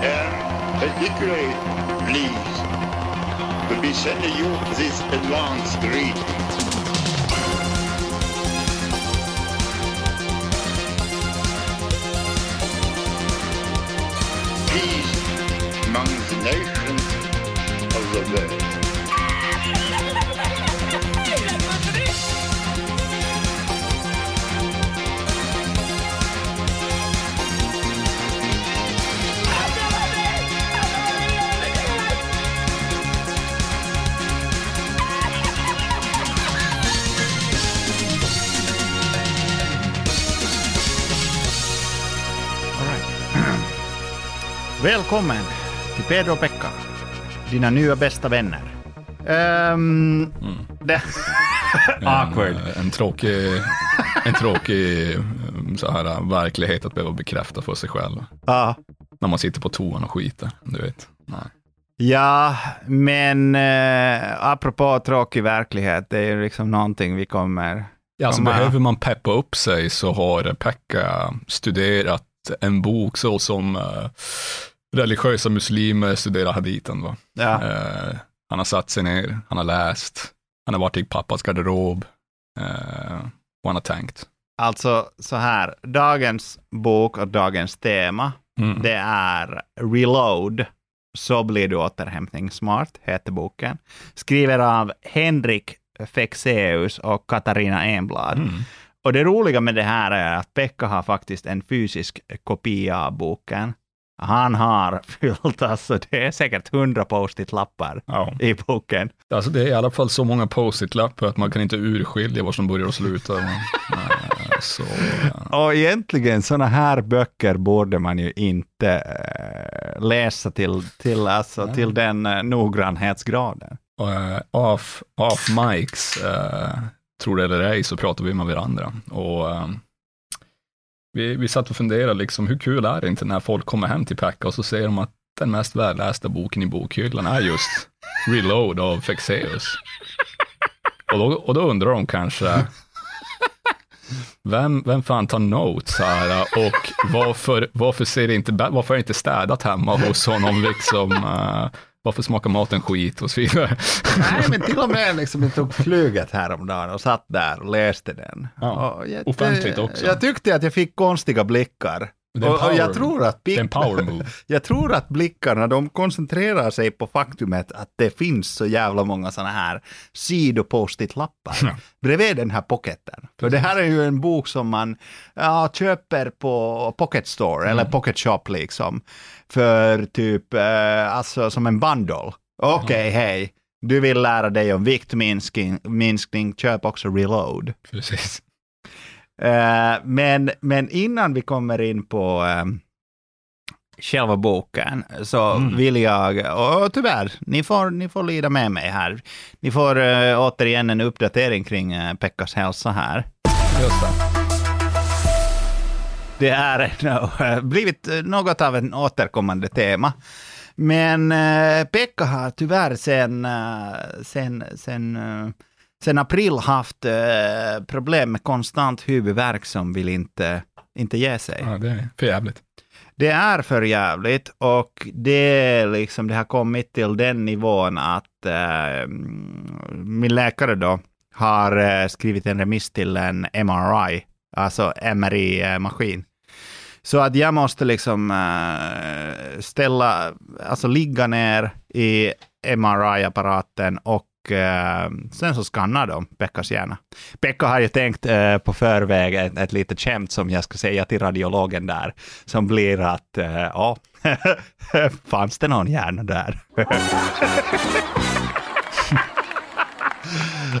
And particularly pleased to be sending you this advanced greeting. Välkommen till Pedro och Pekka, dina nya bästa vänner. Ehm, det... Awkward. En, en tråkig, en tråkig um, så här, uh, verklighet att behöva bekräfta för sig själv. Ja. När man sitter på toan och skiter, du vet. Nej. Ja, men eh, apropå tråkig verklighet, det är ju liksom någonting vi kommer... Ja, så kommer- behöver man peppa upp sig så har Pekka studerat en bok så som religiösa muslimer studerar haditen. Va? Ja. Eh, han har satt sig ner, han har läst, han har varit i pappas garderob eh, och han har tänkt. Alltså så här, dagens bok och dagens tema, Mm. det är Reload, så blir du återhämtningssmart, heter boken. Skriver av Henrik Fexeus och Katarina Enblad. Mm. Och det roliga med det här är att Pekka har faktiskt en fysisk kopia av boken. Han har fyllt, alltså det är säkert hundra post-it-lappar Ja. i boken. Alltså det är i alla fall så många post-it-lappar att man kan inte urskilja var som börjar och slutar. Eh, så, eh, Och egentligen sådana här böcker borde man ju inte eh, läsa till, till, alltså, Nej. till den uh, noggrannhetsgraden. eh, off, off mics, eh, tror det eller ej, så pratar vi med varandra. Och, eh, vi, vi satt och funderade, liksom, hur kul är det inte när folk kommer hem till Pekka och så säger de att den mest vällästa boken i bokhyllan är just Reload av Fexeus. Och då, och då undrar de kanske, vem, vem fan tar notes här och varför, varför, ser det inte, varför är det inte städat hemma hos honom liksom? Eh, varför smakar maten skit och så vidare? Nej, men till och med liksom jag tog flyget häromdagen och satt där och läste den. Ja, och jag, offentligt också. Jag tyckte att jag fick konstiga blickar. En Och, jag power- tror att blick, power jag tror att blickarna, de koncentrerar sig på faktumet att det finns så jävla många sådana här sidopostit-lappar Ja. bredvid den här pocketen. För det här är ju en bok som man ja, köper på Pocket Store eller Pocket Shop liksom. För typ, eh, alltså som en bundle. Okej, hej. Du vill lära dig om viktminskning, minskning, köp också Reload. Precis. Eh, men, men innan vi kommer in på eh, själva boken så Mm. vill jag, och tyvärr, ni får, ni får lida med mig här. Ni får eh, återigen en uppdatering kring eh, Pekkas hälsa här. Just det. Det är eh, blivit något av en återkommande tema. Men Pekka har tyvärr sen, sen, sen, sen april haft eh, problem med konstant huvudvärk som vill inte, inte ge sig. Ja, det är för jävligt. Det är för jävligt och det, liksom, det har kommit till den nivån att eh, min läkare då har eh, skrivit en remiss till en MRI, alltså MRI-maskin. Så att jag måste liksom eh, ställa, alltså ligga ner i MRI-apparaten och eh, sen så skannar de Pekkas hjärna. Pekka har ju tänkt eh, på förväg ett, ett litet skämt som jag ska säga till radiologen där, som blir att, eh, ja, fanns det någon hjärna där?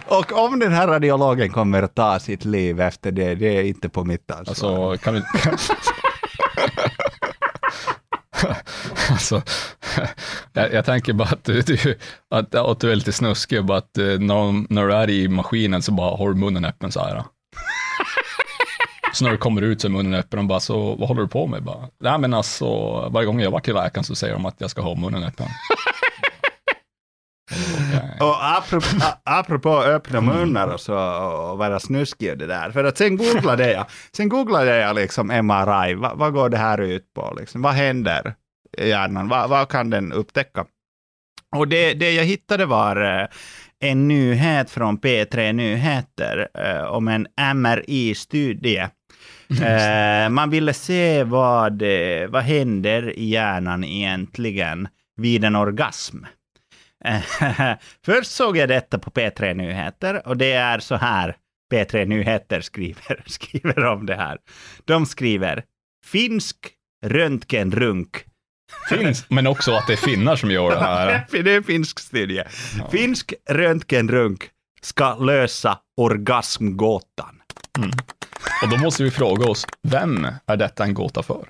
Och om den här radiologen kommer att ta sitt liv efter det, det är inte på mitt ansvar. Alltså, kan vi... alltså, jag, jag tänker bara att du, du, att, att du är lite snuskig, bara att eh, när, när du är i maskinen så bara har du munnen öppen så här. Så när du kommer ut så är munnen öppen och bara så, vad håller du på med? Bara, Nej men alltså, varje gång jag varit till läkaren så säger de att jag ska ha munnen öppen. Och apropå, apropå öppna munnar och, så, och vara snuskig och det där, för att sen googlade jag, sen googlade jag liksom MRI, Va, vad går det här ut på? Liksom? Vad händer i hjärnan? Va, vad kan den upptäcka? Och det, det jag hittade var eh, en nyhet från P3 Nyheter eh, om en MRI-studie. Eh, man ville se vad, vad händer i hjärnan egentligen vid en orgasm. Först såg jag detta på P3 Nyheter och det är så här P3 Nyheter skriver, skriver om det här. De skriver finsk röntgenrunk Finns, men också att det är finnar som gör det här. det är en finsk studie. Finsk röntgenrunk ska lösa orgasmgåtan. Och då måste vi fråga oss, vem är detta en gåta för?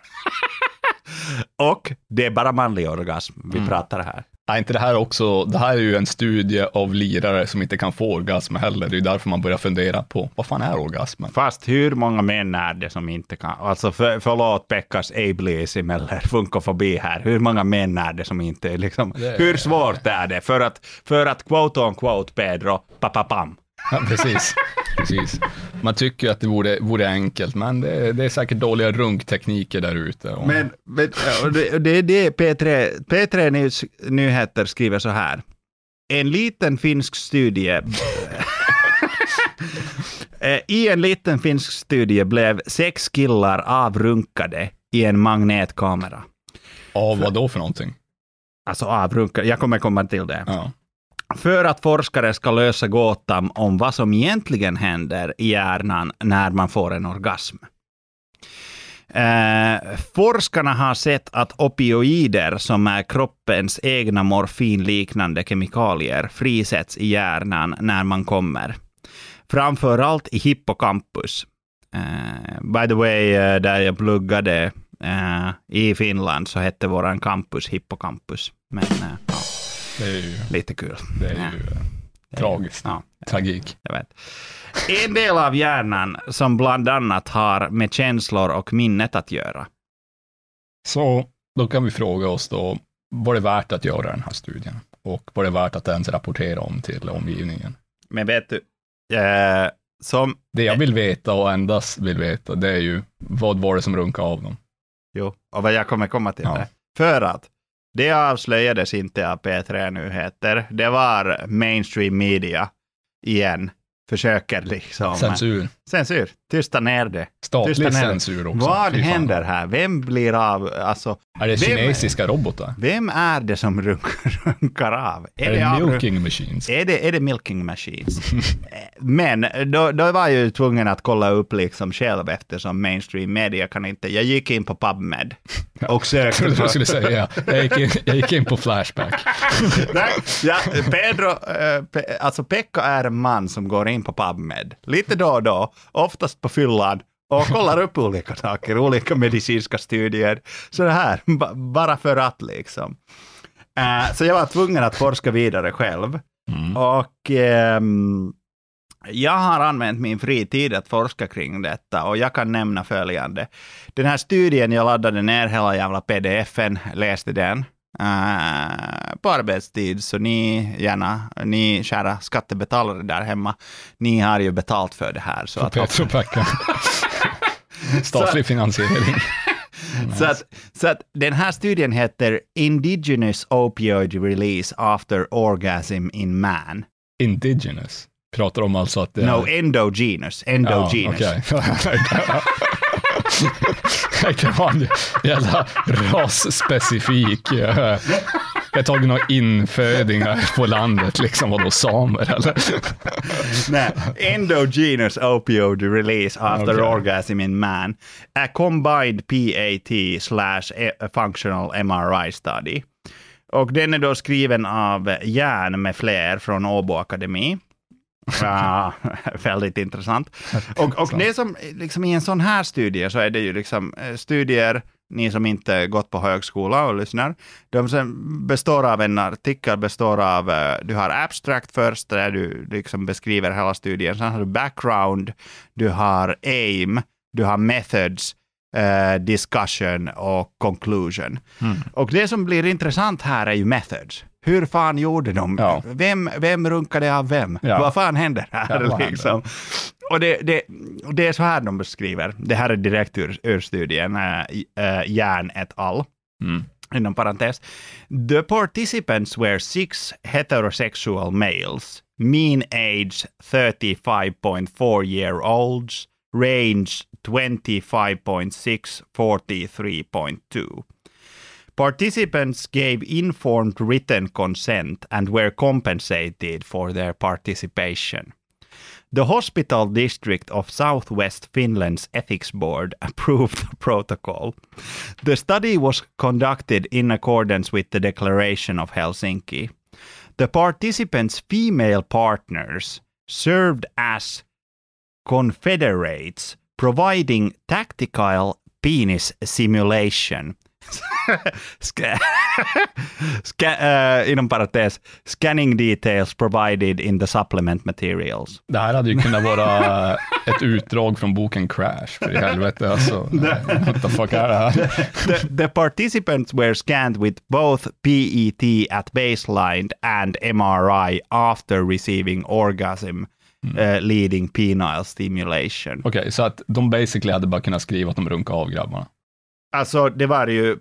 Och det är bara manlig orgasm vi pratar här. Är inte det här också, det här är ju en studie av lirare som inte kan få orgasm heller. Det är därför man börjar fundera på, vad fan är orgasmen? Fast hur många män är det som inte kan? Alltså för, förlåt Pekkas ableism eller funkofobi här. Hur många män är det som inte liksom... Det- Hur svårt är det? För att, för att quote on quote Pedro, papapam. Ja, precis. precis. Man tycker ju att det vore, vore enkelt, men det, är- det är säkert dåliga runktekniker där ute. Och- Men, men det, är det P3, P3 Nyhets, Nyheter skriver så här. En liten finsk studie Eh, I en liten finsk studie blev sex killar avrunkade i en magnetkamera. Av vad då för någonting? Alltså avrunkade, jag kommer komma till det. Ja. För att forskare ska lösa gåtan om vad som egentligen händer i hjärnan när man får en orgasm. Eh, forskarna har sett att opioider, som är kroppens egna morfinliknande kemikalier, frisätts i hjärnan när man kommer. Framför allt i hippocampus. Eh, by the way, eh, där jag pluggade eh, i Finland så hette våran campus hippocampus. Men eh, det är ju, lite kul. det är ju tragiskt. Ja, Tragik. jag vet. En del av hjärnan som bland annat har med känslor och minnet att göra. Så då kan vi fråga oss då, var det värt att göra den här studien? Och var det värt att ens rapportera om till omgivningen? Men vet du, eh, som... Det jag vill veta och endast vill veta, det är ju vad var det som runkade av dem? Jo, och vad jag kommer komma till Ja. det. För att det avslöjades inte av P3 Nyheter. Det var mainstream media igen. Försöker liksom... Censur. Censur. Tysta ner det. Statlig det. censur också. Vad händer här? Vem blir av... Alltså, Är det Vem- kinesiska robotar? vem är det som runkar, runkar av? Är det avrunk- milking machines? Är det, är det milking machines? Men då, då var jag ju tvungen att kolla upp liksom själv eftersom mainstream media kan inte. Jag gick in på PubMed och Jag sökte trodde du skulle säga, jag gick in, jag gick in på Flashback. Nej, ja, Pedro, eh, alltså Pekka är en man som går in på PubMed lite då och då, oftast på fyllan och kollar upp olika saker, olika medicinska studier. Så det här, ba, bara för att liksom. Eh, så jag var tvungen att forska vidare själv. Mm. Och ehm, jag har använt min fritid att forska kring detta och jag kan nämna följande. Den här studien, jag laddade ner hela jävla pdf-en, läste den eh, på arbetstid, så ni gärna, ni kära skattebetalare där hemma, ni har ju betalt för det här. Så att, Petropacka. Statlig finansiering. så, att, så att den här studien heter Indigenous Opioid Release After Orgasm in Man. Indigenous. Pratar om alltså att det är... No, endogenous. Endogenous. Ja, okej. Det kan vara en jävla rasspecifik. eh, Jag tagit några infödingar på landet, liksom vadå samer eller? Nej, endogenous opioid release after Okej. orgasm in man. A combined PAT slash e- functional MRI study. Och den är då skriven av Järn med fler från Åbo Akademi. Ja, väldigt intressant. Och, och det som, liksom i en sån här studie så är det ju liksom eh, studier, ni som inte gått på högskola och lyssnar, de som består av en artikel, består av, eh, du har abstract först, där du liksom beskriver hela studien, sen har du background, du har aim, du har methods, eh, discussion och conclusion. Och det som blir intressant här är ju methods. Hur fan gjorde de? Ja. Vem, vem runkade av vem? Ja. Vad fan händer här? Ja, vad händer? liksom? Och det, det, det är så här de beskriver. Det här är direkt ur, ur studien, äh, äh, Järn et al. Mm. Inom parentes. The participants were six heterosexual males, mean age 35.4 year olds, range 25.6 43.2. Participants gave informed written consent and were compensated for their participation. The Hospital District of Southwest Finland's Ethics Board approved the protocol. The study was conducted in accordance with the Declaration of Helsinki. The participants' female partners served as confederates, providing tactical penis simulation. Sca- Sca- uh, inom parentes, scanning details provided in the supplement materials. Det här hade ju kunnat vara ett utdrag från boken Crash, för i helvete alltså. What the fuck är det här? the, the participants were scanned with both PET at baseline and MRI after receiving orgasm uh, leading penile stimulation. Okej, så att de basically hade bara kunnat skriva att de runkade av grabbarna. Alltså, det var ju... Uh,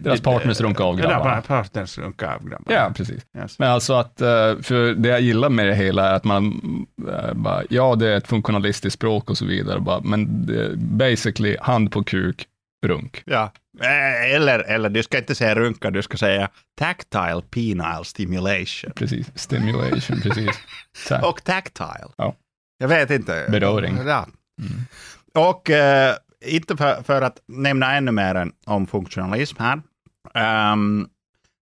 Deras partners runkade av grabbarna. Partners runkade av grabbarna. Ja, precis. Yes. Men alltså att, eh, för det jag gillar med det hela är att man eh, bara, ja det är ett funktionalistiskt språk och så vidare, bara, men basically hand på kuk, runk. Ja. Eller, eller du ska inte säga runka, du ska säga tactile penile stimulation. Precis, stimulation, precis. Och tactile. Ja. Jag vet inte. Beröring. Ja. Mm. Och eh, inte för, för att nämna ännu mer om funktionalism här. Um,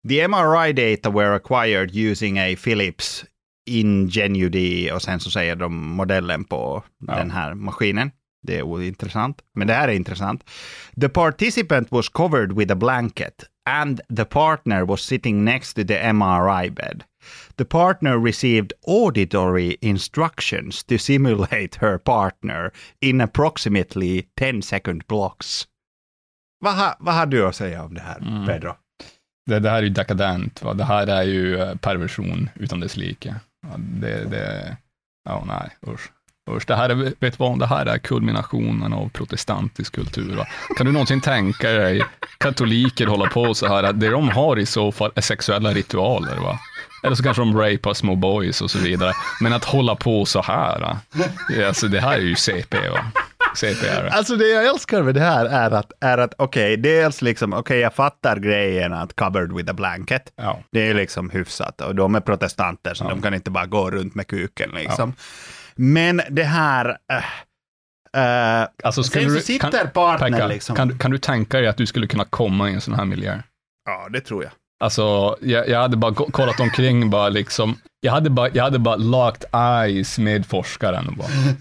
the MRI data were acquired using a Philips Ingenuity och sen så säger de modellen på Ja. den här maskinen. Det är ointressant, men det här är intressant. The participant was covered with a blanket and the partner was sitting next to the MRI bed. The partner received auditory instructions to simulate her partner in approximately 10 second blocks. Vad, har- vad har du att säga om det här, Mm. Pedro? Det, det här är ju dekadent, va? det här är ju eh, perversion utan dess like. Det, det, ja nej, usch. Usch, det här är, vet vad, det här är kulminationen av protestantisk kultur. Va? Kan du någonsin tänka dig katoliker hålla på så här, det de har i så fall är sexuella ritualer, va? Eller så kanske de rapar små boys och så vidare. Men att hålla på så här? Ja, alltså det här är ju CP, va? CP är det. Alltså det jag älskar med det här är att, är att okej, dels liksom, okej jag fattar grejen att covered with a blanket. Ja. Det är liksom hyfsat och de är protestanter så Ja. de kan inte bara gå runt med kuken liksom. Men det här... äh, äh, Alltså, sen så du- sitter kan- partnern Pekka, liksom... kan, du- kan du tänka dig att du skulle kunna komma i en sån här miljö? Ja, det tror jag. Alltså, jag, jag hade bara ko- kollat omkring, bara liksom, jag hade bara, jag hade bara locked eyes med forskaren. Bara,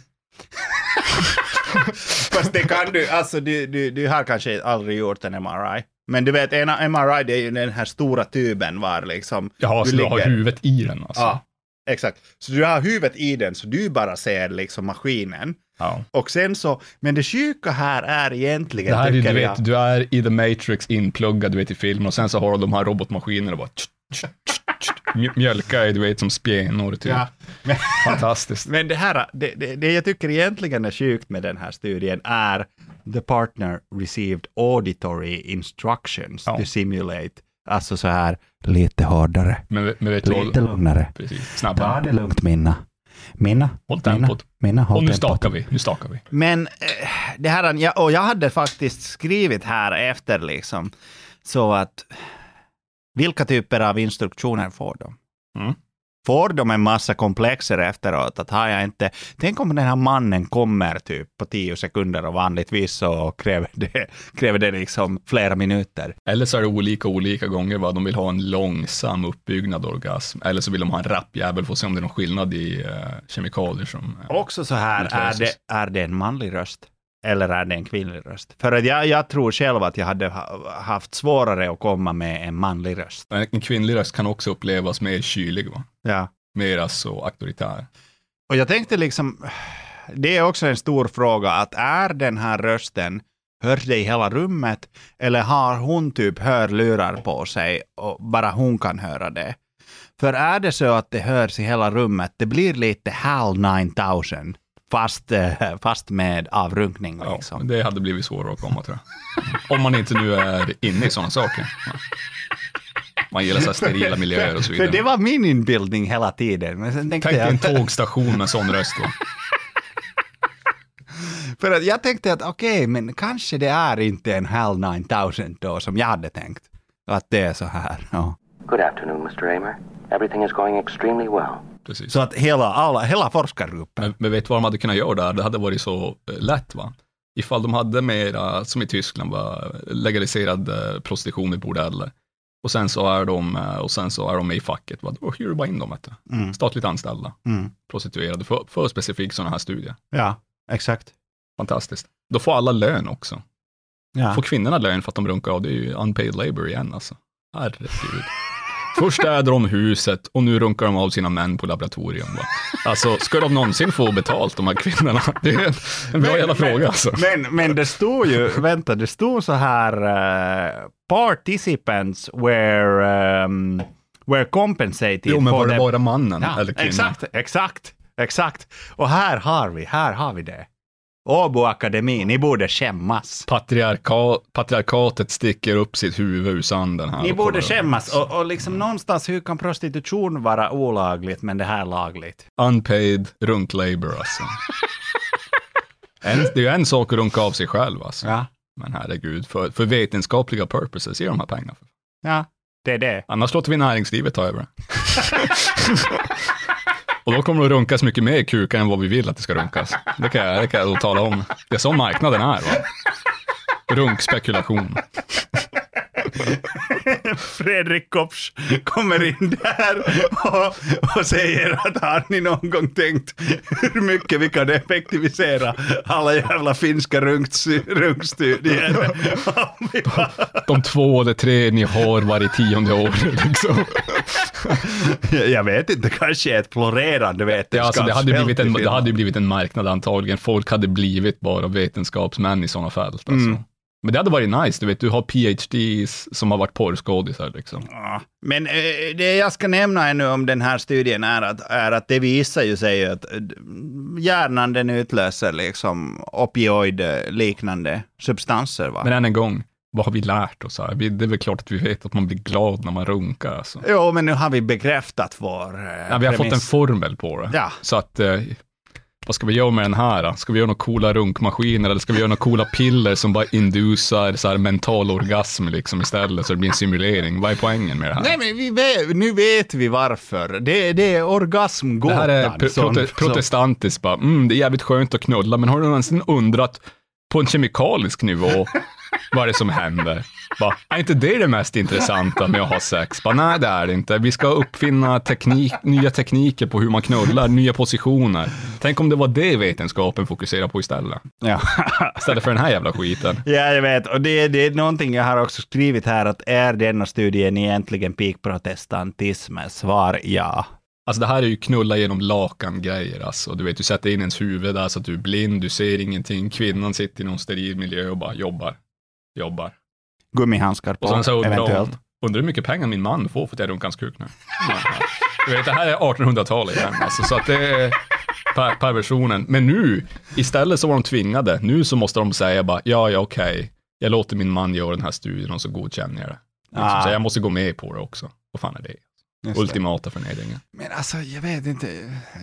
Fast det kan du, alltså du, du, du har kanske aldrig gjort en MRI. Men du vet, en MRI det är ju den här stora tuben var liksom... Jaha, så du har ligger- huvudet i den alltså? Ja, exakt. Så du har huvudet i den, så du bara ser liksom maskinen. Ja. Och sen så, men det sjuka här är egentligen, Det här är, du jag... vet, du är i The Matrix inpluggad, du vet, i filmen och sen så har de här robotmaskinerna och bara tsch, tsch, tsch, tsch, mj- mjölkar dig, du vet, som spjänor typ. Ja. Men, Fantastiskt. men det här, det, det, det jag tycker egentligen är sjukt med den här studien är the partner received auditory instructions Ja. to simulate. Alltså så här, lite hårdare, Men, men lite lugnare. Precis, Ta snabbare. det lugnt Minna. Minna, Håll tempot. Minna, håll Och nu tempot. stakar vi, nu stakar vi. Men eh, det här, och jag hade faktiskt skrivit här efter liksom, så att vilka typer av instruktioner får de? Mm. Får de en massa komplexer efteråt? Att har jag inte, tänk om den här mannen kommer typ på tio sekunder och vanligtvis så kräver det, kräver det liksom flera minuter. Eller så är det olika olika gånger vad de vill ha en långsam uppbyggnad orgasm. Eller så vill de ha en rapp jävel för att se om det är någon skillnad i eh, kemikalier som... eh, Också så här, är det, är det en manlig röst? Eller är det en kvinnlig röst? För att jag, jag tror själv att jag hade ha, haft svårare att komma med en manlig röst. En kvinnlig röst kan också upplevas mer kylig, va? Ja. mer alltså auktoritär. Och jag tänkte liksom, det är också en stor fråga, att är den här rösten, Hörs det i hela rummet? Eller har hon typ hörlurar på sig och bara hon kan höra det? För är det så att det hörs i hela rummet, det blir lite HAL 9000 fast, eh, fast med avrunkning. Ja, Liksom. det hade blivit svårare att komma tror jag. Om man inte nu är inne i sådana saker. Man gillar så här sterila miljöer och så För vidare. det var min inbildning hela tiden. Men sen Tänk dig jag, en tågstation med sån röst då. för att jag tänkte att okej, men kanske det är inte en HAL 9000 då som jag hade tänkt. Att det är så här. Ja. Good afternoon, Mr. Amer. Everything is going extremely well. Precis. Så att hela, alla, hela forskargruppen. Men, men vet du vad de hade kunnat göra där? Det hade varit så eh, lätt va? Ifall de hade mera, som i Tyskland, va, legaliserad eh, prostitution i bordeller. Och sen så är de, eh, och sen så är de med i facket. Va? Då hyr du bara in dem, vet du. Mm. Statligt anställda, Mm. prostituerade, för, för specifikt sådana här studier. Ja, exakt. Fantastiskt. Då får alla lön också. Ja. Får kvinnorna lön för att de runkar av? Det är ju unpaid labor igen alltså. Herregud. Först städar de huset och nu runkar de av sina män på laboratorium. Va? Alltså, ska de någonsin få betalt, de här kvinnorna? Det är en, bra jävla fråga alltså. Men, men det stod ju, vänta, det stod så här uh, participants were, um, were compensated Jo, men var det bara mannen Ja, eller kvinnan? exakt, exakt, exakt. Och här har vi, här har vi det. Åbo Akademi, ni borde skämmas. Patriarka, patriarkatet sticker upp sitt huvud ur sanden här. Ni borde skämmas. Och, och liksom någonstans, hur kan prostitution vara olagligt, men det här lagligt? Unpaid runk labor alltså. en, det är ju en sak att runka av sig själv alltså. Ja, Men herregud, för, för vetenskapliga purposes ger de här pengarna. ja, det är det. Annars låter vi näringslivet ta över. Och då kommer det att runkas mycket mer i kukar än vad vi vill att det ska runkas. Det kan jag, det kan jag då tala om. Det är så marknaden är. Va? Runkspekulation. Fredrik Kopsch kommer in där och, och säger att har ni någon gång tänkt hur mycket vi kan effektivisera alla jävla finska runkstudier? Bara- De två eller tre ni har varje tionde år. Liksom. Jag vet inte, kanske ett florerande Ja, alltså det, hade vetenskapsfält blivit en, det Finland. hade ju blivit en marknad antagligen. Folk hade blivit bara vetenskapsmän i sådana fält. Alltså. Mm. Men det hade varit nice, du vet, du har PhDs som har varit porrskådisar liksom. Ja. Men eh, det jag ska nämna ännu om den här studien är att, är att det visar ju sig att eh, hjärnan den utlöser liksom opioid-liknande substanser. Va? Men än en gång, vad har vi lärt oss här? Det är väl klart att vi vet att man blir glad när man runkar. Alltså. Jo, men nu har vi bekräftat vår eh, Ja, vi har fått en premiss. formel på det. Ja. Så att, eh, vad ska vi göra med den här? Ska vi göra några coola runkmaskiner eller ska vi göra några coola piller som bara indusar så här mental orgasm liksom istället så det blir en simulering? Vad är poängen med det här? Nej, men vi vet, nu vet vi varför. Det, det är Det orgasmgåtan. här är pr- som- prote- protestantiskt bara, mm, det är jävligt skönt att knulla, men har du någonsin undrat på en kemikalisk nivå vad är det som händer? Bara, är inte det det mest intressanta med att ha sex? Bara, nej, det är det inte. Vi ska uppfinna teknik, nya tekniker på hur man knullar, nya positioner. Tänk om det var det vetenskapen fokuserar på istället. Ja. Istället för den här jävla skiten. ja, jag vet. Och det, det är någonting jag har också skrivit här, att är denna studien egentligen peak protestantism? Svar ja. Alltså det här är ju knulla genom lakan-grejer alltså. Du vet, du sätter in ens huvud där så att du är blind, du ser ingenting. Kvinnan sitter i någon steril miljö och bara jobbar. Jobbar. Gummihandskar på, Och sen så undrar eventuellt. de, undrar hur mycket pengar min man får för att jag runkar hans kuk nu. Du vet, det här är 1800-talet igen, alltså, så att det är per perversionen. Men nu, istället så var de tvingade. Nu så måste de säga bara, ja, ja, okej, jag låter min man göra den här studien och så godkänner jag det. Liksom, Ah. Så jag måste gå med på det också. Vad fan är det? Just. Ultimata förnedringen. Men alltså, jag vet inte.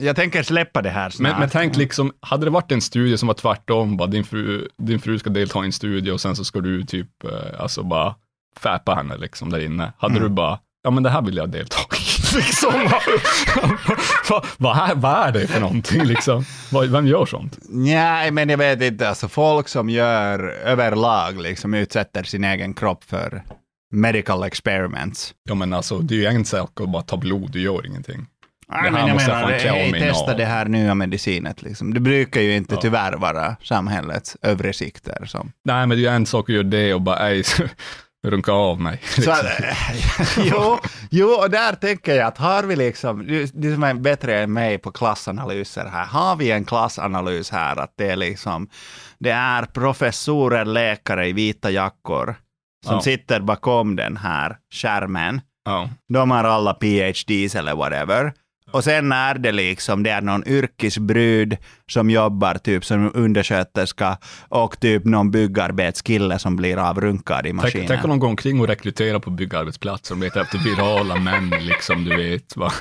Jag tänker släppa det här snart. Men, men tänk liksom, hade det varit en studie som var tvärtom, bara din fru, din fru ska delta i en studie och sen så ska du typ, eh, alltså bara fäpa henne liksom där inne. Hade Mm. du bara, ja men det här vill jag delta i. liksom, vad, vad, är- vad är det för någonting liksom? Vem gör sånt? Nej, men jag vet inte. Alltså folk som gör överlag, liksom utsätter sin egen kropp för medical experiments. Ja men alltså, det är ju en sak att bara ta blod, du gör ingenting. Nej, men jag menar, hej, testa det här nya medicinet. Liksom. Det brukar ju inte Ja. tyvärr vara samhällets övre sikter. Som. Nej men det är ju en sak att göra det och bara, ej, runka av mig. Så, liksom. att, jo, jo, och där tänker jag att har vi liksom, du, du som är bättre än mig på klassanalyser här, har vi en klassanalys här att det är liksom, det är professorer, läkare i vita jackor som Ja. sitter bakom den här skärmen. Ja. De har alla PhDs eller whatever. Och sen är det liksom, det är någon yrkesbrud som jobbar typ som undersköterska och typ någon byggarbetskille som blir avrunkad i maskinen. Tänk, tänk om de går omkring och rekryterar på byggarbetsplatser och letar efter virala män, liksom, du vet. Va?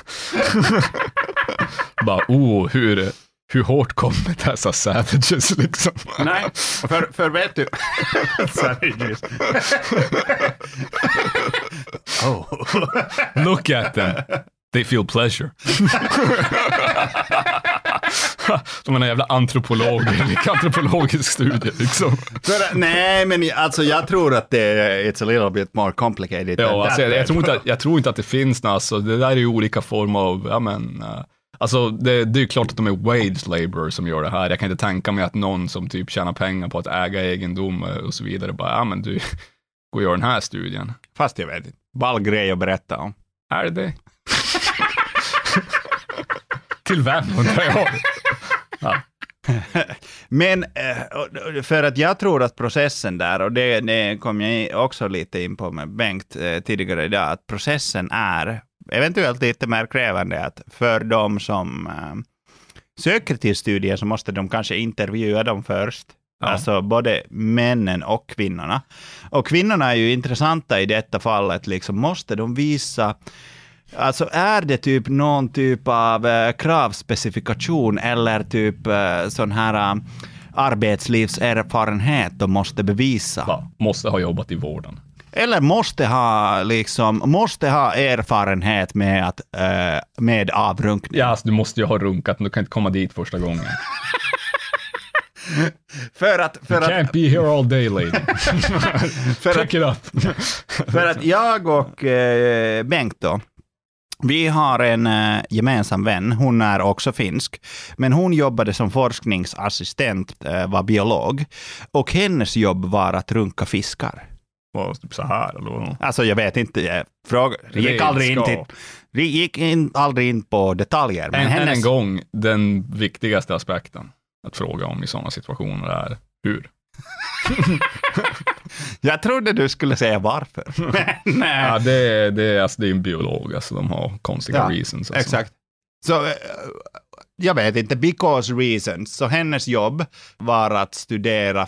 Bara, oh, hur, hur hårt kommer dessa savages, liksom? Nej, för, för vet du... Savages. oh. Look at them. They feel pleasure. Som en jävla antropolog, antropologisk studie, liksom. För, nej, men alltså jag tror att det är it's a little bit more complicated. Ja, alltså, jag, jag, tror inte att, jag tror inte att det finns något, alltså, det där är ju olika former av, ja men, eh, alltså det, det är ju klart att de är wage labor som gör det här. Jag kan inte tänka mig att någon som typ tjänar pengar på att äga egendom eh, och så vidare bara, ja men du, gå och gör den här studien. Fast jag vet inte. Ball grej att berätta om. Är det det? Till vem undrar jag? Ja. Men eh, för att jag tror att processen där, och det, det kom jag också lite in på med Bengt eh, tidigare idag, att processen är eventuellt lite mer krävande. Att för de som eh, söker till studier så måste de kanske intervjua dem först. Ja. Alltså både männen och kvinnorna. Och kvinnorna är ju intressanta i detta fallet. Liksom, måste de visa Alltså är det typ någon typ av eh, kravspecifikation eller typ eh, sån här eh, arbetslivserfarenhet de måste bevisa? Va, måste ha jobbat i vården. Eller måste ha, liksom, måste ha erfarenhet med, att, eh, med avrunkning? Ja, alltså, du måste ju ha runkat, men du kan inte komma dit första gången. För att, för You att, can't be here all day lady. för att Pick it up. För att jag och eh, Bengt då, vi har en eh, gemensam vän, hon är också finsk, men hon jobbade som forskningsassistent, eh, var biolog, och hennes jobb var att runka fiskar. Var typ så här, eller vad? Alltså jag vet inte, jag fråga, gick aldrig in till, gick in, aldrig in på detaljer. Men Än, än hennes, en gång, den viktigaste aspekten att fråga om i sådana situationer är hur. Jag trodde du skulle säga varför. Men, nej. Ja, det, är- det, är- alltså, det är en biolog, alltså, de har konstiga Ja, reasons. Alltså. Exakt. Så eh, jag vet inte, because reasons. Så hennes jobb var att studera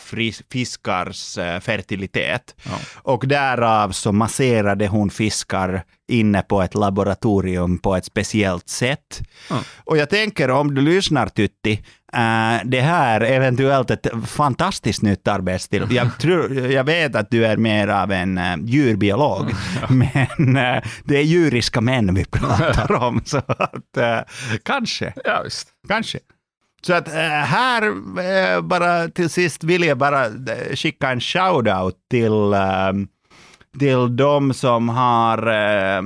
fiskars eh, fertilitet. Ja. Och därav så masserade hon fiskar inne på ett laboratorium på ett speciellt sätt. Ja. Och jag tänker om du lyssnar Tytti, eh, det här är eventuellt ett fantastiskt nytt arbetsstil. Jag, tror, jag vet att du är mer av en uh, djurbiolog, men eh, det är djuriska män vi pratar om. Så att, kanske, Ja, visst. kanske. Så att här, bara till sist vill jag bara skicka en shout-out till till de som har eh,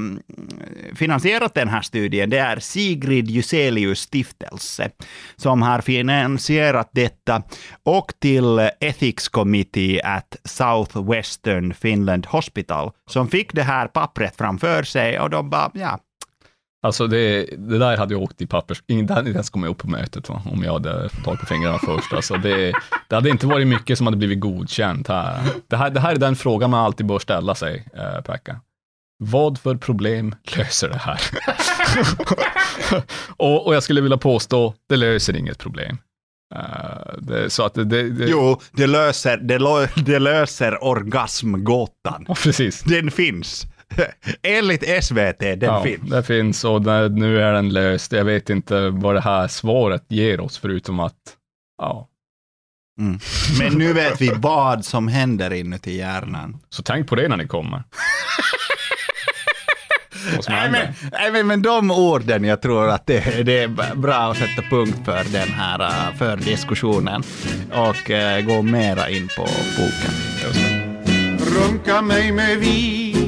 finansierat den här studien. Det är Sigrid Juselius stiftelse som har finansierat detta och till Ethics Committee at Southwestern Finland Hospital som fick det här pappret framför sig och de bara, ja, Alltså det, det där hade jag åkt i pappers... Ingen, det hade inte ens kommit upp på mötet va? om jag hade tagit på fingrarna först. Alltså det, det hade inte varit mycket som hade blivit godkänt här. Det här, det här är den frågan man alltid bör ställa sig, eh, Pekka. Vad för problem löser det här? och, och jag skulle vilja påstå, det löser inget problem. Eh, det, så att det, det, det jo, det löser, det, lo, det löser orgasmgåtan. Ja, precis. Den finns. Enligt SVT, den ja, finns. Det finns och det, nu är den löst. Jag vet inte vad det här svaret ger oss, förutom att ja, Mm. Men nu vet vi vad som händer inuti hjärnan. Så tänk på det när ni kommer. Nej men, nej, men, men de orden, jag tror att det, det är bra att sätta punkt för den här äh, för diskussionen och äh, gå mera in på boken. Runka mig med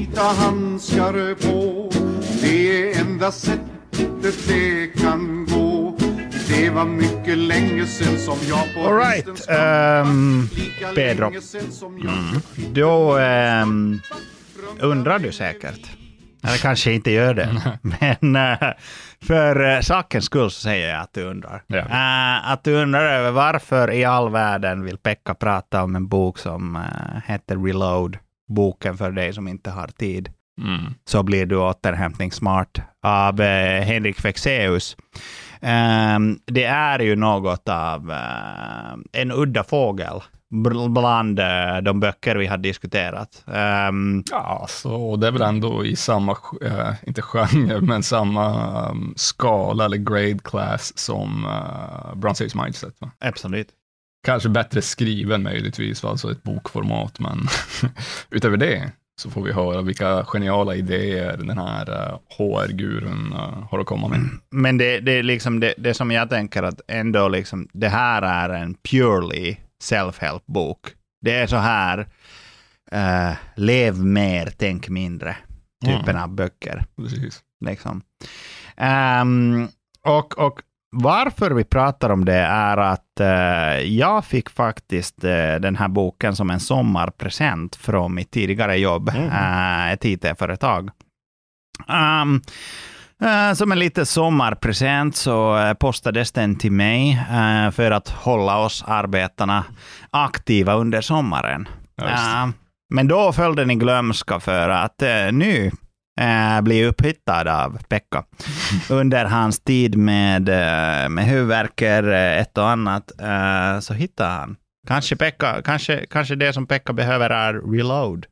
vita handskar på Det är enda sättet det kan gå Det var mycket länge sen som jag på All right, Lika Pedro. jag Då ehm, undrar du säkert. Eller kanske inte gör det. Men eh, för uh, sakens skull så säger jag att du undrar. Ja. Eh, att du undrar över varför i all världen vill Pekka prata om en bok som heter Reload. Boken för dig som inte har tid. Mm. så blir du återhämtningssmart av eh, Henrik Fexeus. Ehm, det är ju något av eh, en udda fågel bl- bland eh, de böcker vi har diskuterat. Ehm, Ja, så det är väl ändå i samma, eh, inte genre, men samma um, skala eller grade class som uh, Bronze Age Mindset. Va? absolut. Kanske bättre skriven möjligtvis, alltså ett bokformat, men utöver det så får vi höra vilka geniala idéer den här uh, HR-gurun uh, har att komma med. Men det, det är liksom det, det som jag tänker att ändå liksom, det här är en purely self-help bok. Det är så här, eh, lev mer, tänk mindre, typen av böcker. Precis. Liksom. Ehm, och, och varför vi pratar om det är att eh, jag fick faktiskt eh, den här boken som en sommarpresent från mitt tidigare jobb, eh, ett IT-företag. Um, som en liten sommarpresent så eh, postades den till mig eh, för att hålla oss arbetarna aktiva under sommaren. Ja, just det. Eh, men då föll den i glömska för att nu eh, blir upphittad av Pekka. Under hans tid med, eh, med huvudvärker, eh, ett och annat, eh, så hittar han. Kanske, Pekka, kanske, kanske det som Pekka behöver är reload.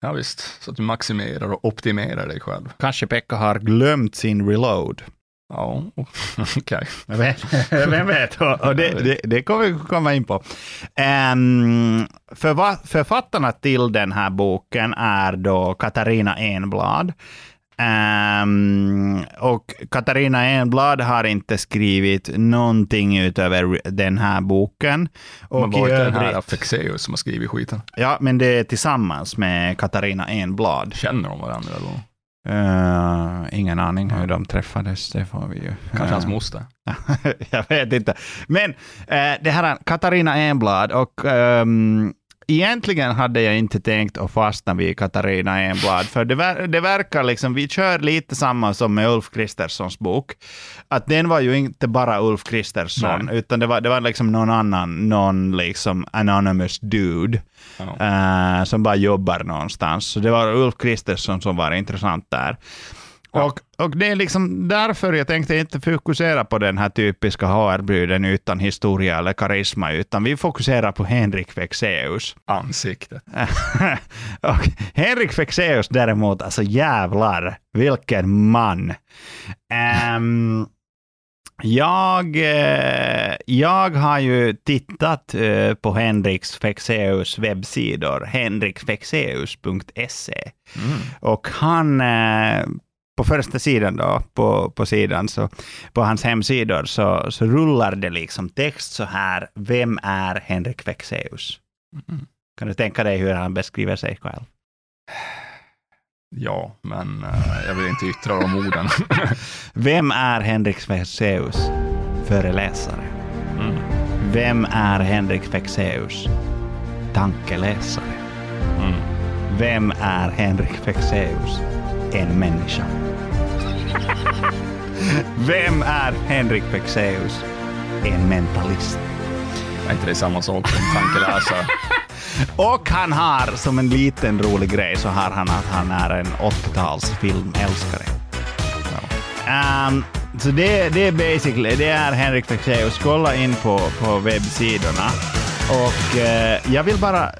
Ja, visst, så att du maximerar och optimerar dig själv. Kanske Pekka har glömt sin reload. Ja, okej. Vet? Vem vet? Och, det, det, det kommer vi komma in på. Um, för, författarna till den här boken är då Katarina Enblad. Ehm, och Katarina Enblad har inte skrivit någonting utöver den här boken. Och Men var det den här Fexeus som har skrivit skiten? Ja, men det är tillsammans med Katarina Enblad. Känner de varandra då? Eh, ingen aning hur de träffades, det får vi ju. Kanske hans eh, moster? jag vet inte. Men eh, det här är Katarina Enblad och ehm, egentligen hade jag inte tänkt att fastna vid Katarina Enblad, för det, ver- det verkar liksom, vi kör lite samma som med Ulf Kristerssons bok, att den var ju inte bara Ulf Kristersson, Nej. utan det var, det var liksom någon annan, någon liksom anonymous dude, Ja. eh, som bara jobbar någonstans. Så det var Ulf Kristersson som var intressant där. Och, och det är liksom därför jag tänkte inte fokusera på den här typiska HR-bruden utan historia eller karisma, utan vi fokuserar på Henrik Fexeus. Ansiktet. och Henrik Fexeus däremot, alltså jävlar, vilken man. Ehm, jag, eh, jag har ju tittat eh, på Henriks Fexeus webbsidor, henrikfexeus.se. Och han, eh, på första sidan då, på, på sidan, så på hans hemsidor, så, så rullar det liksom text så här, vem är Henrik Fexeus? Kan du tänka dig hur han beskriver sig själv? Ja, men eh, jag vill inte yttra de orden. Vem är Henrik Fexeus? Föreläsare. Mm. Vem är Henrik Fexeus? Tankeläsare. Mm. Vem är Henrik Fexeus? En människa. Vem är Henrik Fexeus? En mentalist. Är inte det samma sak som tankeläsare? Och han har, som en liten rolig grej, så har han att han är en 80-talsfilmälskare. Um, så det, det är basically, det är Henrik Fexeus. Kolla in på, på webbsidorna. Och eh, jag vill bara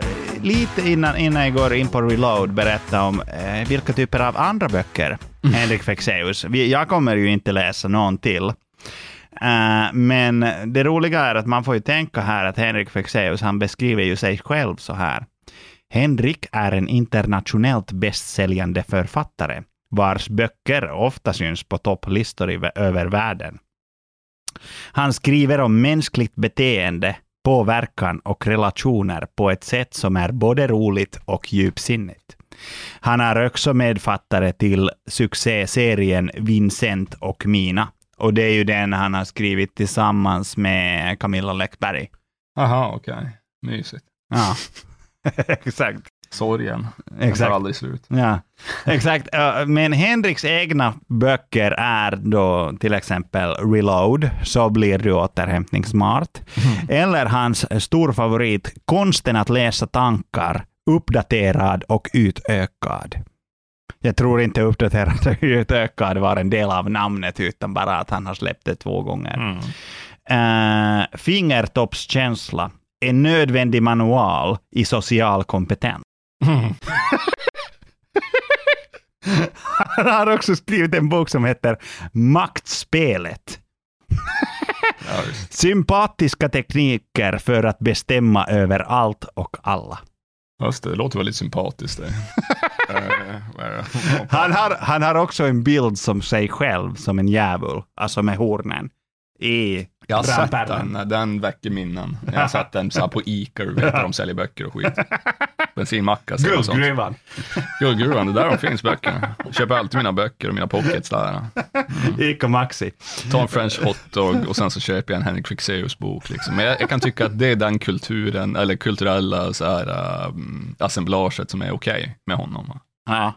lite innan, innan jag går in på Reload berätta om eh, vilka typer av andra böcker Henrik Fexeus. Vi, jag kommer ju inte läsa någon till. Eh, men det roliga är att man får ju tänka här att Henrik Fexeus, han beskriver ju sig själv så här. Henrik är en internationellt bästsäljande författare vars böcker ofta syns på topplistor över världen. Han skriver om mänskligt beteende, påverkan och relationer på ett sätt som är både roligt och djupsinnigt. Han är också medfattare till succéserien Vincent och Mina Och det är ju den han har skrivit tillsammans med Camilla Läckberg. Aha, okej. Mysigt. Ja, exakt. Sorgen. Den Exakt. tar aldrig slut. Ja, exakt. Uh, Men Henriks egna böcker är då till exempel Reload, så blir du återhämtningssmart. Eller hans stor favorit, Konsten att läsa tankar, uppdaterad och utökad. Jag tror inte uppdaterad och utökad var en del av namnet, utan bara att han har släppt det två gånger. Mm. Eh, fingertoppskänsla, en nödvändig manual i social kompetens. Mm. Han har också skrivit en bok som heter Maktspelet. Sympatiska tekniker för att bestämma över allt och alla. Just det, det låter väldigt sympatiskt. Eh? Han har, han har också en bild som sig själv som en djävul, alltså med hornen, i Jag har sett den, den väcker minnen. Jag har sett den så här på du vet, där de säljer böcker och skit. Bensinmacka och sånt. Guldgruvan. Guldgruvan, det är där de finns böckerna. Jag köper alltid mina böcker och mina pockets där. Ica Maxi. Ta en French hotdog och sen så köper jag en Henrik Fexeus bok. Liksom. Men jag, jag kan tycka att det är den kulturen, eller kulturella så här, um, assemblaget som är okej med honom. Ja.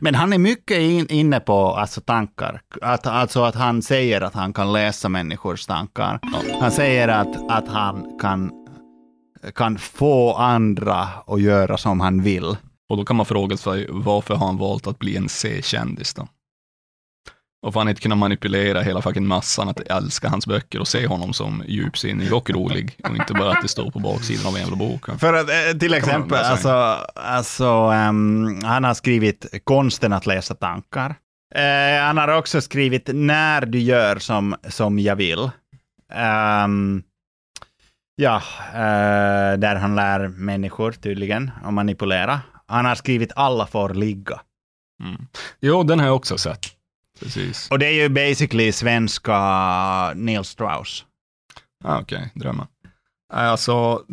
Men han är mycket in, inne på alltså, tankar. Att, alltså att han säger att han kan läsa människors tankar. Han säger att, att han kan, kan få andra att göra som han vill. Och då kan man fråga sig, varför har han valt att bli en C-kändis då? Och får han inte kunna manipulera hela fucking massan att älska hans böcker och se honom som djupsinnig och rolig och inte bara att det står på baksidan av en jävla bok. För att eh, till exempel, alltså, alltså ehm, han har skrivit Konsten att läsa tankar. Eh, han har också skrivit När du gör som, som jag vill. Ehm, ja, eh, där han lär människor tydligen att manipulera. Han har skrivit Alla får ligga. Mm. Jo, den har jag också sett. Precis. Och det är ju basically svenska Neil Strauss. Ah, Okej, drömmar. Nej, Alltså,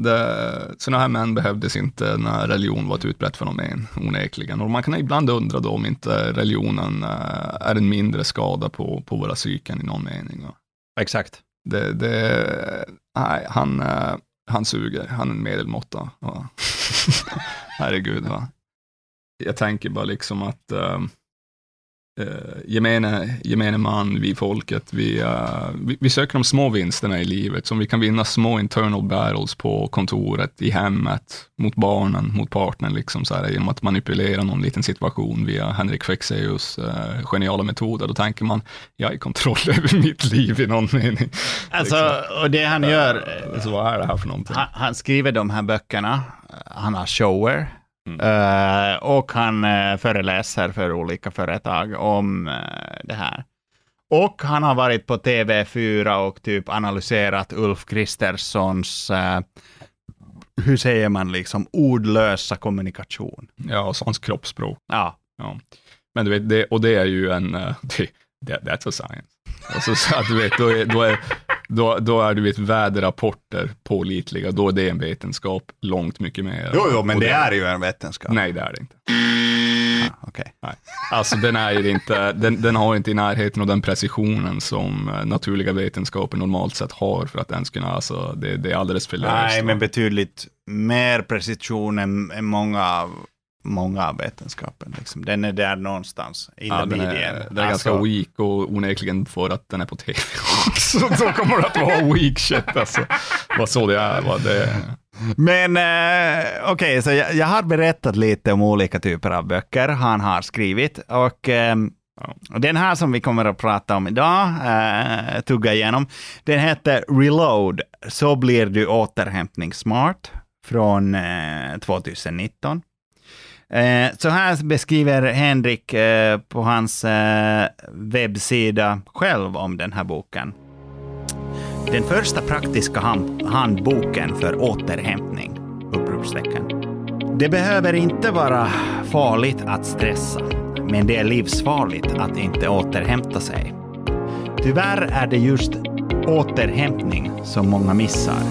sådana här män behövdes inte när religion var ett utbrett fenomen, onekligen. Och man kan ibland undra då om inte religionen eh, är en mindre skada på, på våra psyken i någon mening. Exakt. Det, det, nej, han, eh, han suger, han är en medelmåtta. Herregud. Va? Jag tänker bara liksom att eh, eh, gemene, gemene man, vi folket, vi, eh, vi, vi söker de små vinsterna i livet, som vi kan vinna små internal battles på kontoret, i hemmet, mot barnen, mot partnern, liksom så här, genom att manipulera någon liten situation via Henrik Fexeus eh, geniala metoder. Då tänker man, jag är i kontroll över mitt liv i någon mening. Alltså, och det han gör, Eh, Så vad är det här för någonting? Han, han skriver de här böckerna, han har shower Mm. eh, och han eh, föreläser för olika företag om eh, det här. Och han har varit på TV4 och typ analyserat Ulf Kristerssons, eh, hur säger man, liksom ordlösa kommunikation. Ja, och hans kroppsspråk. Ja, Ja. Men du vet, det, och det är ju en, det, det, that's a science. Alltså, så att du vet, då är, då är, då, då är du vet, väderrapporter pålitliga, då är det en vetenskap långt mycket mer. Och ju en vetenskap. Nej, det är det inte. Ah. Nej. Alltså den är inte, den, den har inte i närheten av den precisionen som eh, naturliga vetenskaper normalt sett har för att den ska kunna, alltså det, det är alldeles för löst. Nej, men betydligt mer precision än, än många av många av vetenskapen. Liksom. Den är där någonstans, in Ja, den är, den är Alltså, ganska weak och onekligen för att den är på tv också. Så kommer det att vara weak shit alltså. Vad så det är. Vad det, Men eh, okej, så jag, jag har berättat lite om olika typer av böcker han har skrivit. Och och den här som vi kommer att prata om idag, eh, tugga igenom, den heter Reload, så blir du återhämtningssmart, från eh, 2019. Eh, så här beskriver Henrik eh, på hans eh, webbsida själv om den här boken. Den första praktiska handboken för återhämtning! Uppropstecken. Det behöver inte vara farligt att stressa, men det är livsfarligt att inte återhämta sig. Tyvärr är det just återhämtning som många missar.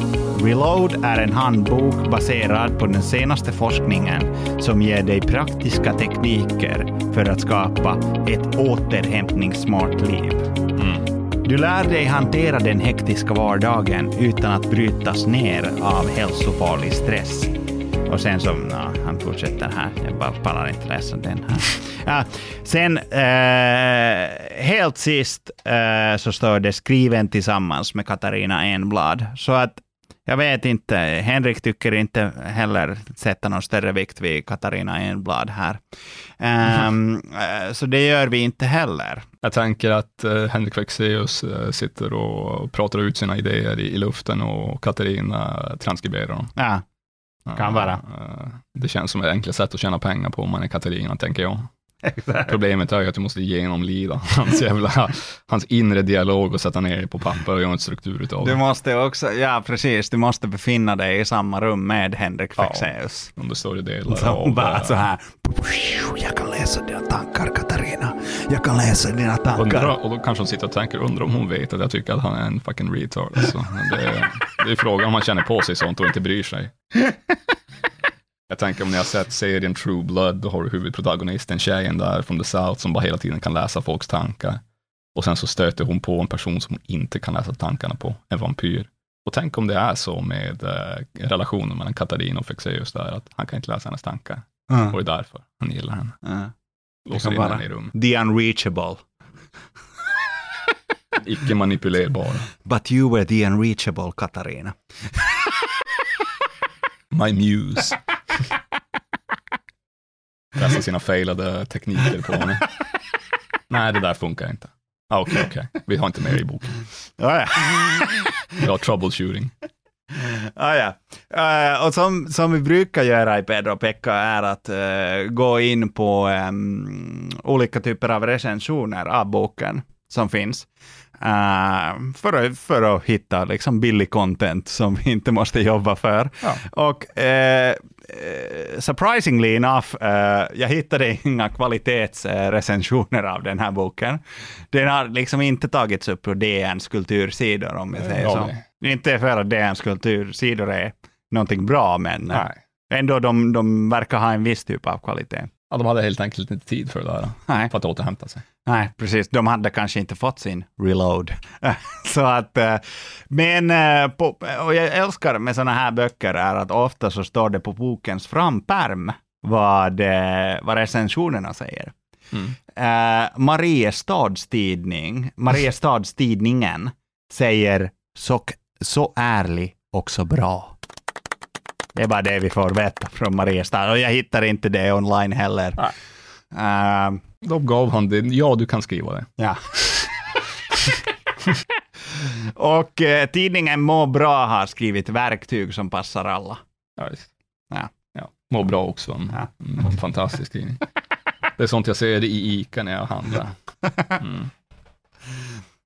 Reload är en handbok baserad på den senaste forskningen som ger dig praktiska tekniker för att skapa ett återhämtningssmart liv. Du lär dig hantera den hektiska vardagen utan att brytas ner av hälsofarlig stress. Och sen så, ja, han fortsätter här, jag bara pallar inte läsa den här. Ja, sen, eh, helt sist eh, så står det skriven tillsammans med Katarina Enblad. Så att jag vet inte, Henrik tycker inte heller sätta någon större vikt vid Katarina Enblad här. Um, eh, så det gör vi inte heller. Jag tänker att uh, Henrik Fexeus uh, sitter och pratar ut sina idéer i, i luften och Katarina transkriberar dem. Ja, kan vara. Eh, det känns som ett enkelt sätt att tjäna pengar på om man är Katarina, tänker jag. Problemet är ju att du måste genomlida hans, jävla, hans inre dialog och sätta ner det på papper och göra en struktur utav Du det. måste också, ja precis, du måste befinna dig i samma rum med Henrik Ja. Fexeus. Om det står i delar Som av... bara eh, så här. Jag kan läsa dina tankar Katarina. Jag kan läsa dina tankar. Undrar, och då kanske hon sitter och tänker, undrar om hon vet att jag tycker att han är en fucking retard. Alltså. Det, är, det är frågan om han känner på sig sånt och inte bryr sig. Jag tänker om ni har sett serien True Blood, då har du huvudprotagonisten, tjejen där från the South, som bara hela tiden kan läsa folks tankar. Och sen så stöter hon på en person som hon inte kan läsa tankarna på, en vampyr. Och tänk om det är så med eh, relationen mellan Katarina och Fexeus där, att han kan inte läsa hennes tankar. Ja. Och det är därför han gillar henne. Ja. Låser in henne i rum. The unreachable. Icke manipulerbara. But you were the unreachable Katarina. My muse. Testa sina failade tekniker på henne. Nej, det där funkar inte. Ah, Okej, okej. Vi har inte med i boken. Ja, ja. Vi har troubleshooting. Ah, ja. Eh, och som, som vi brukar göra i Pedro Pekka är att eh, gå in på em, olika typer av recensioner av boken som finns. Eh, för, att, för att hitta liksom billig content som vi inte måste jobba för. Ja. Och eh, surprisingly enough, eh, jag hittade inga kvalitetsrecensioner av den här boken. Den har liksom inte tagits upp på DNs kultursidor om jag säger så. Inte för att DNs kultursidor är någonting bra, men Nej. ändå de, de verkar ha en viss typ av kvalitet. Ja, de hade helt enkelt inte tid för det där. Nej. För att återhämta sig. Nej, precis. De hade kanske inte fått sin reload. så att, eh, men, eh, och jag älskar med sådana här böcker är att ofta så står det på bokens frampärm vad, eh, vad recensionerna säger. Mm. Eh, Mariestads tidning, Mariestads tidningen säger så, så ärlig och så bra. Det är bara det vi får veta från Mariestad och jag hittar inte det online heller. Eh, Då gav han det, ja du kan skriva det. Ja. och eh, tidningen Må bra har skrivit verktyg som passar alla. Ja, visst. Ja. Ja. Må bra också, en, Ja. en fantastisk tidning. Det är sånt jag ser i ICA när jag handlar. Mm.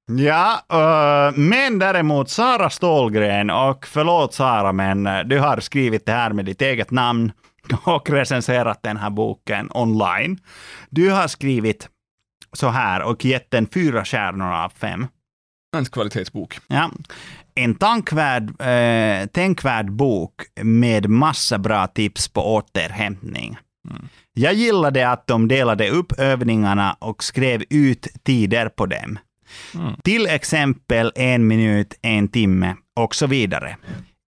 Ja, eh, men däremot Sara Stålgren, och förlåt Sara, men du har skrivit det här med ditt eget namn och recenserat den här boken online. Du har skrivit så här och gett den fyra stjärnor av fem. En kvalitetsbok. Ja. En tankvärd, eh, tänkvärd bok med massa bra tips på återhämtning. Mm. Jag gillade att de delade upp övningarna och skrev ut tider på dem. Mm. Till exempel en minut, en timme och så vidare.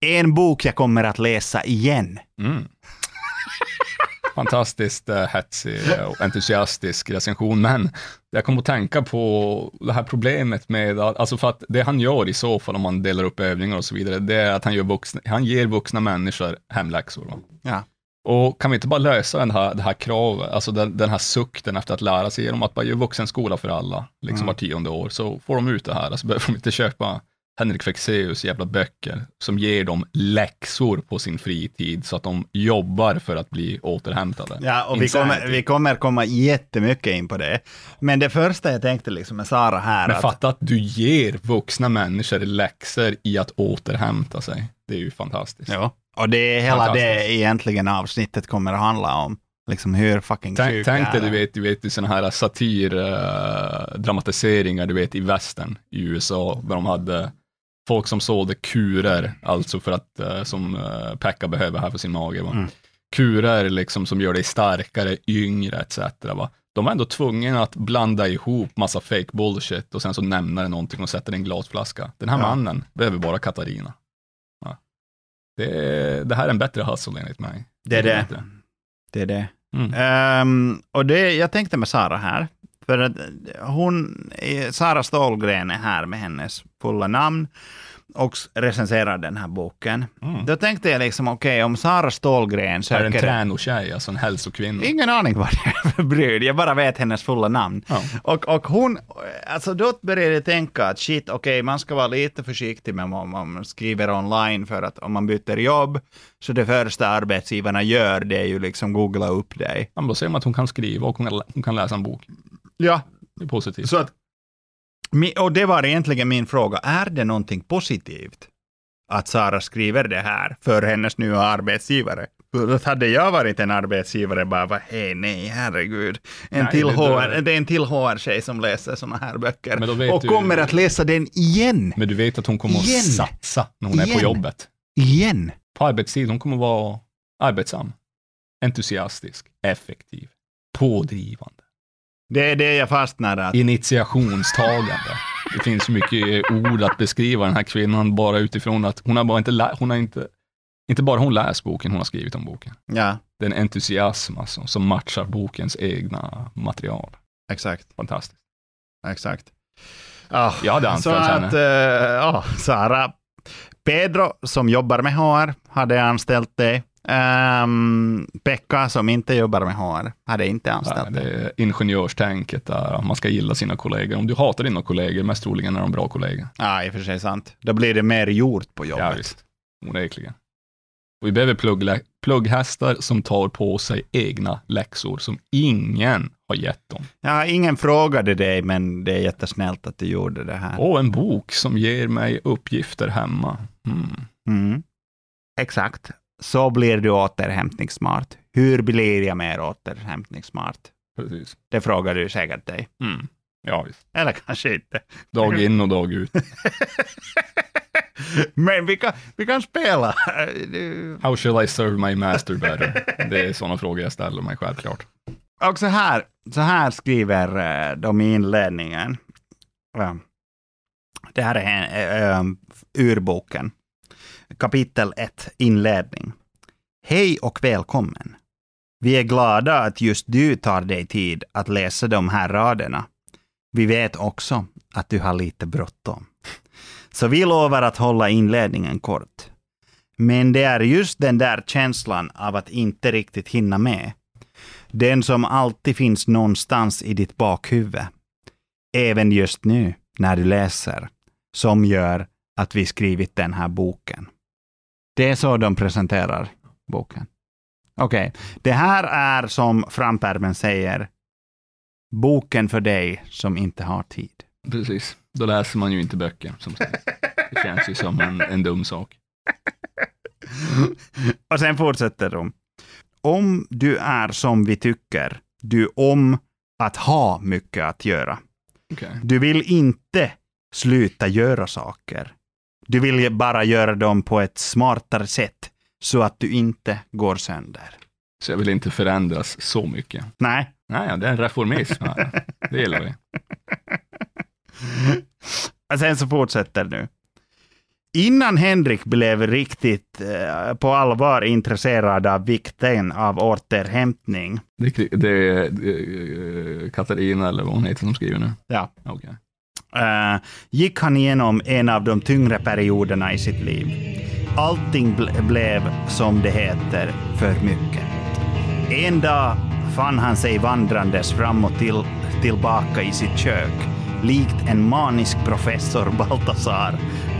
En bok jag kommer att läsa igen. Mm. Fantastiskt uh, hetsig och entusiastisk recension, men jag kom att tänka på det här problemet med, alltså för att det han gör i så fall om man delar upp övningar och så vidare, det är att han, gör vuxna, han ger vuxna människor hemläxor. Va? Ja. Och kan vi inte bara lösa den här, det här kravet, alltså den, den här sukten efter att lära sig genom att bara göra vuxenskola för alla, liksom Mm. var tionde år, så får de ut det här. Alltså behöver de inte köpa Henrik Fexeus jävla böcker som ger dem läxor på sin fritid så att de jobbar för att bli återhämtade. Ja, och vi kommer, vi kommer komma jättemycket in på det. Men det första jag tänkte liksom med Sara här, Men att, fatta att du ger vuxna människor läxor i att återhämta sig. Det är ju fantastiskt. ja, och det är hela det egentligen avsnittet kommer att handla om. Liksom hur fucking Tänk, sjuk tänk dig, du vet, du vet, sådana här satir, eh, dramatiseringar, du vet, i västern i USA, där de hade folk som sålde kurer, alltså för att, eh, som uh, Pekka behöver här för sin mage. Va? Mm. Kurer liksom som gör dig starkare, yngre etc. Va? de var ändå tvungna att blanda ihop massa fake bullshit och sen så nämna det någonting och sätta det i en glasflaska. Den här Ja. mannen behöver bara Katarina. Det, det här är en bättre hustle enligt mig. Det är det. bättre. Det är det. Mm. Ehm, och det, jag tänkte med Sara här, för att hon, Sara Stålgren är här med hennes fulla namn och recenserar den här boken. Mm. Då tänkte jag liksom, okej, om Sara Stålgren Är det en söker... tränotjej, alltså en hälsokvinna? Ingen aning vad det är för brud, jag bara vet hennes fulla namn. Ja. Och, och hon, alltså då började jag tänka att shit, okej, man ska vara lite försiktig med om man skriver online, för att om man byter jobb, så det första arbetsgivarna gör, det är ju liksom googla upp dig. Ja, då säger man att hon kan skriva och hon kan, hon kan läsa en bok. Ja, Det är positivt. Så att, och det var egentligen min fråga, är det någonting positivt att Sara skriver det här för hennes nya arbetsgivare? Att hade jag varit en arbetsgivare bara, hej nej, herregud. En Nej, till det- HR, det är en till HR-tjej som läser sådana här böcker och du- kommer att läsa den igen. Men du vet att hon kommer att Igen. satsa när hon är Igen. på jobbet. Igen. På arbetstid, hon kommer att vara arbetsam, entusiastisk, effektiv, pådrivande, Det är det jag fastnar att... initiationstagande. Det finns mycket ord att beskriva den här kvinnan bara utifrån att hon har bara inte, lä- hon har inte, inte bara hon läst boken, hon har skrivit om boken. Ja, Det är en entusiasm alltså, som matchar bokens egna material. exakt. Fantastiskt. Exakt. Ja, Jag hade så anställt henne. att, eh, ja, Sara, Pedro som jobbar med HR hade anställt dig. Um, Pekka som inte jobbar med HR hade inte anställt det dig. är ingenjörstänket där man ska gilla sina kollegor. Om du hatar dina kollegor, mest troligen är de bra kollegor. Ja, i och för sig sant. Då blir det mer gjort på jobbet. Ja, visst. Onekligen. Och vi behöver plugghästar som tar på sig egna läxor som ingen har gett dem. Ja, ingen frågade dig, men det är jättesnällt att du gjorde det här. Och en bok som ger mig uppgifter hemma. Mm. Mm. Exakt. Så blir du återhämtningssmart. Hur blir jag mer återhämtningssmart? Precis. Det frågar du säkert dig. Mm. Ja, visst. Eller kanske inte. Dag in och dag ut. Men vi kan, vi kan spela. How shall I serve my master better? Det är sådana frågor jag ställer mig självklart. Och så här, så här skriver eh, de i inledningen. Det här är eh, ur boken. Kapitel 1, inledning. Hej och välkommen. Vi är glada att just du tar dig tid att läsa de här raderna. Vi vet också att du har lite bråttom. Så vi lovar att hålla inledningen kort. Men det är just den där känslan av att inte riktigt hinna med. Den som alltid finns någonstans i ditt bakhuvud. Även just nu när du läser. Som gör att vi skrivit den här boken. Det är så de presenterar boken. Okej, det här är som frampermen säger. Boken för dig som inte har tid. Precis. Då läser man ju inte böcker, som sagt. Det känns ju som en, en dum sak. Och sen fortsätter de. Om du är som vi tycker, du om att ha mycket att göra. Okej. Du vill inte sluta göra saker. Du vill ju bara göra dem på ett smartare sätt så att du inte går sönder. Så jag vill inte förändras så mycket. Nej. Nej, det är en reformism här. Det gillar vi. Och sen så fortsätter nu. Innan Henrik blev riktigt eh, på allvar intresserad av vikten av återhämtning. Det, det är eh, Katarina, eller vad hon heter, som skriver nu. Ja. Okej uh, gick han igenom en av de tyngre perioderna i sitt liv. Allting ble- blev, som det heter, för mycket. En dag fann han sig vandrandes fram och till, tillbaka i sitt kök, likt en manisk professor Baltasar,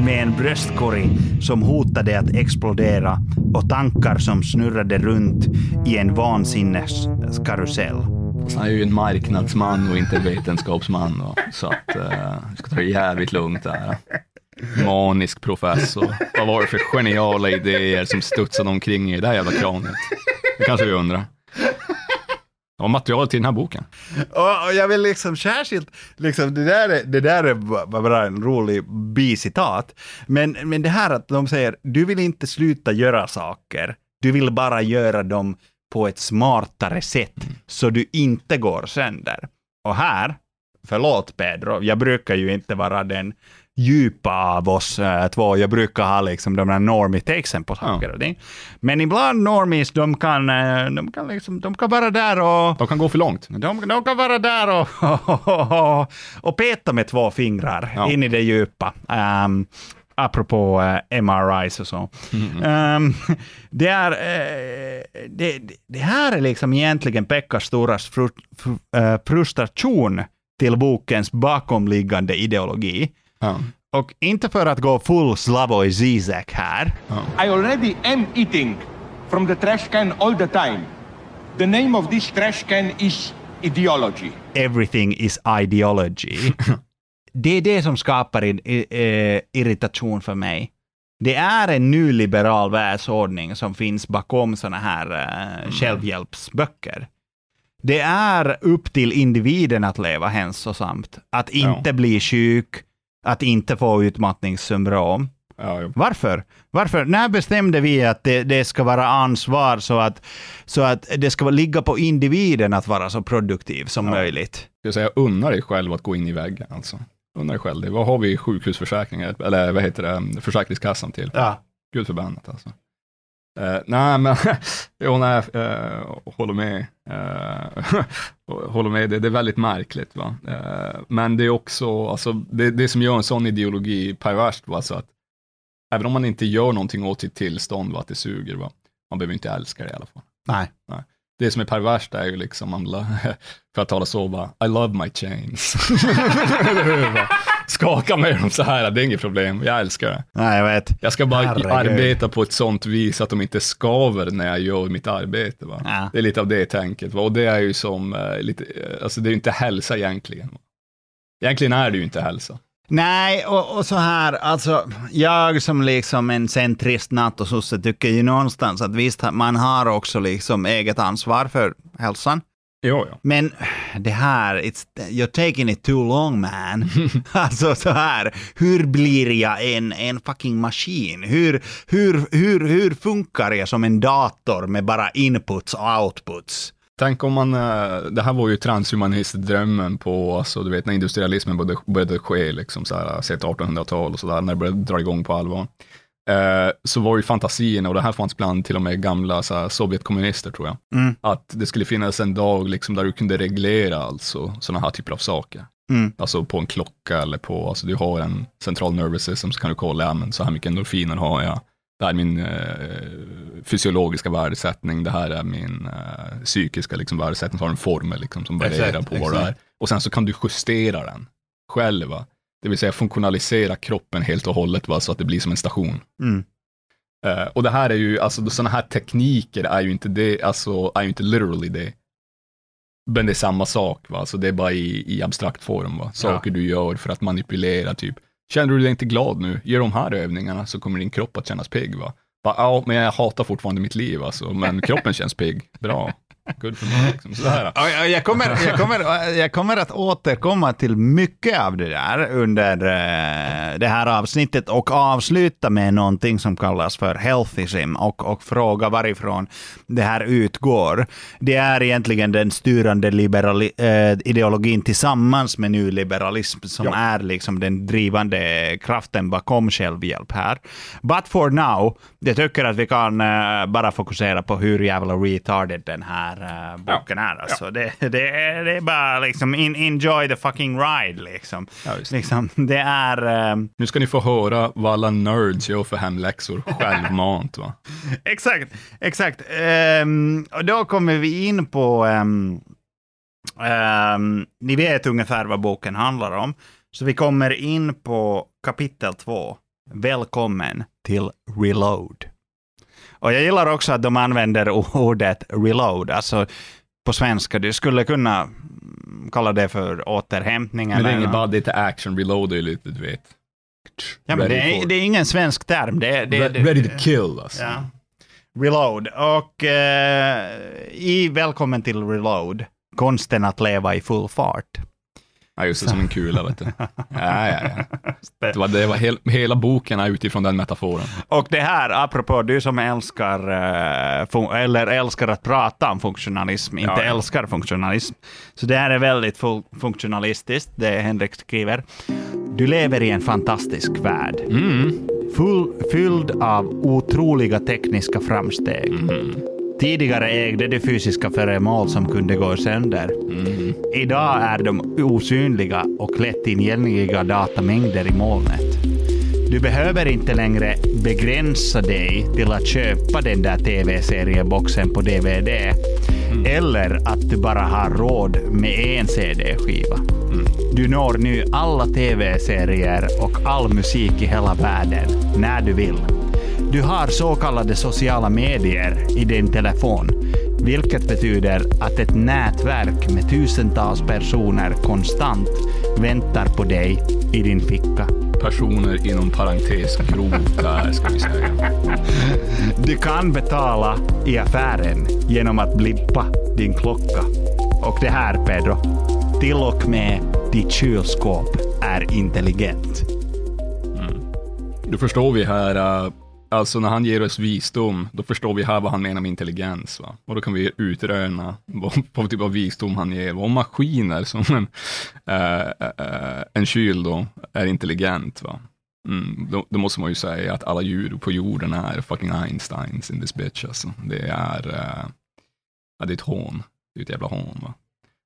med en bröstkorg som hotade att explodera och tankar som snurrade runt i en vansinneskarusell. Så han är ju en marknadsman och inte en vetenskapsman. Då. Så att eh, vi ska ta det jävligt lugnt där. Manisk professor. Vad var det för geniala idéer som studsade omkring i det där jävla kraniet? Det kanske vi undrar. Det var material till den här boken. Och, och jag vill liksom särskilt, liksom, det där är, det där är ba- bara en rolig bicitat. Men, men det här att de säger, du vill inte sluta göra saker, du vill bara göra dem på ett smartare sätt, så du inte går sönder. Och här, förlåt Pedro, jag brukar ju inte vara den djupa av oss eh, två. Jag brukar ha liksom de där normie-takesen på saker och ting. Men ibland normies, de kan, eh, de kan, liksom, de kan vara där och De kan gå för långt. de, de kan vara där och, och, och peta med två fingrar Ja. in i det djupa. Um, apropå uh, MRIs och så. Ehm, det, är, eh, det, det- här är liksom egentligen Pekka Storas fru, fru, eh, frustration till bokens bakomliggande ideologi. Ja. Och inte för att gå full Slavoj Zizek här, I already am eating from the trash can all the time. The name of this trash can is ideology. everything is ideology. det är det som skapar eh, irritation för mig. Det är en nyliberal världsordning som finns bakom sådana här eh, självhjälpsböcker. Det är upp till individen att leva hälsosamt, att inte bli sjuk, att inte få utmattningssyndrom. Ja, jo. Varför? Varför? När bestämde vi att det, det ska vara ansvar så att, så att det ska ligga på individen att vara så produktiv som möjligt? Jag säga, unna dig själv att gå in i väggen alltså. Dig själv det. Vad har vi sjukhusförsäkringar, eller vad heter det, Försäkringskassan till? Ja. Gud förbannat alltså. Eh, nej, men jo, nej, uh, håller med. Uh, håller med, det, det är väldigt märkligt. Va? Eh, men det är också, alltså, det, det som gör en sån ideologi perverst, va? Så att även om man inte gör någonting åt sitt tillstånd, va? att det suger, va? man behöver inte älska det i alla fall. Nej. Det som är perverst är ju liksom, man, la- för att tala så, bara, I love my chains. Skaka med dem så här, det är inget problem, jag älskar det. Nej, jag vet. Jag ska bara Herregud. arbeta på ett sånt vis att de inte skaver när jag gör mitt arbete. Va? Ja. Det är lite av det tänket. Va? Och det är ju som, eh, lite, eh, alltså det är ju inte hälsa egentligen. Va? Egentligen är det ju inte hälsa. Nej, och, och så här, alltså, jag som liksom en centrist nattososse tycker ju någonstans att visst, man har också liksom eget ansvar för hälsan. Jo, ja. Men det här, it's, you're taking it too long man. alltså så här, hur blir jag en, en fucking maskin? Hur, hur, hur, hur funkar jag som en dator med bara inputs och outputs? Tänk om man, eh, det här var ju transhumanistdrömmen på, alltså, du vet när industrialismen började, började ske, liksom så här, sett 1800-tal och sådär, när det började dra igång på allvar. Eh, så var ju fantasierna, och det här fanns bland till och med gamla så här, Sovjetkommunister tror jag, Mm. att det skulle finnas en dag liksom, där du kunde reglera alltså sådana här typer av saker. Mm. Alltså på en klocka eller på, alltså du har en central nervous system så kan du kolla, ja men så här mycket endorfiner har jag. Det här är min eh, fysiologiska värdesättning, det här är min eh, psykiska liksom, värdesättning, så har en formel liksom, som varierar Exakt, på vad det är. Och sen så kan du justera den själv, va? det vill säga funktionalisera kroppen helt och hållet va? så att det blir som en station. Mm. Eh, och det här är ju, alltså sådana här tekniker är ju inte det, alltså är ju inte literally det. Men det är samma sak, va? så det är bara i, i abstrakt form. Va? Saker du gör för att manipulera, typ. Känner du dig inte glad nu? Gör de här övningarna så kommer din kropp att kännas pigg. Va? Bara, ja, men jag hatar fortfarande mitt liv, alltså. men kroppen känns pigg. Bra. Good for me. Liksom. Sådär. Ja, ja, Jag kommer, jag, kommer, jag kommer att återkomma till mycket av det där under eh, det här avsnittet och avsluta med någonting som kallas för healthism och, och fråga varifrån det här utgår. Det är egentligen den styrande liberali, eh, ideologin tillsammans med nyliberalism som Ja. är liksom den drivande kraften bakom självhjälp här. But for now, jag tycker att vi kan eh, bara fokusera på hur jävla retarded den här uh, boken är. Alltså, det, det, är, det är bara liksom in, enjoy the fucking ride. Liksom. Ja, visst. liksom, det är... eh, Nu ska ni få höra vad alla nerds gör för hemläxor självmant. Va? Exakt, exakt. Ehm, och då kommer vi in på... ehm, ni vet ungefär vad boken handlar om. Så vi kommer in på kapitel två. Välkommen till Reload. Och jag gillar också att de använder ordet reload, alltså på svenska. Du skulle kunna mm, kalla det för återhämtning. Men det är inget nå- bara, inte action, reload är lite, du vet. ja, men det, är, det är ingen svensk term. Det, det, Re- ready to kill alltså. Ja. Reload. Och eh, i Välkommen till Reload, konsten att leva i full fart, Ja, just det, som en kula, vet du. Ja, ja, ja. Det var, det var hel, hela boken är utifrån den metaforen. Och det här, apropå du som älskar, eh, eller älskar att prata om funktionalism, inte Ja, ja. älskar funktionalism. Så det här är väldigt fu- funktionalistiskt, det Henrik skriver. Du lever i en fantastisk värld. Full, fylld av otroliga tekniska framsteg. Tidigare ägde du fysiska föremål som kunde gå sönder. Idag är de osynliga och lättillgängliga datamängder i molnet. Du behöver inte längre begränsa dig till att köpa den där tv-serieboxen på DVD. Eller att du bara har råd med en CD-skiva. Du når nu alla tv-serier och all musik i hela världen när du vill. Du har så kallade sociala medier i din telefon, vilket betyder att ett nätverk med tusentals personer konstant väntar på dig i din ficka. Personer inom parentes grov där, ska vi säga. Du kan betala i affären genom att blippa din klocka. Och det här, Pedro, till och med ditt kylskåp är intelligent. Då förstår vi här, äh, alltså när han ger oss visdom, då förstår vi här vad han menar med intelligens. Va? Och då kan vi utröna vad, vad typ av visdom han ger. Om maskiner som en, äh, äh, en kyl då är intelligent, va? Mm, då, då måste man ju säga att alla djur på jorden är fucking Einsteins in this bitch. Alltså. Det är, äh, det är ett hån. Det är ett jävla hån. Va?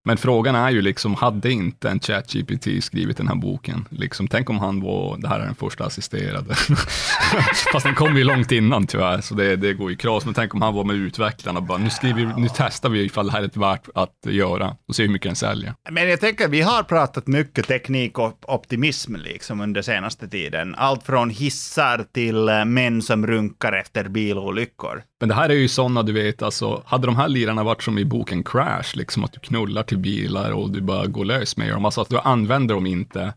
Men frågan är ju liksom, hade inte en ChatGPT skrivit den här boken? Liksom, tänk om han var, det här är den första assisterade. Fast den kom ju långt innan tyvärr, så det, det går ju kras. Men tänk om han var med utvecklarna och bara, nu, skriver, nu testar vi ifall det här är ett värt att göra och se hur mycket den säljer. Men jag tänker, vi har pratat mycket teknik och optimism liksom under senaste tiden. Allt från hissar till eh, män som runkar efter bilolyckor. Men det här är ju sådana, du vet, alltså, hade de här lirarna varit som i boken Crash, liksom att du knullar till bilar och du bara går lös med dem, alltså att du använder dem inte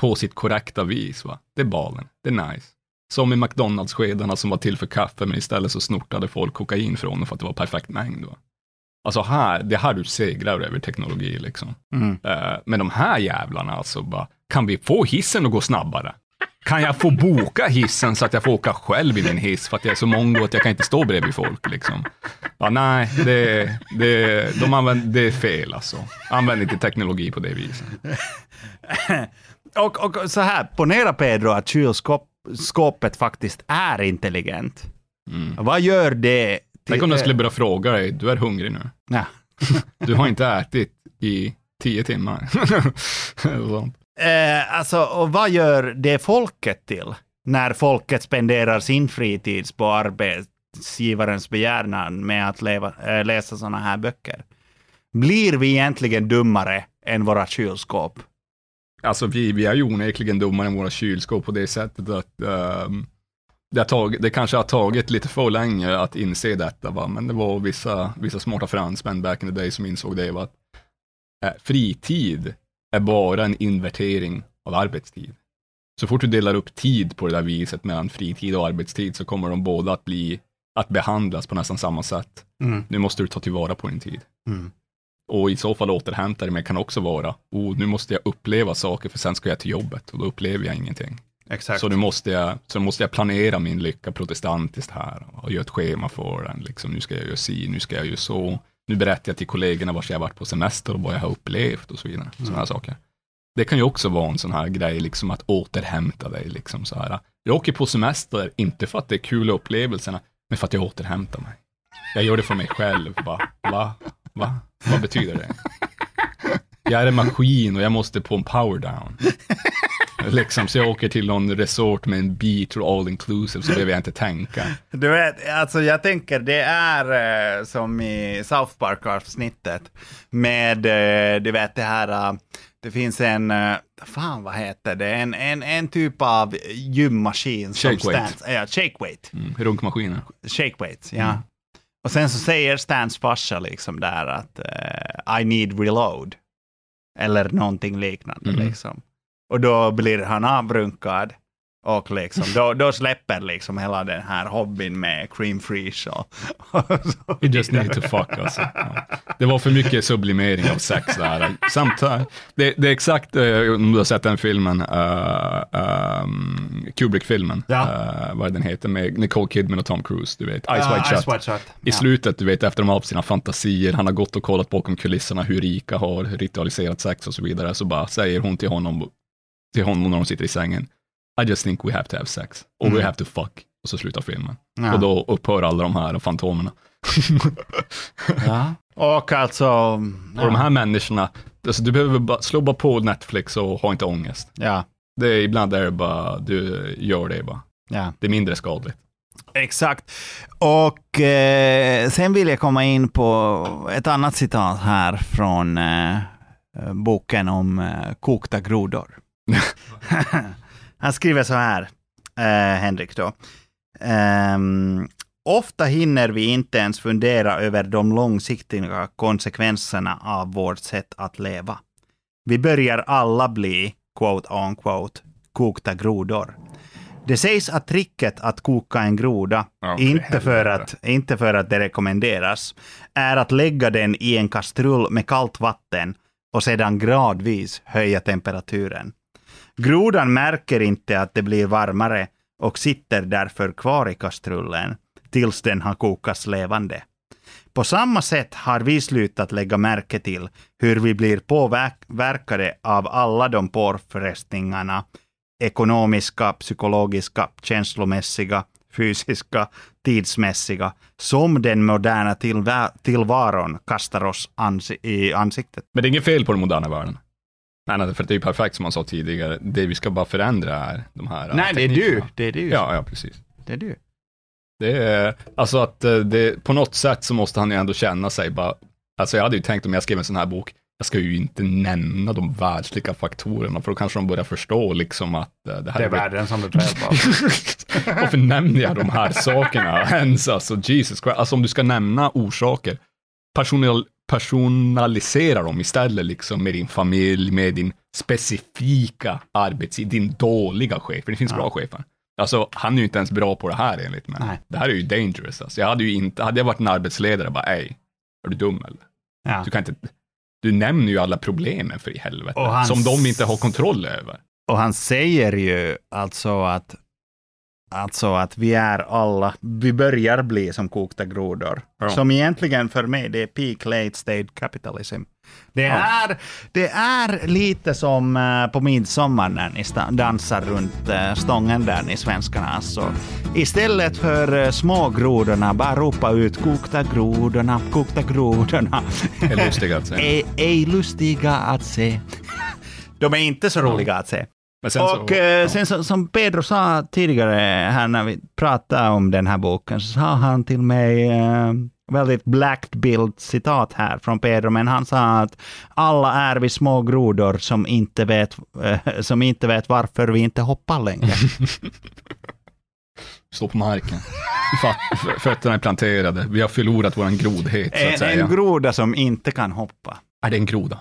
på sitt korrekta vis, va? Det är balen, det är nice. Som i McDonalds-skedarna som var till för kaffe, men istället så snortade folk kokain från dem för att det var perfekt mängd. Va? Alltså här, det är här du segrar över teknologi liksom. Eh, men de här jävlarna alltså, bara, kan vi få hissen att gå snabbare? Kan jag få boka hissen så att jag får åka själv i min hiss för att jag är så mongo att jag kan inte stå bredvid folk liksom? Ja, nej, det, det, de använder, det är fel alltså. Använd inte teknologi på det viset. Och, och så här, ponera Pedro att kylskåpet faktiskt är intelligent. Vad gör det? Till, Tänk om den skulle börja fråga dig, du är hungrig nu. Ja. Du har inte ätit i tio timmar. Sånt. Eh, alltså, och vad gör det folket till? När folket spenderar sin fritid på arbetsgivarens begäran med att leva, eh, läsa sådana här böcker. Blir vi egentligen dummare än våra kylskåp? Alltså vi, vi är ju onekligen dummare än våra kylskåp på det sättet att um, det, har tagit, det kanske har tagit lite för länge att inse detta, va? men det var vissa, vissa smarta fransmän back in the day som insåg det, va? att eh, fritid är bara en invertering av arbetstid. Så fort du delar upp tid på det där viset mellan fritid och arbetstid så kommer de båda att bli, att behandlas på nästan samma sätt. Mm. Nu måste du ta tillvara på din tid. Mm. Och i så fall återhämta det, men kan också vara, oh, nu måste jag uppleva saker för sen ska jag till jobbet och då upplever jag ingenting. Exakt. Så nu måste jag, så måste jag planera min lycka protestantiskt här och göra ett schema för den. Liksom, nu ska jag göra si, nu ska jag göra så. Nu berättar jag till kollegorna vart jag varit på semester och vad jag har upplevt och så vidare. Sådana här saker. Det kan ju också vara en sån här grej, liksom att återhämta dig. Liksom så här. Jag åker på semester, inte för att det är kul upplevelserna, men för att jag återhämtar mig. Jag gör det för mig själv. Va? Va? Va? Vad betyder det? Jag är en maskin och jag måste på en power down. Liksom, så jag åker till någon resort med en beach och all inclusive, så behöver jag inte tänka. Du vet, alltså jag tänker det är eh, som i South Park-avsnittet med, eh, du vet det här, eh, det finns en, eh, fan vad heter det, en, en, en typ av gymmaskin som Shake weight. Stans, ja, shake weight, Mm, runkmaskiner. shake weight, ja. Och sen så säger Stans farsa liksom där att eh, I need reload. Eller någonting liknande Mhm. liksom. Och då blir han avrunkad. Och liksom, då, då släpper liksom hela den här hobbyn med cream freeze och, och så You just need to fuck alltså. Ja. Det var för mycket sublimering av sex där. Samtidigt, det, det är exakt, eh, om du har sett den filmen, uh, um, Kubrick-filmen, Ja. uh, vad den heter, med Nicole Kidman och Tom Cruise, du vet, Ice Ja, White Shut. Ice White Shut. I Ja. slutet, du vet, efter de har haft sina fantasier, han har gått och kollat bakom kulisserna hur rika har ritualiserat sex och så vidare, så bara säger hon till honom, till honom när de sitter i sängen, I just think we have to have sex, we Mm. have to fuck, och så slutar filmen. Ja. Och då upphör alla de här fantomerna. Ja. Och alltså... Och de här människorna, alltså du behöver bara slå bara på Netflix och ha inte ångest. Ja, Det är, ibland är det bara, du gör det bara. ja. Det är mindre skadligt. Exakt. Och eh, sen vill jag komma in på ett annat citat här från eh, boken om eh, kokta grodor. Han skriver så här, eh, Henrik då. Ehm, Ofta hinner vi inte ens fundera över de långsiktiga konsekvenserna av vårt sätt att leva. Vi börjar alla bli, quote on quote, kokta grodor. Det sägs att tricket att koka en groda, för inte, för att, inte för att det rekommenderas, är att lägga den i en kastrull med kallt vatten och sedan gradvis höja temperaturen. Grodan märker inte att det blir varmare och sitter därför kvar i kastrullen tills den har kokats levande. På samma sätt har vi slutat lägga märke till hur vi blir påverkade av alla de påfrestningarna, ekonomiska, psykologiska, känslomässiga, fysiska, tidsmässiga, som den moderna tillvaron kastar oss ansi- i ansiktet. Men det är inget fel på den moderna världen. Nej, nej, för det är ju perfekt som man sa tidigare. Det vi ska bara förändra är de här äh, Nej, det är du. Det är du. Ja, ja, precis. Det är du. Det är, alltså att eh, det, på något sätt så måste han ju ändå känna sig bara, alltså jag hade ju tänkt om jag skrev en sån här bok, jag ska ju inte nämna de världsliga faktorerna, för då kanske de börjar förstå liksom att eh, det här Det är världen som bara. Varför nämner jag de här sakerna ens? Alltså Jesus Christ. Alltså om du ska nämna orsaker, personal, personalisera dem istället liksom med din familj, med din specifika arbetstid, din dåliga chef, för det finns bra chefer. Alltså han är ju inte ens bra på det här enligt mig. Nej. Det här är ju dangerous. Alltså, jag hade ju inte, hade jag varit en arbetsledare bara, ej, är du dum eller? Ja. Du kan inte, du nämner ju alla problemen för i helvete, hans- som de inte har kontroll över. Och han säger ju alltså att, alltså att vi är alla, vi börjar bli som kokta grodor. Ja. Som egentligen för mig, det är peak late stage capitalism. Det Ja. är, det är lite som eh, på midsommar när ni dansar runt eh, stången där, ni svenskarna. Alltså, istället för eh, små grodorna, bara ropa ut kokta grodorna, kokta grodorna. Det är lustigt att säga. Ej, ej lustiga att se. De är inte så roliga att se. Men sen och så, eh, ja. sen så, som Pedro sa tidigare här när vi pratade om den här boken, så sa han till mig eh, väldigt blacked bild citat här från Pedro, men han sa att alla är vi små grodor som inte vet, eh, som inte vet varför vi inte hoppar längre. Stå på marken. Fötterna är planterade. Vi har förlorat våran grodhet, så att en, säga. en groda som inte kan hoppa. är det en groda?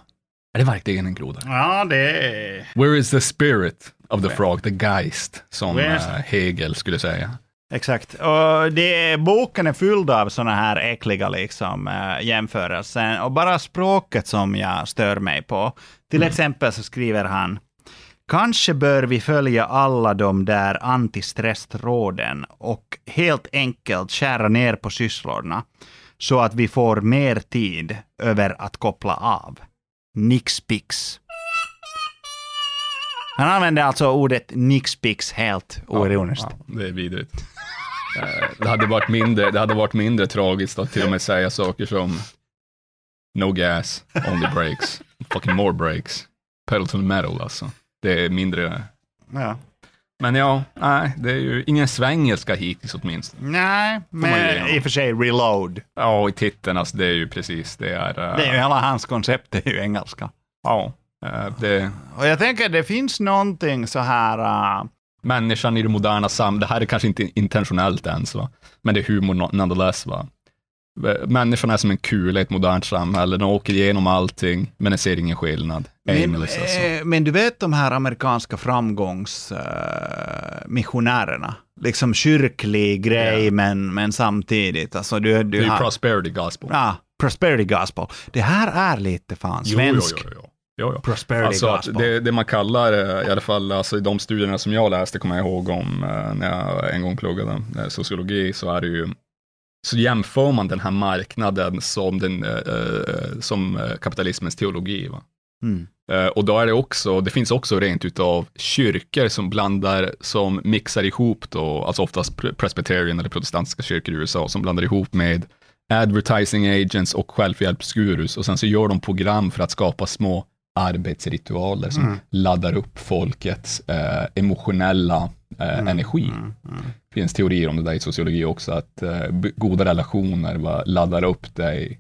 Är det verkligen en groda? Ja, det är... Where is the spirit of the frog, the geist, som eh, Hegel skulle säga. Exakt. Och det, boken är fylld av sådana här äckliga liksom, äh, jämförelser. Och bara språket som jag stör mig på. Till exempel så skriver han Kanske bör vi följa alla de där antistressråden och helt enkelt skära ner på sysslorna så att vi får mer tid över att koppla av. Nixpix. Han använder alltså ordet nixpix helt oironiskt. Ja, det är vidrigt. Eh, det, hade varit mindre, det hade varit mindre tragiskt att till och med säga saker som No gas, only brakes, fucking more brakes, pedal to the metal alltså. Det är mindre, Ja. Men ja, nej, det är ju ingen svengelska hittills åtminstone. Nej, men i och för sig reload. Ja, i titeln, alltså det är ju precis, det är... eh, Det är ju hela hans koncept, det är ju engelska. Ja, eh, det... Och jag tänker det finns någonting så här... Uh, Människan i det moderna samhället, det här är kanske inte intentionellt ens, va? men det är humor no- nonetheless. Va? Människan är som en kula i ett modernt samhälle, den åker igenom allting, men den ser ingen skillnad. men, alltså. eh, men du vet de här amerikanska framgångsmissionärerna? liksom kyrklig grej, Ja. men, men samtidigt. Alltså, du, Det är du har, prosperity gospel. Ja, prosperity gospel. Det här är lite fan svensk Jo, jo, jo, jo. Jo, prosperity Alltså gospel. det, det man kallar, eh, i alla fall alltså, i de studierna som jag läste, kommer jag ihåg om eh, när jag en gång pluggade eh, sociologi, så är det ju, så jämför man den här marknaden som, den, eh, eh, som eh, kapitalismens teologi. Va? Mm. Eh, Och då är det också, det finns också rent utav kyrkor som blandar, som mixar ihop då, alltså oftast pre- presbyterian eller protestantiska kyrkor i USA, som blandar ihop med advertising agents och självhjälpsgurus och sen så gör de program för att skapa små arbetsritualer som laddar upp folkets eh, emotionella eh, energi. Det finns teorier om det där i sociologi också, att eh, goda relationer va, laddar upp dig,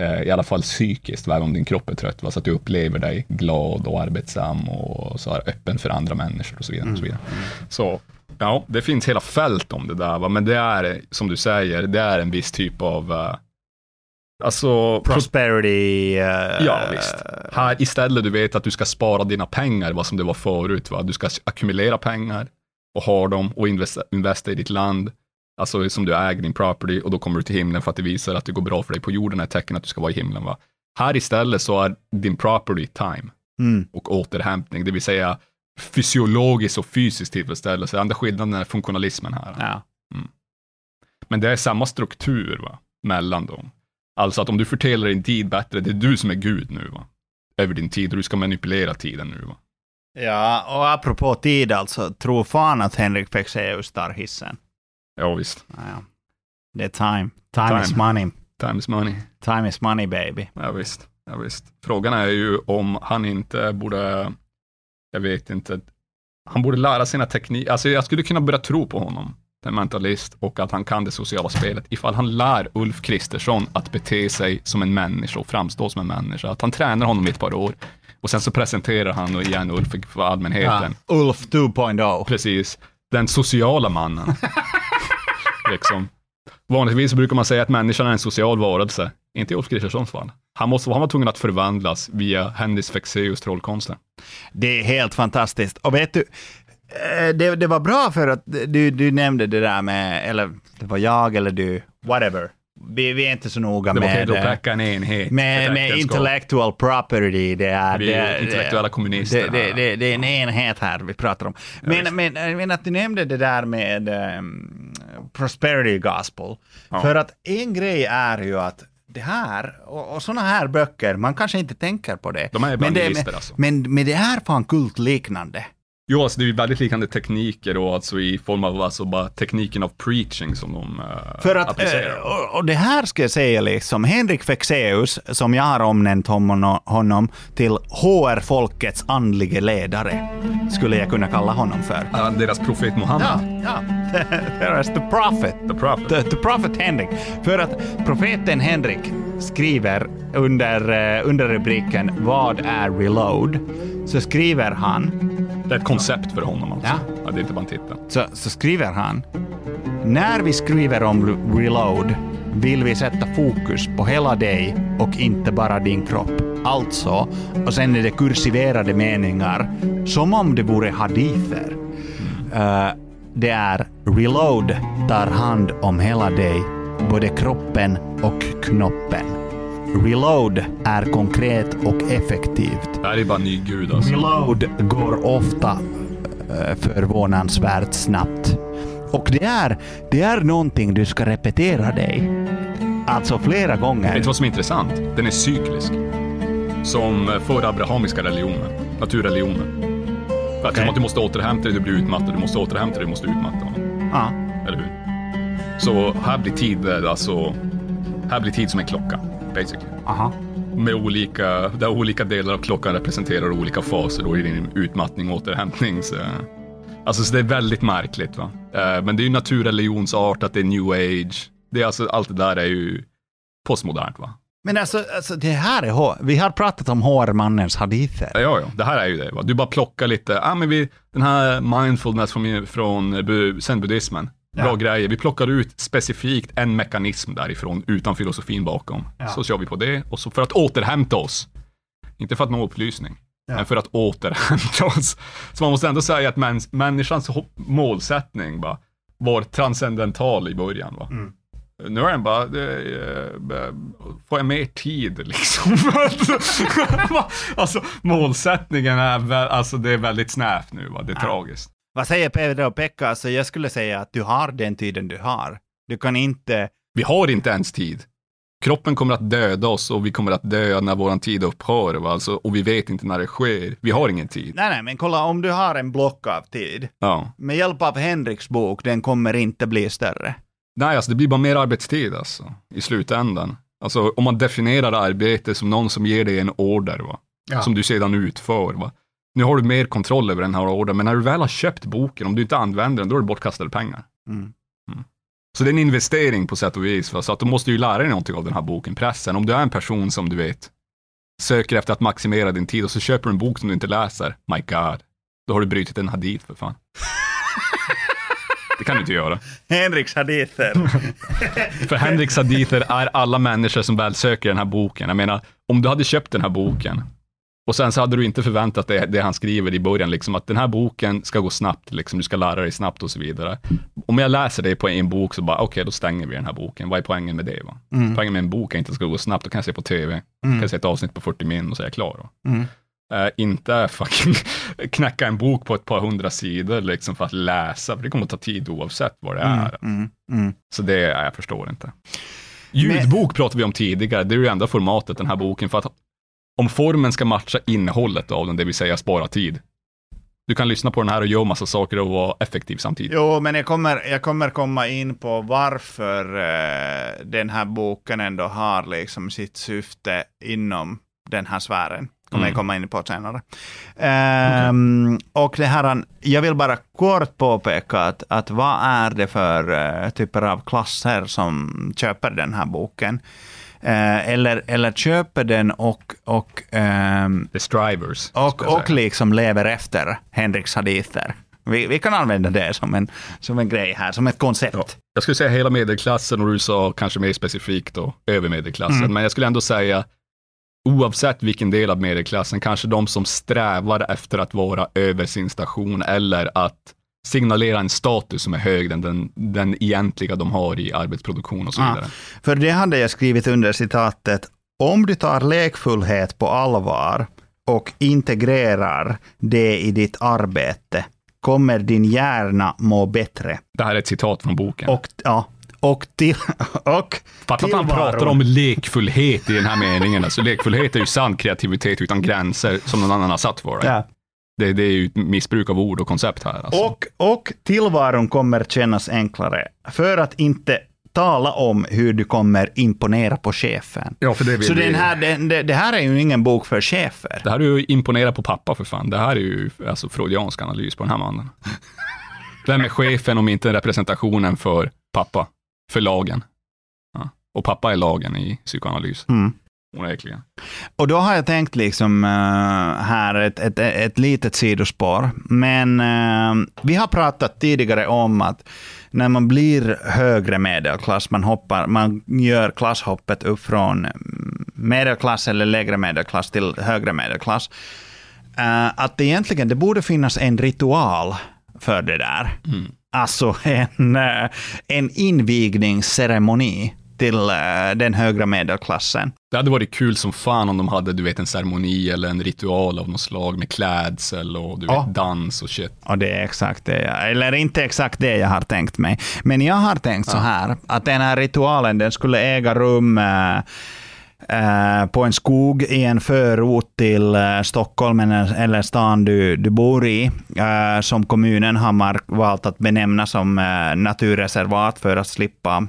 eh, i alla fall psykiskt, även om din kropp är trött, va, så att du upplever dig glad och arbetsam och så här, öppen för andra människor och så vidare. Och så, vidare. så ja, det finns hela fält om det där, va, men det är, som du säger, det är en viss typ av, eh, alltså, Prosperity... eh, Ja, visst. Här istället du vet att du ska spara dina pengar, vad som det var förut. Va? Du ska ackumulera pengar och ha dem och investa, investa i ditt land. Alltså som du äger din property och då kommer du till himlen för att det visar att det går bra för dig på jorden är tecken att du ska vara i himlen. Va? Här istället så är din property time Mm. och återhämtning, det vill säga fysiologisk och fysisk tillfredsställelse. Enda skillnaden är funktionalismen här. Ja. Men det är samma struktur va? mellan dem. Alltså att om du fördelar din tid bättre, det är du som är Gud nu va? Över din tid och du ska manipulera tiden nu va? ja, och apropå tid alltså, tro fan att Henrik Fexeus tar hissen. Ja visst, Ja, ja. Det är time. Time, Time. is money. time is money. Time is money baby. Ja visst, ja visst. Frågan är ju om han inte borde, jag vet inte, han borde lära sina tekniker, alltså jag skulle kunna börja tro på honom, en mentalist, och att han kan det sociala spelet, ifall han lär Ulf Kristersson att bete sig som en människa och framstå som en människa, att han tränar honom i ett par år, och sen så presenterar han igen Ulf för allmänheten. Ulf 2.0. Precis, den sociala mannen. liksom. Vanligtvis brukar man säga att människan är en social varelse. Inte i Ulf Kristerssons fall. Han, måste, han var tvungen att förvandlas via Hennis Fexeus trollkonster. Det är helt fantastiskt. Och vet du, det, det var bra för att du, du nämnde det där med, eller det var jag eller du, whatever. Vi, vi är inte så noga Det med, eh, med, med äktenskap. intellectual property. Det är, Vi det, är intellektuella kommunister Det, det, det, det är en enhet här vi pratar om. Men, men, men att du nämnde det där med um, prosperity gospel. Ja. För att en grej är ju att det här, och, och sådana här böcker, man kanske inte tänker på det. De men, det, men, alltså. men, men det är fan kultliknande. Jo, alltså det är ju väldigt liknande tekniker och alltså i form av alltså bara tekniken av preaching som de uh, För att, applicerar. eh, och, det här ska jag säga liksom, Henrik Fexeus, som jag har omnämnt honom, honom till HR-folkets andlige ledare, skulle jag kunna kalla honom för. Ja, deras profet Muhammed, Ja, ja. There's the prophet. the prophet. The, the prophet Henrik. För att profeten Henrik skriver under, eh, under rubriken Vad är reload? Så skriver han Det är ett koncept för honom alltså. Ja. Ja, det är inte bara en titel. så, så skriver han När vi skriver om re- reload vill vi sätta fokus på hela dig och inte bara din kropp. Alltså, och sen är det kursiverade meningar som om det vore hadither. Eh, det är reload tar hand om hela dig, både kroppen och knoppen. Reload är konkret och effektivt. Det här är bara ny gud alltså. Reload går ofta eh, förvånansvärt snabbt. Och det är, det är någonting du ska repetera dig. Alltså flera Vet gånger. du vad som är intressant? Den är cyklisk. Som för abrahamiska religioner, naturreligioner. För att Okej. som att du måste återhämta dig, du blir utmattad, du måste återhämta dig, du måste utmatta honom. Ja. Eller hur? Så här blir tid, eh, alltså, här blir tid som en klocka, basically. Aha. Med olika, där olika delar av klockan representerar olika faser då i din utmattning och återhämtning. Så, alltså, så det är väldigt märkligt. Va? Eh, Men det är ju naturreligionsart, att det är new age. Det är alltså, allt det där är ju postmodernt. Va? Men alltså, alltså det här är H. Vi har pratat om HR-mannens hadither. Ja, ja, det här är ju det. Va? Du bara plockar lite, ah, men vi, den här mindfulness från, från bu- zen-buddhismen. Bra Ja. grejer. Vi plockar ut specifikt en mekanism därifrån utan filosofin bakom. Ja. Så kör vi på det och så för att återhämta oss. Inte för att nå upplysning, Ja. men för att återhämta oss. Så man måste ändå säga att mäns, människans målsättning va, var transcendental i början. Va? Mm. Nu är den bara, eh, får jag mer tid liksom? alltså målsättningen är väl, alltså det är väldigt snävt nu va, det är tragiskt. Vad säger Pedro och Pekka? Alltså, jag skulle säga att du har den tiden du har. Du kan inte... Vi har inte ens tid. Kroppen kommer att döda oss och vi kommer att dö när vår tid upphör. Va? Alltså, och vi vet inte när det sker. Vi har ingen tid. Nej, nej, men kolla om du har en block av tid. Ja. Med hjälp av Henriks bok, den kommer inte bli större. Nej, alltså det blir bara mer arbetstid alltså, i slutändan. Alltså om man definierar arbete som någon som ger dig en order, va? Ja. som du sedan utför. Va? Nu har du mer kontroll över den här ordern, men när du väl har köpt boken, om du inte använder den, då är det bortkastade pengar. Mm. Så det är en investering på sätt och vis. Va? Så att du måste ju lära dig någonting av den här boken, pressen. Om du är en person som du vet söker efter att maximera din tid och så köper du en bok som du inte läser, my god, då har du brutit en hadith för fan. det kan du inte göra. Henriks hadither. För Henriks hadither är alla människor som väl söker den här boken. Jag menar, om du hade köpt den här boken och sen så hade du inte förväntat dig det han skriver i början, liksom att den här boken ska gå snabbt, liksom, du ska lära dig snabbt och så vidare. Om jag läser det på en bok så bara, okej, då stänger vi den här boken. Vad är poängen med det? Va? Poängen med en bok är inte att det ska gå snabbt, då kan jag se på tv, kan jag se ett avsnitt på 40 min och så är jag klar. Mm. Eh, inte fucking knäcka en bok på ett par hundra sidor liksom för att läsa, för det kommer att ta tid oavsett vad det är. Mm, mm. Så det, ja, jag förstår inte. Ljudbok pratade vi om tidigare, det är ju det enda formatet den här boken, för att om formen ska matcha innehållet av den, det vill säga spara tid. Du kan lyssna på den här och göra massa saker och vara effektiv samtidigt. Jo, men jag kommer, jag kommer komma in på varför eh, den här boken ändå har liksom sitt syfte inom den här sfären. kommer Mm. jag komma in på senare. Ehm, Och det här, jag vill bara kort påpeka att, att vad är det för eh, typer av klasser som köper den här boken? Eh, eller, eller köper den och, och ehm, The Strivers. och, och liksom lever efter Henriks hadither. Vi, vi kan använda det som en, som en grej här, som ett koncept. Ja. Jag skulle säga hela medelklassen och du sa kanske mer specifikt då, över medelklassen. Mm. Men jag skulle ändå säga, oavsett vilken del av medelklassen, kanske de som strävar efter att vara över sin station eller att signalera en status som är högre än den, den egentliga de har i arbetsproduktion och så Ja. vidare. För det hade jag skrivit under citatet. Om du tar lekfullhet på allvar och integrerar det i ditt arbete kommer din hjärna må bättre. Det här är ett citat från boken. Och, ja, och, till, och Fatta att han pratar om lekfullhet i den här meningen. Alltså, lekfullhet är ju sann kreativitet utan gränser som någon annan har satt för dig. Ja. Det, det är ju ett missbruk av ord och koncept här. Alltså. Och, och tillvaron kommer kännas enklare. För att inte tala om hur du kommer imponera på chefen. ja, för det, Så den här, det, det, det här är ju ingen bok för chefer. det här är ju imponera på pappa för fan. Det här är ju alltså, freudiansk analys på den här mannen. Vem är chefen om inte representationen för pappa? För lagen. Ja. Och pappa är lagen i psykoanalys. Mm. Onekligen. Och då har jag tänkt liksom eh, här ett, ett, ett litet sidospår. Men eh, vi har pratat tidigare om att när man blir högre medelklass, man, hoppar, man gör klasshoppet upp från mm, medelklass eller lägre medelklass till högre medelklass. eh, att det egentligen det borde finnas en ritual för det där. Alltså en, en invigningsceremoni till eh, den högre medelklassen. Det hade varit kul som fan om de hade, du vet, en ceremoni eller en ritual av något slag med klädsel och du Ja. vet, dans och shit. Och det är exakt det jag, eller inte exakt det jag har tänkt mig. Men jag har tänkt så här, att den här ritualen den skulle äga rum eh, på en skog i en förort till eh, Stockholm eller, eller stan du, du bor i, eh, som kommunen har valt att benämna som eh, naturreservat för att slippa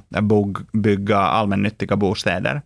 bygga allmännyttiga bostäder.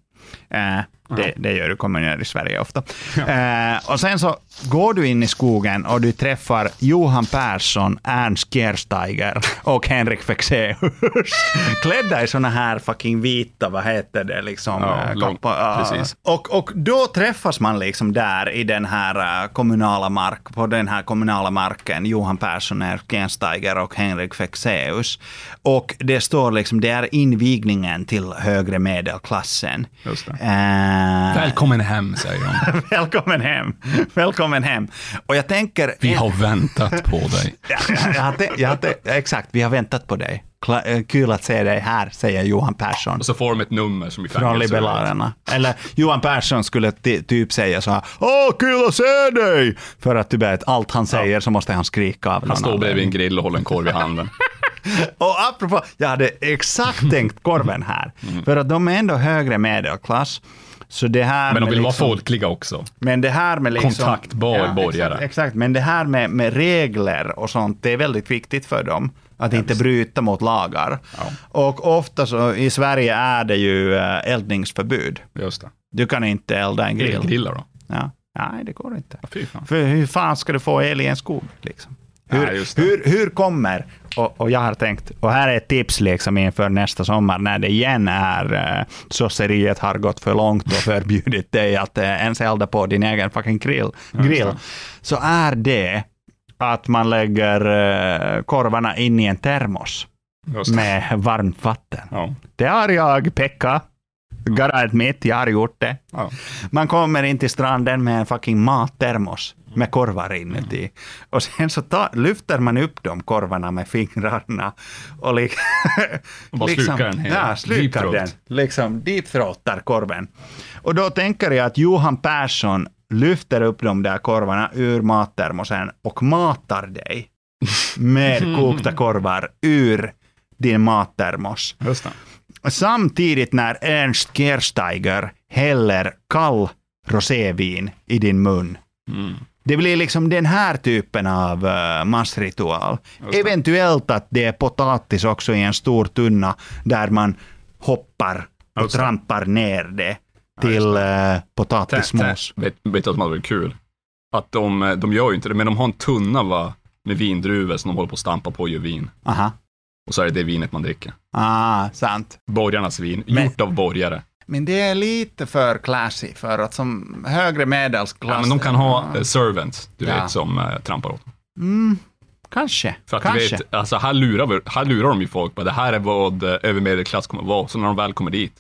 Eh, det, det gör ju kommuner i Sverige ofta. Eh, och sen så går du in i skogen och du träffar Johan Persson, Ernst Gersteiger och Henrik Fexeus. Klädda i såna här fucking vita, vad heter det, liksom. Ja, eh, lång-. Ja. precis. Och, och då träffas man liksom där i den här eh, kommunala mark, på den här kommunala marken, Johan Persson, Ernst Gersteiger och Henrik Fexeus. Och det står liksom, det är invigningen till högre medelklassen. Just det. Eh, Välkommen hem, säger de. Välkommen hem. Välkommen hem. Och jag tänker... Vi har väntat på dig. Ja, jag, tänkt- jag, tänkt- exakt, vi har väntat på dig. Kla- eh, kul att se dig här, säger Johan Persson. Och så får de ett nummer som i Från. Liberalerna. Eller Johan Persson skulle ty- typ säga så här Åh, kul att se dig! För att du vet, allt han säger så måste han skrika av Han står bredvid en grill och håller en korv i handen. Och apropå, jag hade exakt tänkt korven här. För att de är ändå högre medelklass. Så det här. Men de vill liksom, vara folkliga också. Men det här med liksom, Kontaktbar borgare. Exakt, exakt, men det här med, med regler och sånt, det är väldigt viktigt för dem. Att inte bryta mot lagar. Och ofta så, i Sverige är det ju eh, eldningsförbud. Just det. Du kan inte elda en grill. Grillgrillar då? Ja. Nej, det går inte. Ja. För hur fan ska du få el i en skog? Liksom? Hur, hur, hur kommer, och, och jag har tänkt, och här är ett tips liksom inför nästa sommar, när det igen är uh, sosseriet har gått för långt och förbjudit dig att uh, ens elda på din egen fucking grill, grill så är det att man lägger eh, korvarna in i en termos med varmt vatten. Ja. Det har jag, Pekka. Gotta admit, jag har gjort det. Ja. Man kommer in till stranden med en fucking mattermos med korvar inuti. Och sen så ta, lyfter man upp de korvarna med fingrarna och li, Och bara slukar den. Ja, slukar Deep den. Liksom deepthroatar korven. Och då tänker jag att Johan Persson lyfter upp de där korvarna ur mattermosen och matar dig med kokta korvar ur din mattermos. Just det. Samtidigt när Ernst Gersteiger häller kall rosévin i din mun. Mm. Det blir liksom den här typen av uh, massritual. Eventuellt att det är potatis också i en stor tunna där man hoppar och Just trampar ner det till uh, Tä- potatismos. vet du vad som hade varit kul? Att de, eh, de gör ju inte det, men de har en tunna va, med vindruvor som de håller på att stampa på och gör vin. Aha. Och så är det det vinet man dricker. Ah, sant. Borgarnas vin, Men- gjort av borgare. Men det är lite för classy för att som högre medelklass... Ja, men de kan ha eh, servants, du Ja. vet, som eh, trampar åt. Mm, kanske. För att kanske. du vet, alltså här lurar, här lurar de ju folk på det här är vad eh, övermedelklass kommer vara. Så när de väl kommer dit,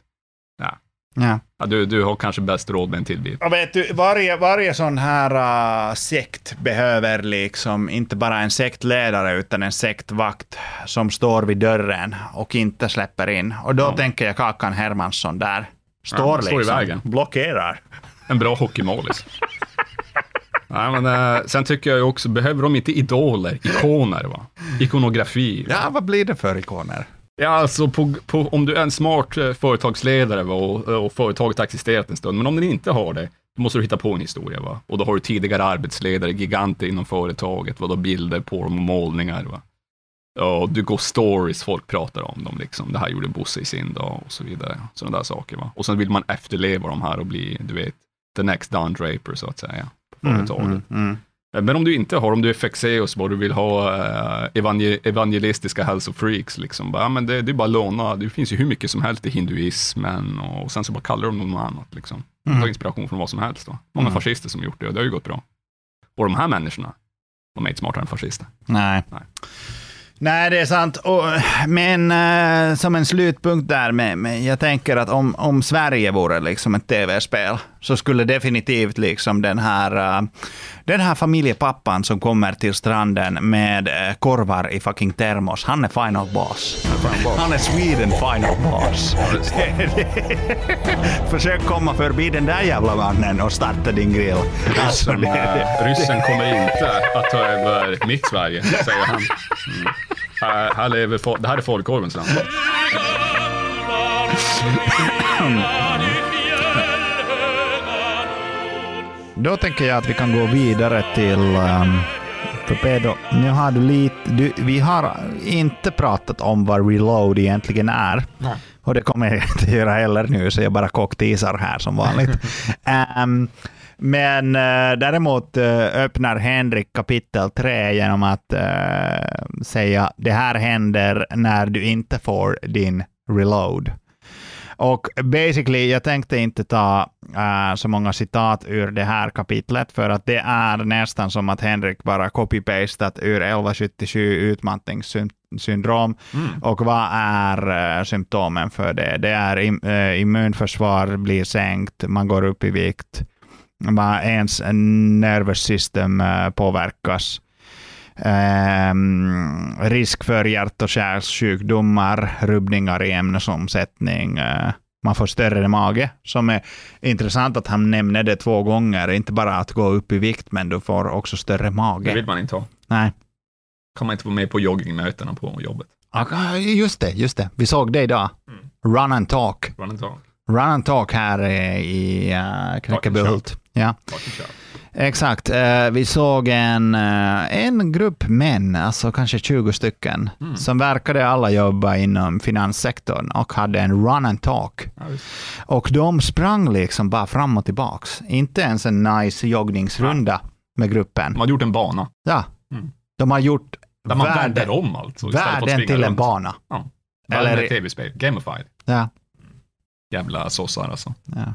ja, Ja. du, du har kanske bäst råd med en till bit. Och vet du, varje, varje sån här uh, sekt behöver liksom inte bara en sektledare utan en sektvakt som står vid dörren och inte släpper in. Och då Ja. tänker jag Kakan Hermansson där. Står Ja, står i liksom, vägen. blockerar. En bra hockeymålis. Nej, men, eh, sen tycker jag ju också, behöver de inte idoler, ikoner, va? ikonografi? Ja, vad blir det för ikoner? Ja, alltså på, på, om du är en smart eh, företagsledare va, och, och företaget har existerat en stund, men om den inte har det, då måste du hitta på en historia. Va? Och då har du tidigare arbetsledare, giganter inom företaget, vad då bilder på dem och målningar. Va? Ja, du går stories, folk pratar om dem. Liksom. Det här gjorde Bosse i sin dag och så vidare. Sådana där saker. Va? Och sen vill man efterleva de här och bli, du vet, the next Don Draper så att säga, på företaget. Mm, mm. Men om du inte har, om du är Fexeus och du vill ha eh, evangel evangelistiska hälsofreaks, liksom, bara, ja, men det, det är bara att låna, det finns ju hur mycket som helst i hinduismen och sen så bara kallar de något annat. Liksom. De tar inspiration från vad som helst. Då. Många Mm. fascister som gjort det och det har ju gått bra. Och de här människorna, de är inte smartare än fascister. Nej. Nej. Nej, det är sant. Och, men eh, som en slutpunkt där, med, med, jag tänker att om, om Sverige vore liksom ett tv-spel, så skulle definitivt liksom den här, eh, den här familjepappan som kommer till stranden med eh, korvar i fucking termos, han är final boss. Han är Sweden final boss. Försök komma förbi den där jävla mannen och starta din grill. Alltså, Ryssen kommer inte att ta över mitt Sverige, säger han. Mm. Här, här lever det här är folkkorvens land. Då tänker jag att vi kan gå vidare till... Um, för Pedro, nu har du lite... Du, vi har inte pratat om vad reload egentligen är. Och det kommer jag inte göra heller nu, så jag bara cockteasar här som vanligt. Ehm, men eh, däremot eh, öppnar Henrik kapitel 3 genom att eh, säga det här händer när du inte får din reload. Och basically, jag tänkte inte ta äh, så många citat ur det här kapitlet, för att det är nästan som att Henrik bara copy-pastat ur 1177 utmattningssyndrom. Och vad är äh, symptomen för det? Det är im äh, immunförsvar blir sänkt, man går upp i vikt, man, ens nervous system äh, påverkas. Ehm, risk för hjärt och kärlsjukdomar, rubbningar i ämnesomsättning. eh, man får större mage, som är intressant att han nämner det två gånger. Inte bara att gå upp i vikt, men du får också större Det mage. vill man inte ha. Nej. Kan man inte vara med på joggingmötena på jobbet. Just det, just det. Vi såg det idag. Run and talk. Run and talk. Run and talk här eh, i uh, Knäckebyhult. Ja. Exakt. Eh, vi såg en, eh, en grupp män, alltså kanske 20 stycken, som verkade alla jobba inom finanssektorn och hade en run and talk. Ja. Och de sprang liksom bara fram och tillbaks. Inte ens en nice joggningsrunda med gruppen. De hade gjort en bana. Ja. Mm. De har gjort Där man världen, vänder om alltså. världen till en runt. bana. Ja. Eller- tv-spel. Gamified. Ja. Jävla sossar alltså. Ja.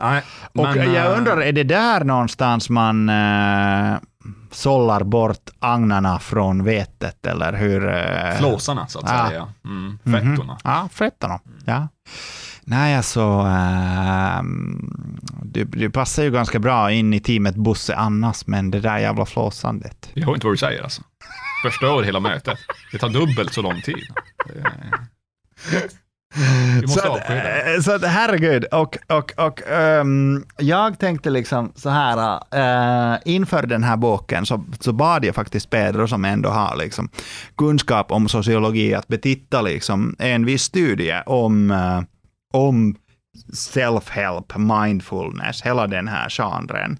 Nej, Och men, jag eh, undrar, är det där någonstans man äh, sållar bort agnarna från vetet, eller hur? äh, Flåsarna så att Ja. säga. Mm, Mhm. fettorna. Ja, fettorna. Ja. Nej, alltså, ehm, du, du passar ju ganska bra in i teamet Bosse annars, men det där jävla flåsandet. Jag hör inte vad du säger alltså. Förstör hela mötet. Det tar dubbelt så lång tid. Vi måste Så att, eh, så att, herregud, och, och, och ehm, jag tänkte liksom så här, eh, inför den här boken så, så bad jag faktiskt Pedro som ändå har liksom kunskap om sociologi att betitta liksom en viss studie om, eh, om self-help, mindfulness, hela den här genren.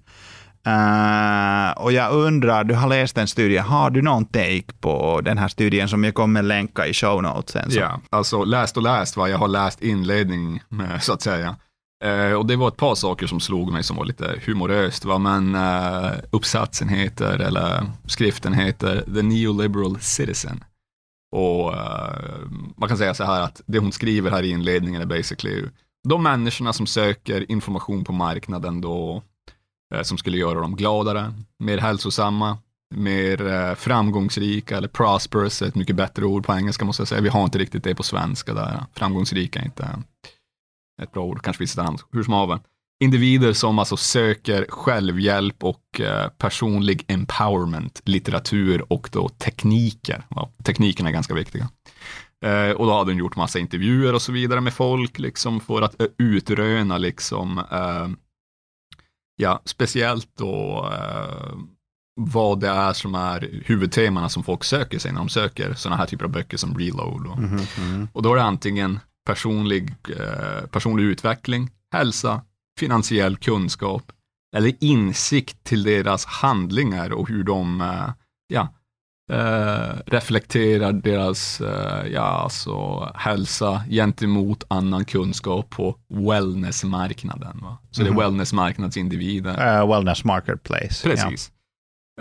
Uh, och jag undrar, du har läst en studie, har du någon take på den här studien som jag kommer länka i show notesen? Så- Ja, alltså läst och läst vad jag har läst inledning med, så att säga. Uh, och det var ett par saker som slog mig som var lite humoröst. Va? Men uh, uppsatsen heter, eller skriften heter The Neoliberal Citizen. Och man kan säga så här att det hon skriver här i inledningen är basically de människorna som söker information på marknaden då, Eh, som skulle göra dem gladare, mer hälsosamma, mer eh, framgångsrika eller prosperous är ett mycket bättre ord på engelska måste jag säga. Vi har inte riktigt det på svenska där. Framgångsrika är inte ett bra ord, kanske finns ett annat, hur som haver. Individer som alltså söker självhjälp och eh, personlig empowerment, litteratur och då tekniker. Ja, teknikerna är ganska viktiga. Och då hade hon gjort massa intervjuer och så vidare med folk liksom för att utröna liksom eh, ja, speciellt då eh, vad det är som är huvudtemana som folk söker sig när de söker sådana här typer av böcker som Reload. Och, och då är det antingen personlig, eh, personlig utveckling, hälsa, finansiell kunskap eller insikt till deras handlingar och hur de eh, ja, eh, reflekterar deras eh, ja, alltså, hälsa gentemot annan kunskap på wellnessmarknaden. Va? Så det är wellnessmarknadsindivider. Eh, wellness Marketplace. Precis.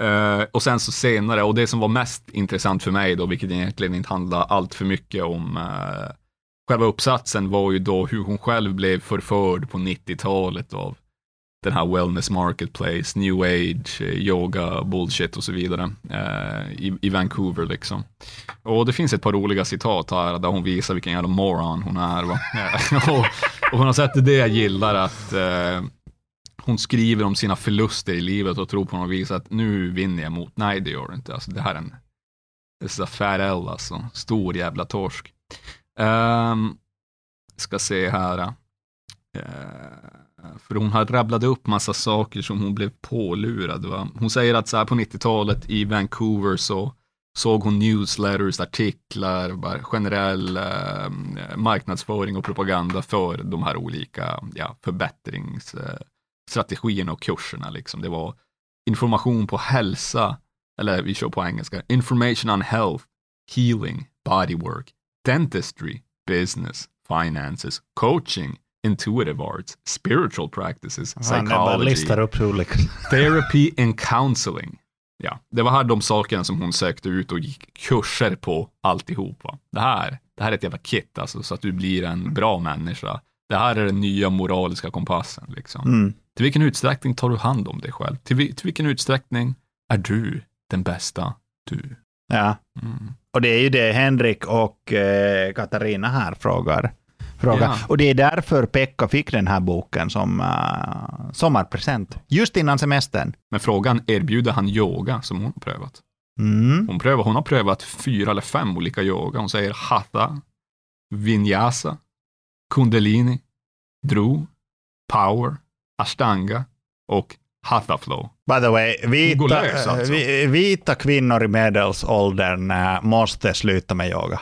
Eh, och sen så senare, och det som var mest intressant för mig då, vilket egentligen inte handlar allt för mycket om uh, själva uppsatsen, var ju då hur hon själv blev förförd på 90-talet av den här wellness marketplace, new age, eh, yoga, bullshit och så vidare eh, i, i Vancouver liksom. Och det finns ett par roliga citat här där hon visar vilken jävla moron hon är. Och, och något sätt är det jag gillar att eh, hon skriver om sina förluster i livet och tror på något vis att nu vinner jag mot. Nej, det gör du inte. Alltså, det här är en det är fat L alltså. Stor jävla torsk. Um, ska se här. Uh, Eh, för hon har rabblade upp massa saker som hon blev pålurad. Va? Hon säger att så här på 90-talet i Vancouver så såg hon newsletters, artiklar, bara generell eh, marknadsföring och propaganda för de här olika ja, förbättringsstrategierna och kurserna. Liksom. Det var information på hälsa, eller vi kör på engelska, information on health, healing, bodywork, dentistry, business, finances, coaching, intuitive arts, spiritual practices, Han bara listar psychology, upp olika. therapy and counseling. Ja, det var här de sakerna som hon sökte ut och gick kurser på alltihop. Va? Det här, det här är ett jävla kit alltså, så att du blir en bra människa. Det här är den nya moraliska kompassen. Liksom. Mm. Till vilken utsträckning tar du hand om dig själv? Till, vi- till vilken utsträckning är du den bästa du? Ja. Mm. Och det är ju det Henrik och eh, Katarina här frågar. Frågar. Ja. Och det är därför Pekka fick den här boken som uh, sommarpresent. Just innan semestern. Men frågan, erbjuder han yoga som hon har prövat? Mm. Hon, prövar, hon har prövat fyra eller fem olika yoga. Hon säger hatha, vinyasa, kundalini, dru, power, ashtanga och hatha flow. By the way, vita, alltså. vi- vita kvinnor i medelåldern äh, måste sluta med yoga.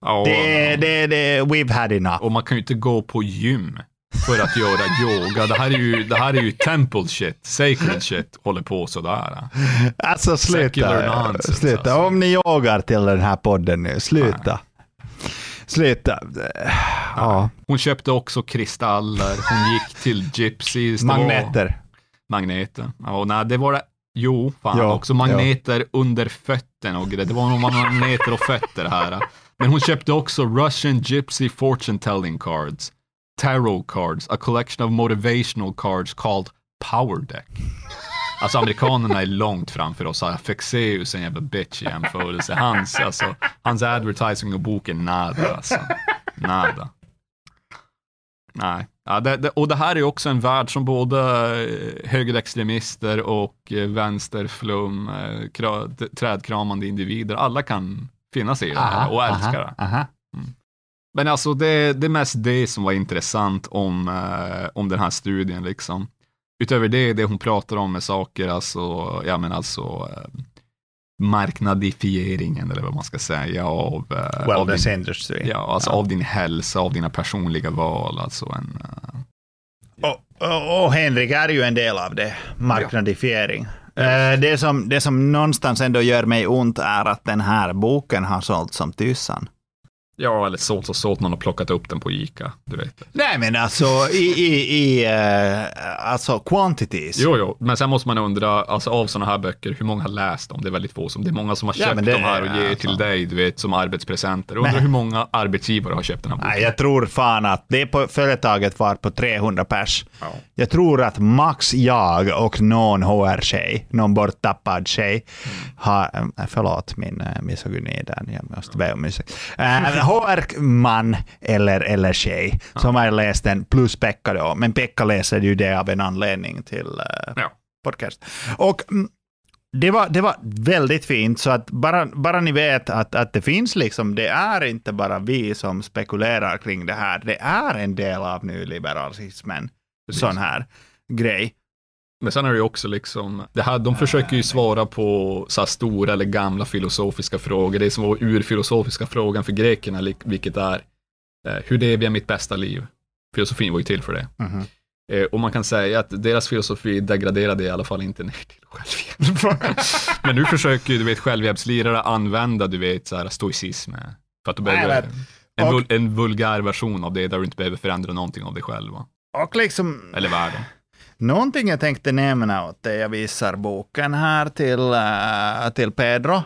Ja, Det, det, det, we've had enough. Och man kan ju inte gå på gym för att göra yoga. Det här är ju, det här är ju temple shit, sacred shit, håller på sådär. Alltså sluta. nonsense, sluta. alltså. Om ni yogar till den här podden nu, sluta. Sluta. Ja. Hon köpte också kristaller, hon gick till gypsies. var- Magneter. Magneter. Ja, nej, det var det. Jo, fan Ja, också magneter under fötterna och grejer. Det var nog magneter och fötter här. Men hon köpte också Russian Gypsy Fortune Telling Cards, Tarot Cards, a collection of motivational cards called Power Deck. Alltså amerikanerna är långt framför oss. Fexeus är en jävla bitch i jämförelse. Hans, alltså, hans advertising och boken, nada alltså. Nada. Nej. Ja, det, det, och det här är också en värld som både eh, högerextremister och eh, vänsterflum, eh, trädkramande individer, alla kan finna sig i det här och älska det. aha. Men alltså det, det är mest det som var intressant om, eh, om den här studien liksom. Utöver det, det hon pratar om med saker, alltså, ja men alltså eh, marknadifieringen eller vad man ska säga av, eh, av Wellness din, industry. ja, alltså av din hälsa, av dina personliga val, alltså en, eh, Och, och, och Henrik är ju en del av det, marknadifiering. Eh, Eh, det, som, det som någonstans ändå gör mig ont är att den här boken har sålt som tusan ja eller sålt och sålt, någon har plockat upp den på Ica, du vet. Nej, men alltså i, i, i eh, alltså quantities. Jo, jo, men sen måste man undra, alltså av sådana här böcker, hur många har läst dem? Det är väldigt få som, det är många som har Ja, köpt det- de här och ger alltså. till dig, du vet, som arbetspresenter. Undrar Men- hur många arbetsgivare har köpt den här boken? Nej, jag tror fan att det på företaget var på 300 pers. Ja. Jag tror att max jag och någon HR-tjej, någon borttappad tjej, har, äh, förlåt min äh, misogyni där, jag måste be om ursäkt. HR-man eller, eller tjej som har läst den, plus Pekka då, men Pekka läser ju det av en anledning till äh, Ja. podcast. Och mm, det var, det var väldigt fint, så att bara, bara ni vet att, att det finns liksom, det är inte bara vi som spekulerar kring det här, det är en del av nyliberalismen, Precis. sån här grej. Men sen är det ju också liksom, det här, de försöker ju svara på så stora eller gamla filosofiska frågor. Det som var urfilosofiska frågan för grekerna, vilket är, eh, hur lever jag mitt bästa liv? Filosofin var ju till för det. Mhm. Eh, och man kan säga att deras filosofi degraderade i alla fall inte ner till självhjälp. Men nu försöker ju, du vet, självhjälpslirare använda, du vet, så här stoicism. För att du behöver en, vul, en vulgär version av det, där du inte behöver förändra någonting av dig själv. va? Och liksom, Eller världen. Någonting jag tänkte nämna åt dig, jag visar boken här till, äh, till Pedro,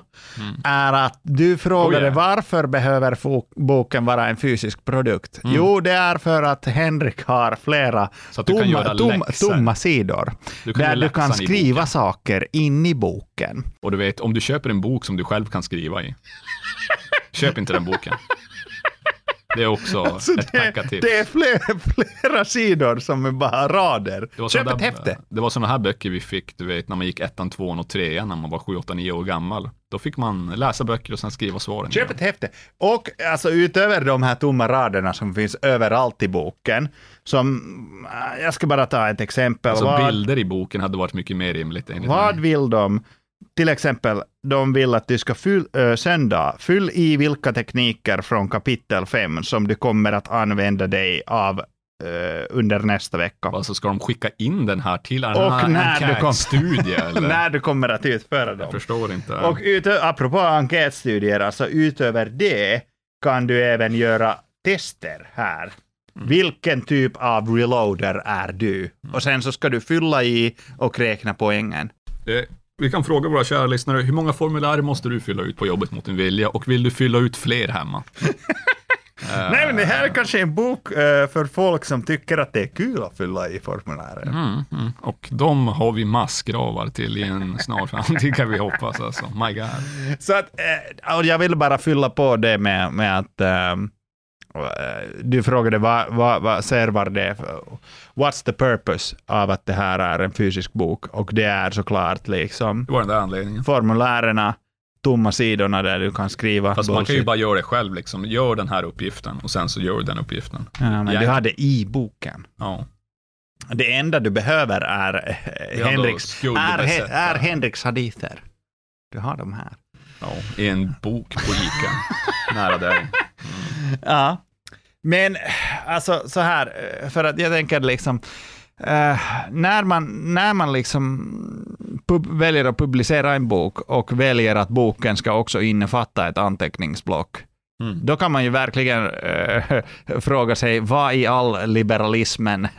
är att du frågade Oh, yeah. varför behöver boken vara en fysisk produkt? Jo, det är för att Henrik har flera Mm. Tomma, göra tomma, sidor, Du där du kan skriva saker in i boken. Och du vet, om du köper en bok som du själv kan skriva i, köp inte den boken. Det är också Så ett Alltså, det, packartips. det är flera, flera sidor som är bara rader. Det var Köp ett häfte. Det var sådana här böcker vi fick, du vet, när man gick ettan, tvåan och trean, när man var sju, åtta, nio år gammal. Då fick man läsa böcker och sen skriva svaren. Köp ett häfte. Och alltså, utöver de här tomma raderna som finns överallt i boken, som, äh, jag ska bara ta ett exempel. Alltså vad, bilder i boken hade varit mycket mer rimligt vad mig. vill de? Till exempel, de vill att du ska fyll, äh, söndag, fyll i vilka tekniker från kapitel 5 som du kommer att använda dig av äh, under nästa vecka. Alltså ska de skicka in den här till en Och när du kom- studie eller? När du kommer att utföra dem. Jag förstår inte. Och utö- apropå enkätstudier, alltså utöver det kan du även göra tester här. Mm. Vilken typ av reloader är du? Och sen så ska du fylla i och räkna poängen. Eh, Vi kan fråga våra kära lyssnare, hur många formulär måste du fylla ut på jobbet mot din vilja och vill du fylla ut fler hemma? Eh, Nej, men det här är kanske en bok eh, för folk som tycker att det är kul att fylla i formuläret. Mm, mm. Och de har vi massgravar till i en snar framtid kan vi hoppas alltså. My God. Så att, och jag vill bara fylla på det med, med att du frågade vad, vad, vad servar det är What's the purpose av att det här är en fysisk bok? Och det är såklart liksom Det var den där anledningen. formulärerna tomma sidorna där du kan skriva Fast man kan ju bullshit. bara göra det själv, liksom. Gör den här uppgiften och sen så gör du den uppgiften. Ja, men du Ja. hade i boken. Ja. Det enda du behöver är, eh, Ja, Henriks, är, är Henriks hadither. Du har dem här. ja. I en bok på Ica, nära dig. Ja, men alltså så här, eh, för att jag tänker liksom, eh, när man, när man liksom pub, väljer att publicera en bok och väljer att boken ska också innefatta ett anteckningsblock, Mm. då kan man ju verkligen eh, fråga sig vad i all liberalismen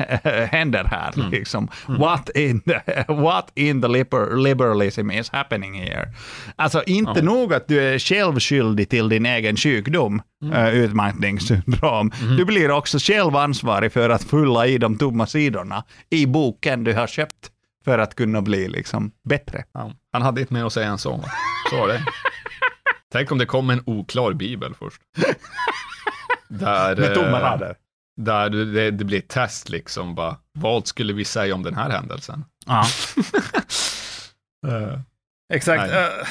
händer här. Mm. Liksom. What, in the, what in the liber, liberalism is happening here? Alltså inte Ja. nog att du är själv skyldig till din egen sjukdom, mm. utmattningssyndrom. Mm-hmm. Du blir också själv ansvarig för att fylla i de tomma sidorna i boken du har köpt för att kunna bli liksom bättre. Ja. Han hade inte mer att säga än så. Så var det. Tänk om det kom en oklar bibel först. Där, Med tomma eh. Där det, det blir ett test liksom. Bara, vad skulle vi säga om den här händelsen? Ja. Eh, Exakt. Eh,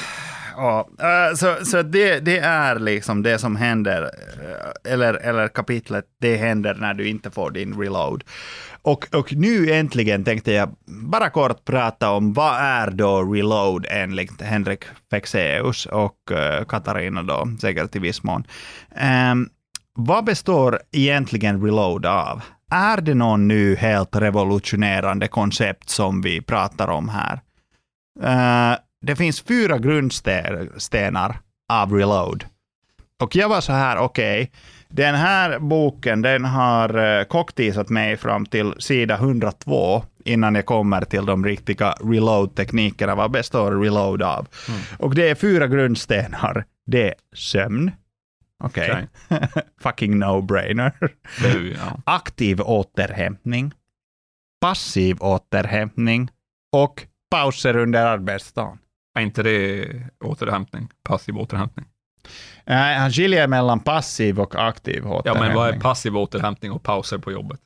ja, eh, så så det, det är liksom det som händer, eller, eller kapitlet, det händer när du inte får din reload. Och, och nu äntligen tänkte jag bara kort prata om vad är då reload enligt Henrik Fexeus och eh, Katarina då, säkert i viss mån. Um, vad består egentligen reload av? Är det någon nu helt revolutionerande koncept som vi pratar om här? Uh, det finns fyra grundstenar av reload. Och jag var så här, okej, den här boken den har cockteasat mig fram till sida 102 innan jag kommer till de riktiga reload-teknikerna. Vad består reload av? Och det är fyra grundstenar. Det är sömn. Okej. Fucking no-brainer. det är ju, ja. Aktiv återhämtning. Passiv återhämtning. Och pauser under arbetsdagen. Är inte det återhämtning? Passiv återhämtning? Nej, han skiljer mellan passiv och aktiv Ja, återhämtning. men vad är passiv återhämtning och pauser på jobbet?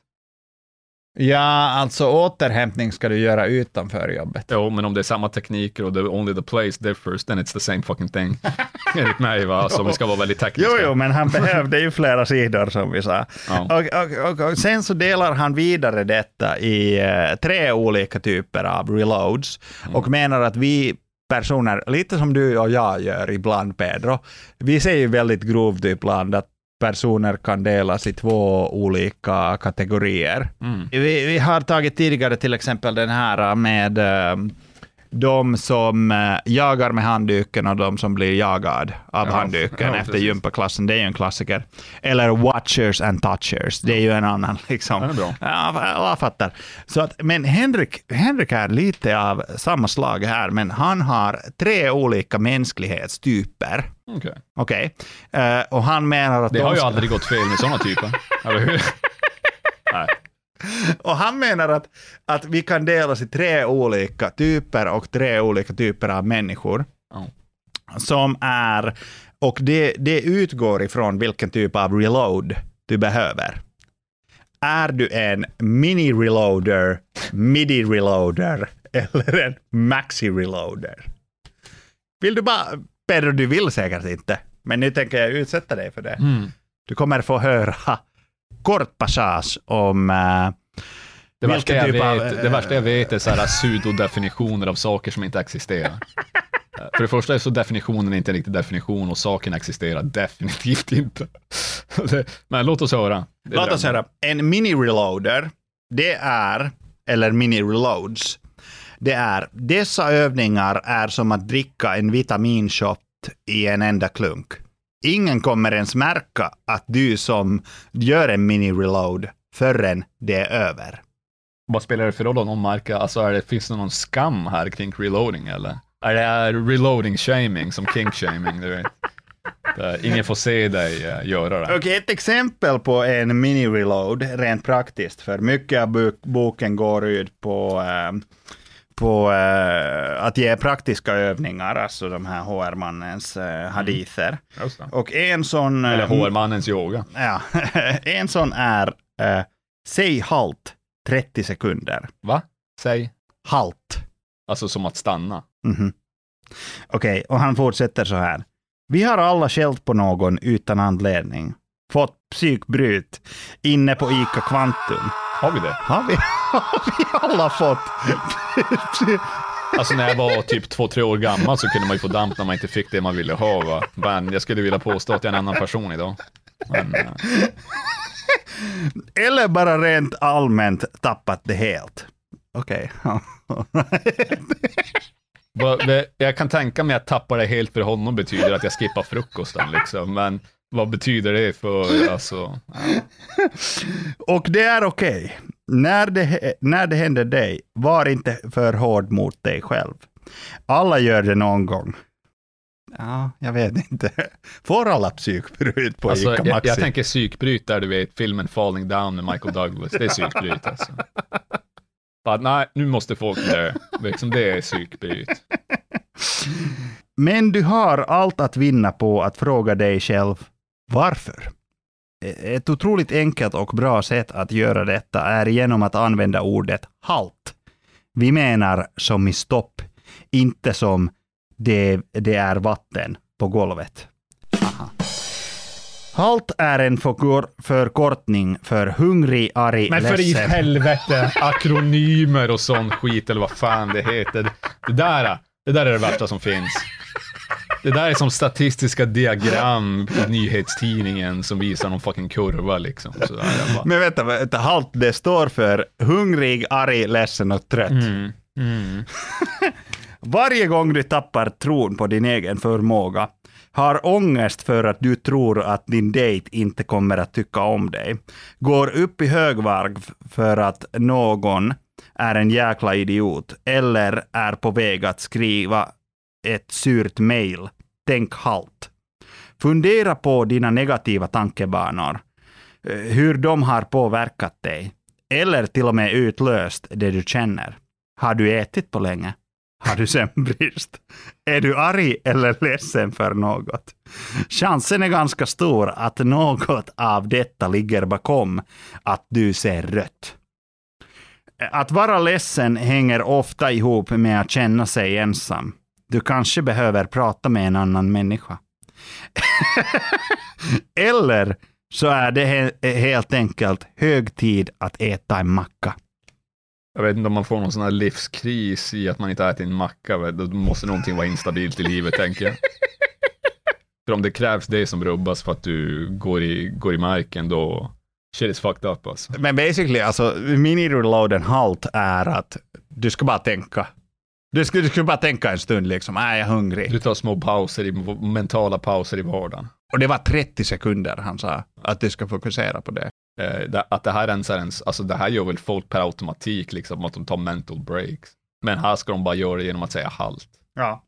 Ja, alltså återhämtning ska du göra utanför jobbet. Jo, men om det är samma tekniker och the, only the place differs, then it's the same fucking thing. Enligt mig, va? Alltså, vi ska vara väldigt tekniska. Jo, jo, men han behövde ju flera sidor som vi sa. Ja. Och, och, och, och sen så delar han vidare detta i eh, tre olika typer av reloads och menar att vi personer, lite som du och jag gör ibland Pedro, vi ser ju väldigt grovt ibland att personer kan delas i två olika kategorier. Mm. Vi, vi har tagit tidigare till exempel den här med eh, de som eh, jagar med handduken och de som blir jagad av Ja, handduken ja, efter gympaklassen. Det är ju en klassiker. Eller watchers and touchers. Det är ju en annan. Liksom. Ja, det är bra. Ja, jag fattar. Så att, men Henrik, Henrik är lite av samma slag här, men han har tre olika mänsklighetstyper. Okej. Okej? Eh, och han menar att Det de har ju aldrig gått fel med sådana typer. Eller hur? Nej. Och han menar att, att vi kan delas i tre olika typer och tre olika typer av människor. Ja. Som är, och det, det utgår ifrån vilken typ av reload du behöver. Är du en mini-reloader, midi-reloader eller en maxi-reloader? Vill du bara, Pedro, du vill säkert inte, men nu tänker jag utsätta dig för det. Mm. Du kommer få höra kort passage om eh, Det, värsta jag typ av, vet, det värsta jag vet är så här pseudodefinitioner av saker som inte existerar. För det första är så definitionen inte en riktig definition och saken existerar definitivt inte. Men låt oss höra. Låt oss höra. En mini-reloader, det är, eller mini-reloads, det är, dessa övningar är som att dricka en vitaminshot i en enda klunk. Ingen kommer ens märka att du som gör en mini-reload förrän det är över. Vad spelar det för roll om någon märker, alltså är det, finns det någon skam här kring reloading eller? Är det reloading shaming som kink shaming, du vet? Där ingen får se dig eh, göra det. Okej, ett exempel på en mini-reload, rent praktiskt, för mycket av bo- boken går ut på, eh, på eh, att ge praktiska övningar, alltså de här HR-mannens eh, hadither. Just det. Och en sån... eh, Eller HR-mannens yoga. Ja, en sån är eh, säg halt 30 sekunder. Va? Säg. Halt. Alltså som att stanna. Mhm. Okej, och han fortsätter så här. Vi har alla skällt på någon utan anledning. Fått psykbryt inne på ICA Kvantum. Har vi det? Har vi, har vi alla fått? Alltså när jag var typ två, tre år gammal så kunde man ju få damp när man inte fick det man ville ha. Va? Men jag skulle vilja påstå att jag är en annan person idag. Men, eh, Eller bara rent allmänt tappat det helt. Okej. det- jag kan tänka mig att tappa det helt för honom betyder att jag skippar frukosten liksom. Men vad betyder det för, alltså, Och det är okej. När, det, när det händer dig, var inte för hård mot dig själv. Alla gör det någon gång. Ja, jag vet inte. Får alla psykbryt på alltså Ica jag, Maxi? jag tänker psykbryt där du vet filmen Falling Down med Michael Douglas. Det är psykbryt alltså. Bara, nej, nu måste folk dö. Liksom, det är psykbryt. Men du har allt att vinna på att fråga dig själv varför. Ett otroligt enkelt och bra sätt att göra detta är genom att använda ordet halt. Vi menar som i stopp, inte som det, det är vatten på golvet. Aha. Halt är en förkor- förkortning för hungrig, arg, Men för i ledsen. helvete, akronymer och sån skit eller vad fan det heter. Det där, det där är det värsta som finns. Det där är som statistiska diagram i nyhetstidningen som visar någon fucking kurva liksom. Så där, jag bara, Men vänta, vänta, halt det står för hungrig, arg, ledsen och trött. mm, mm. Varje gång du tappar tron på din egen förmåga, har ångest för att du tror att din dejt inte kommer att tycka om dig, går upp i högvarv för att någon är en jäkla idiot eller är på väg att skriva ett surt mejl, tänk halt. Fundera på dina negativa tankebanor, eh, hur de har påverkat dig, eller till och med utlöst det du känner. Har du ätit på länge? Har du sömnbrist? Är du arg eller ledsen för något? Chansen är ganska stor att något av detta ligger bakom att du ser rött. Eh, att vara ledsen hänger ofta ihop med att känna sig ensam. Du kanske behöver prata med en annan människa. eller så är det he- helt enkelt hög tid att äta en macka. Jag vet inte om man får någon sån här livskris i att man inte äter en macka. Då måste någonting vara instabilt i livet, tänker jag. För om det krävs det som rubbas för att du går i, går i marken, då shit is fucked up alltså. Men basically, alltså, mini-reloaden halt är att du ska bara tänka. Du ska, du ska bara tänka en stund liksom, är jag hungrig? Du tar små pauser, i, mentala pauser i vardagen. Och det var 30 sekunder han sa att du ska fokusera på det. Eh, det- att det här ens är ens, alltså det här gör väl folk per automatik, liksom att de tar mental breaks. Men här ska de bara göra det genom att säga halt. Ja.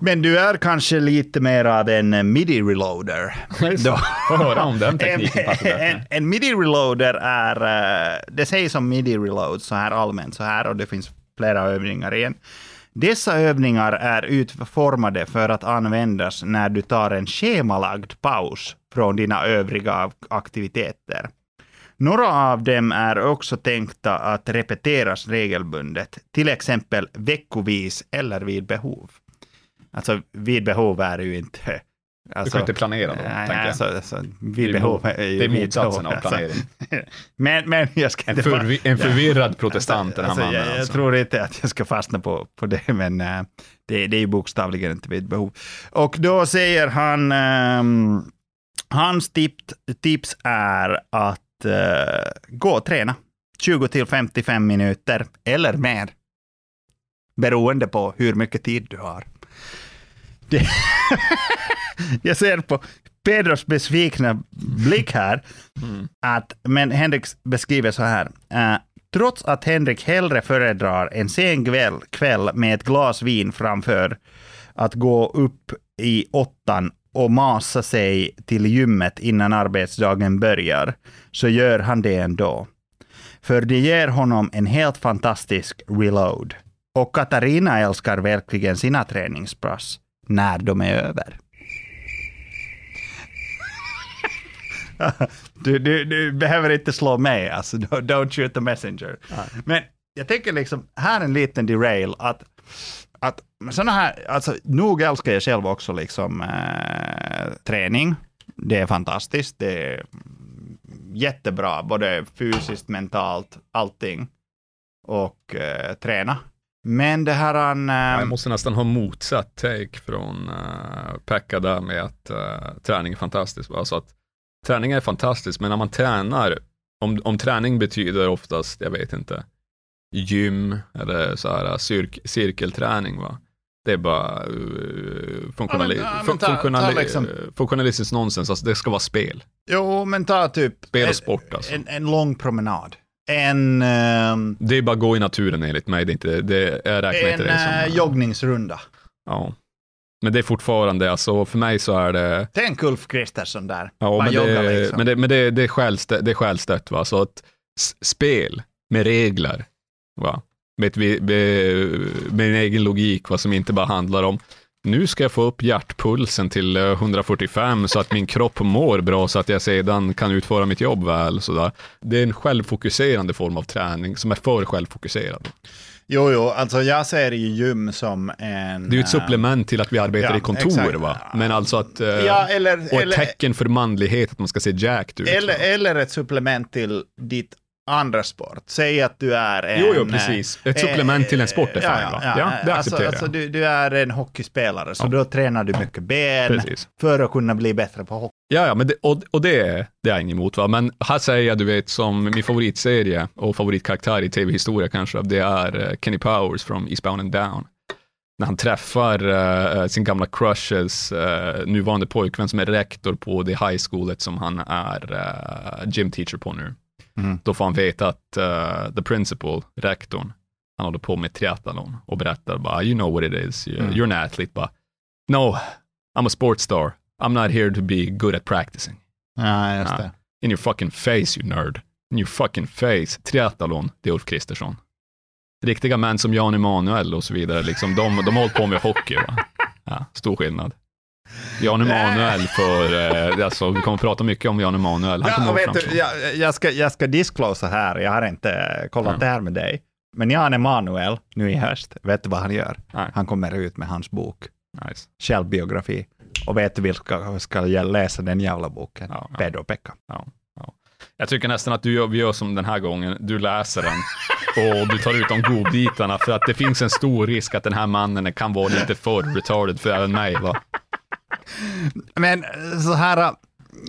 Men du är kanske lite mer av en midi-reloader. Få höra om den En, tekniken en, bättre. en midi-reloader är, eh, det sägs som midi-reload så här allmänt så här och det finns flera övningar igen. Dessa övningar är utformade för att användas när du tar en schemalagd paus från dina övriga aktiviteter. Några av dem är också tänkta att repeteras regelbundet, till exempel veckovis eller vid behov. Alltså vid behov är ju inte... Du Alltså, kan inte planera då, Nej, alltså, alltså, vid Det är behov är ju det är motsatsen av planering. Alltså. Men, men jag ska En, inte... förvi, en förvirrad protestant den här Alltså, mannen jag, jag alltså. tror inte att jag ska fastna på, på det, men eh, det, det är ju bokstavligen inte vid behov. Och då säger han, ehm, hans tip, tips är att eh, gå och träna 20 till 55 minuter eller mer. Beroende på hur mycket tid du har. Det jag ser på Pedros besvikna blick här, att, men Henrik beskriver så här. Uh, trots att Henrik hellre föredrar en sen kväll, kväll med ett glas vin framför att gå upp i åttan och masa sig till gymmet innan arbetsdagen börjar, så gör han det ändå. För det ger honom en helt fantastisk reload. Och Katarina älskar verkligen sina träningspass när de är över. Du, du, du behöver inte slå mig, alltså. Don't shoot the messenger. Men jag tänker liksom, här en liten derail, att att såna här, alltså nog älskar jag själv också liksom eh, träning. Det är fantastiskt. Det är jättebra, både fysiskt, mentalt, allting. Och eh, träna. Men det här... Han, eh, Jag måste nästan ha motsatt take från uh, Pekka där med att uh, träning är fantastiskt. Alltså att träning är fantastiskt, men när man tränar, om, om träning betyder oftast, jag vet inte, gym eller så här cirk, cirkelträning, va? det är bara uh, funktionali Ja, men- ja, men ta- funktionali ta liksom- funktionalistiskt nonsens, alltså det ska vara spel. jo, men ta typ... Spel och sport alltså. En, en lång promenad. En, ehm, Det är bara att gå i naturen enligt mig, det är inte, det, jag räknar en inte det som... eh, joggningsrunda. Ja. Men det är fortfarande, alltså för mig så är det, Tänk Ulf Kristersson där. Ja, Bara men, jogga det, liksom. men, det, men det, det är självstött, det är självstött va? så att spel med regler, va? Med, ett, med, med en egen logik, va? som inte bara handlar om nu ska jag få upp hjärtpulsen till eh, 145 så att min kropp mår bra så att jag sedan kan utföra mitt jobb väl. Sådär. Det är en självfokuserande form av träning som är för självfokuserad. Jo, jo, alltså jag ser ju gym som en... Det är ju ett eh, supplement till att vi arbetar ja, i kontor, exakt. va? men alltså att, eh, Ja, eller, och ett eller, tecken för manlighet, att man ska se jacked ut. eller, eller ett supplement till ditt andra sport. Säg att du är en... Jo, jo, precis. Ett eh, supplement till en sport är ja, fine, ja, ja, Ja, det alltså, accepterar jag. alltså, du, du är en hockeyspelare, så Ja. då tränar du mycket ben Precis. för att kunna bli bättre på hockey. Ja, ja men det, och, och det, det är jag inget emot. Va? Men här säger jag, du vet, som min favoritserie och favoritkaraktär i tv-historia kanske, det är eh, Kenny Powers från Eastbound and Down. När han träffar eh, sin gamla crushes eh, nuvarande pojkvän som är rektor på det high schoolet som han är uh, gym teacher på nu. Mm. Då får han veta att eh, the principal, rektorn, han håller på med triathlon och berättar bara, you know what it is, you're, Mm. you're an athlete, bara, no, I'm a sports star, I'm not here to be good at practicing. Ja, just det. In your fucking face you nerd. In your fucking face. Triathlon, det är Ulf Kristersson. Riktiga män som Jan Emanuel och så vidare, liksom, de, de har hållit på med hockey. Va? Ja, stor skillnad. Jan Emanuel för, eh, alltså, vi kommer att prata mycket om Jan Emanuel. Han Ja, vet du, jag, jag, ska, jag ska disclosa här, jag har inte eh, kollat Ja. det här med dig. Men Jan Emanuel, nu i höst, vet du vad han gör? Nej. Han kommer ut med hans bok, Nice. självbiografi. Och vet du vilka ska jag läsa den jävla boken? Ja, ja. Pedro Pekka. Jag tycker nästan att du gör, vi gör som den här gången, du läser den och du tar ut de godbitarna för att det finns en stor risk att den här mannen kan vara lite för retarded för även mig. Va? Men eh, så här,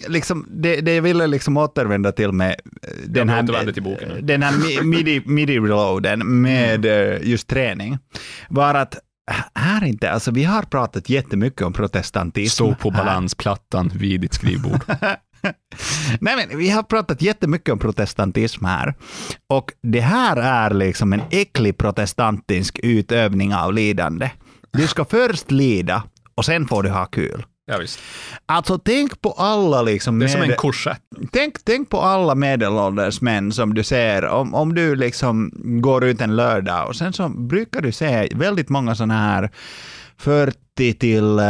liksom, det, det jag ville liksom återvända till med eh, den vi här, till boken den här mi- midi, midi-reloaden med eh, just träning, var att här inte, alltså vi har pratat jättemycket om protestantism. Stå på balansplattan vid ditt skrivbord. Nej, men vi har pratat jättemycket om protestantism här. Och det här är liksom en äcklig protestantisk utövning av lidande. Du ska först lida och sen får du ha kul. Ja, visst. Alltså tänk på alla liksom... Det är som en korsett. Tänk, tänk på alla medelålders män som du ser, om, om du liksom går ut en lördag och sen så brukar du se väldigt många sådana här 40 till eh,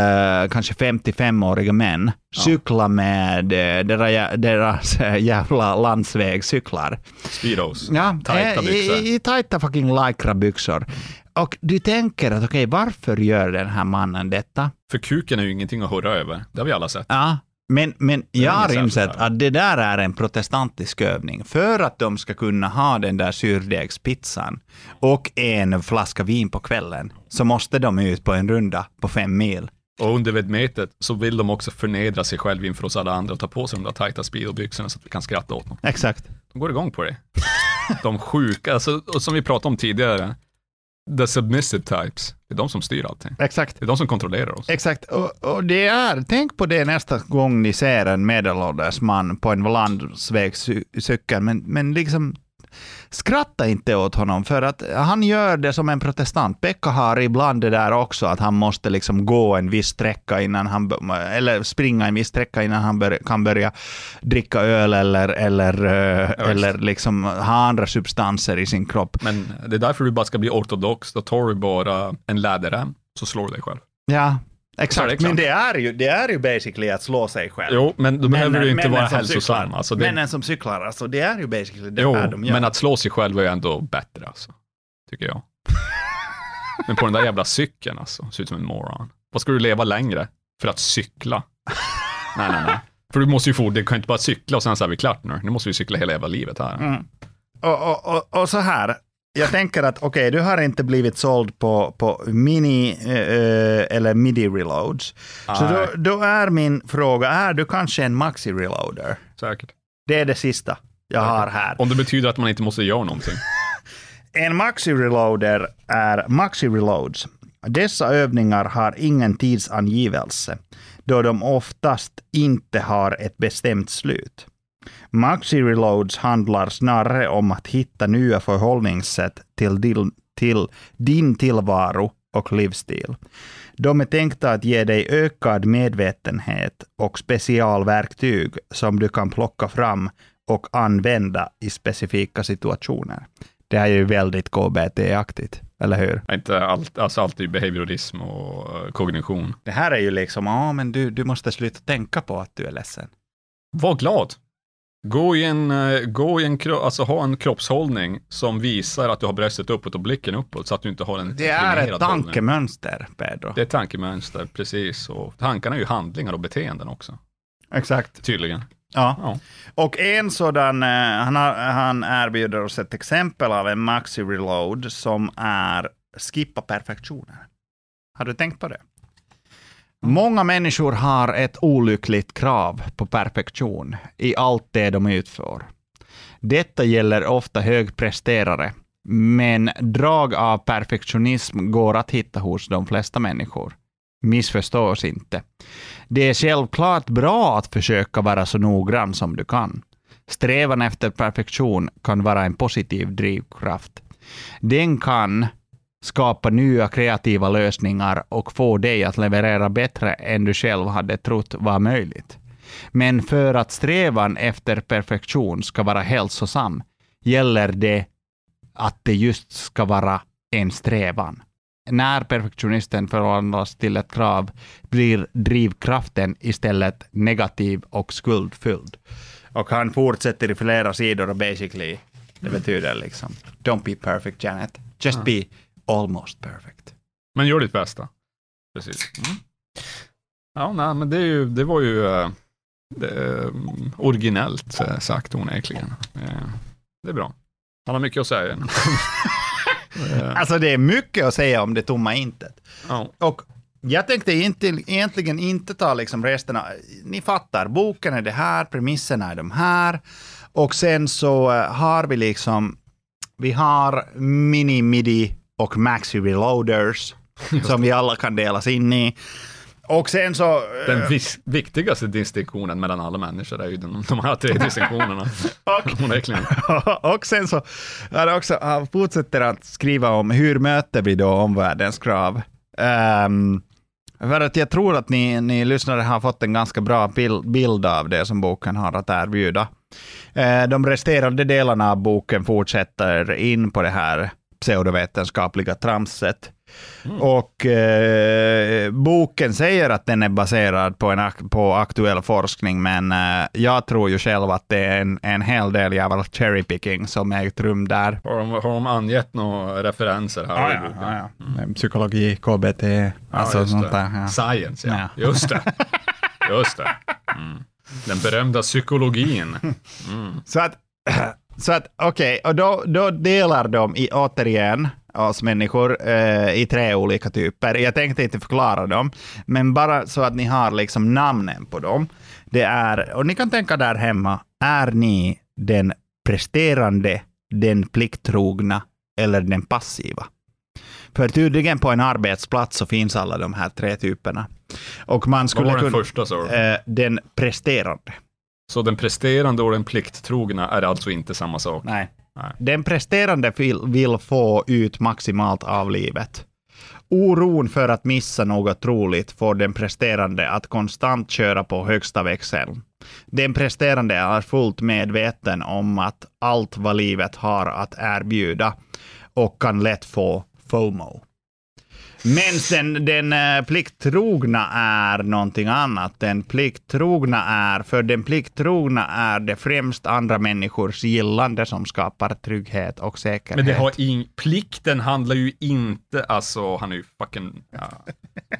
kanske 55-åriga män cykla med eh, deras, deras eh, jävla landsvägscyklar. Speedos. Ja, Tajta byxor. I, i tajta fucking lycra-byxor. Och du tänker att okej, varför gör den här mannen detta? För kuken är ju ingenting att hurra över. Det har vi alla sett. Ja, men, men jag har insett att det där är en protestantisk övning. För att de ska kunna ha den där surdegspizzan och en flaska vin på kvällen, så måste de ut på en runda på fem mil. Och under vedmetet så vill de också förnedra sig själv inför oss alla andra och ta på sig de där tajta speedobyxorna så att vi kan skratta åt dem. Exakt. De går igång på det. De sjuka, alltså, som vi pratade om tidigare, the submissive types, det är de som styr allting. Exakt. Det är de som kontrollerar oss. Exakt, och, och det är, tänk på det nästa gång ni ser en medelålders man på en landsvägscykel, men, men liksom skratta inte åt honom, för att han gör det som en protestant. Pekka har ibland det där också, att han måste liksom gå en viss sträcka innan han, eller springa en viss sträcka innan han bör, kan börja dricka öl eller, eller, eh, visst. eller liksom ha andra substanser i sin kropp. Men det är därför du bara ska bli ortodox. Då tar du bara en läderrem, så slår du dig själv. Ja, exakt. Men det är, ju, det är ju basically att slå sig själv. Jo, men då behöver du inte vara hälsosam. Alltså det, Männen som cyklar, alltså det är ju basically det jo, här de gör. men att slå sig själv är ändå bättre, alltså. tycker jag. Men på den där jävla cykeln alltså, ser ut som en moron. Vad ska du leva längre för att cykla? nej, nej, nej. För du måste ju få, du kan ju inte bara cykla och sen så är vi klart nu. Nu måste vi cykla hela jävla livet här. Mm. Och, och, och, och så här, jag tänker att okej, du har inte blivit såld på, på mini eh, eller midi reloads. Så då, då är min fråga, är du kanske en maxi reloader? Säkert. Det är det sista jag har här. Om det betyder att man inte måste göra någonting. En maxi reloader är maxi reloads. Dessa övningar har ingen tidsangivelse, då de oftast inte har ett bestämt slut. Maxi reloads handlar snarare om att hitta nya förhållningssätt till din, till din tillvaro och livsstil. De är tänkta att ge dig ökad medvetenhet och specialverktyg som du kan plocka fram och använda i specifika situationer. Det här är ju väldigt KBT-aktigt, eller hur? Inte allt, alltså allt är ju behaviorism och eh, kognition. Det här är ju liksom, ja men du, du måste sluta tänka på att du är ledsen. Var glad. Gå i en, eh, gå i en, kro- alltså ha en kroppshållning som visar att du har bröstet uppåt och blicken uppåt, så att du inte har en Det är ett tankemönster, Pedro. Det är ett tankemönster, precis. Och tankarna är ju handlingar och beteenden också, Exakt. tydligen. Ja. Ja. Och en sådan, eh, han, har, han erbjuder oss ett exempel av en maxi reload som är skippa perfektioner. Har du tänkt på det? Många människor har ett olyckligt krav på perfektion i allt det de utför. Detta gäller ofta högpresterare, men drag av perfektionism går att hitta hos de flesta människor. Missförstå oss inte. Det är självklart bra att försöka vara så noggrann som du kan. Strävan efter perfektion kan vara en positiv drivkraft. Den kan skapa nya kreativa lösningar och få dig att leverera bättre än du själv hade trott var möjligt. Men för att strävan efter perfektion ska vara hälsosam gäller det att det just ska vara en strävan. När perfektionisten förvandlas till ett krav blir drivkraften istället negativ och skuldfylld. Och han fortsätter i flera sidor och basically, det betyder liksom, don't be perfect Janet, just be almost perfect. Men gör ditt bästa. Precis. Mm. Ja, nej, men det, är ju, det var ju eh, det, mm, originellt eh, sagt onekligen. Eh, Det är bra. Han har mycket att säga. Eh, Alltså det är mycket att säga om det tomma intet. ja. Och jag tänkte inte, egentligen inte ta liksom resten av... Ni fattar, boken är det här, premisserna är de här. Och sen så eh, har vi liksom... Vi har mini, midi och maxi reloaders som vi alla kan delas in i. Och sen så... eh, Den vis- viktigaste distinktionen mellan alla människor är ju de, de här tre distinktionerna. Och, och sen så han också, han fortsätter att skriva om hur möter vi då omvärldens krav. Ehm, för att jag tror att ni, ni lyssnare har fått en ganska bra bild, bild av det som boken har att erbjuda. Eh, de resterande delarna av boken fortsätter in på det här pseudovetenskapliga tramset. Och eh, boken säger att den är baserad på, en på aktuell forskning, men eh, jag tror ju själv att det är en, en hel del jävla cherry picking som ägt rum där. Har de, har de angett några referenser här boken? ja, ja. Psykologi, KBT, alltså just sånt där. Ja. Science, ja. Ja. Just det. Just det. Mm. Den berömda psykologin. Så att, så att okej, och då, då delar de i, återigen oss människor eh, i tre olika typer. Jag tänkte inte förklara dem, men bara så att ni har liksom namnen på dem. Det är, och ni kan tänka där hemma, är ni den presterande, den plikttrogna eller den passiva? För tydligen på en arbetsplats så finns alla de här tre typerna. Och man Vad skulle var den kunna... första du? Eh, den presterande. Så den presterande och den plikttrogna är alltså inte samma sak? Nej. Nej. Den presterande vill, vill få ut maximalt av livet. Oron för att missa något roligt får den presterande att konstant köra på högsta växeln. Den presterande är fullt medveten om att allt vad livet har att erbjuda och kan lätt få FOMO. Men den, den eh, plikttrogna är någonting annat. Den plikttrogna är, för den plikttrogna är det främst andra människors gillande som skapar trygghet och säkerhet. Men det har ing... plikten handlar ju inte, alltså han är ju fucking, ja.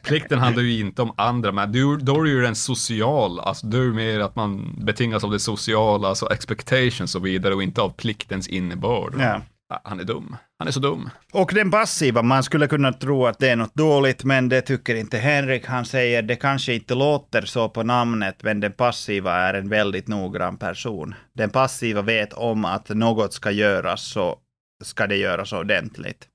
Plikten handlar ju inte om andra, men du, då är det ju den social, alltså det är mer att man betingas av det sociala, alltså expectations och vidare och inte av pliktens innebörd. Ja, Han är dum. Han är så dum. Och den passiva, man skulle kunna tro att det är något dåligt, men det tycker inte Henrik. Han säger det kanske inte låter så på namnet, men den passiva är en väldigt noggrann person. Den passiva vet om att något ska göras, så ska det göras ordentligt.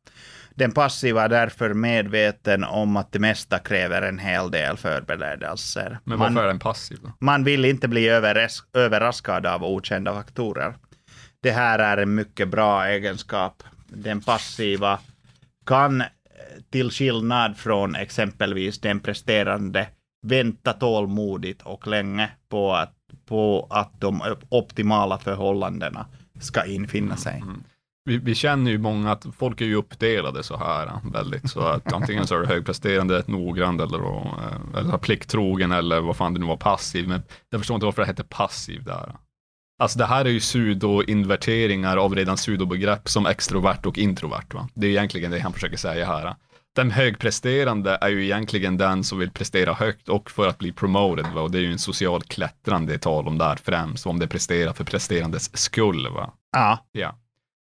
Den passiva är därför medveten om att det mesta kräver en hel del förberedelser. Men Man- varför är den passiv då? man vill inte bli överras överraskad av okända faktorer. Det här är en mycket bra egenskap. Den passiva kan, eh, till skillnad från exempelvis den presterande, vänta tålmodigt och länge på att, på att de optimala förhållandena ska infinna sig. Mm. Vi, vi känner ju många att folk är ju uppdelade så här eh, väldigt, så att antingen så är du högpresterande, noggrann eller, eh, eller plikttrogen eller vad fan det nu var, passiv. Men jag förstår inte varför det heter passiv där. Alltså det här är ju pseudo-inverteringar av redan pseudobegrepp som extrovert och introvert. Va? Det är egentligen det han försöker säga här. Den högpresterande är ju egentligen den som vill prestera högt och för att bli promoted. Va? Och det är ju en social klättran det tal om där främst, om det presterar för presterandes skull. Va? Ja, Ja.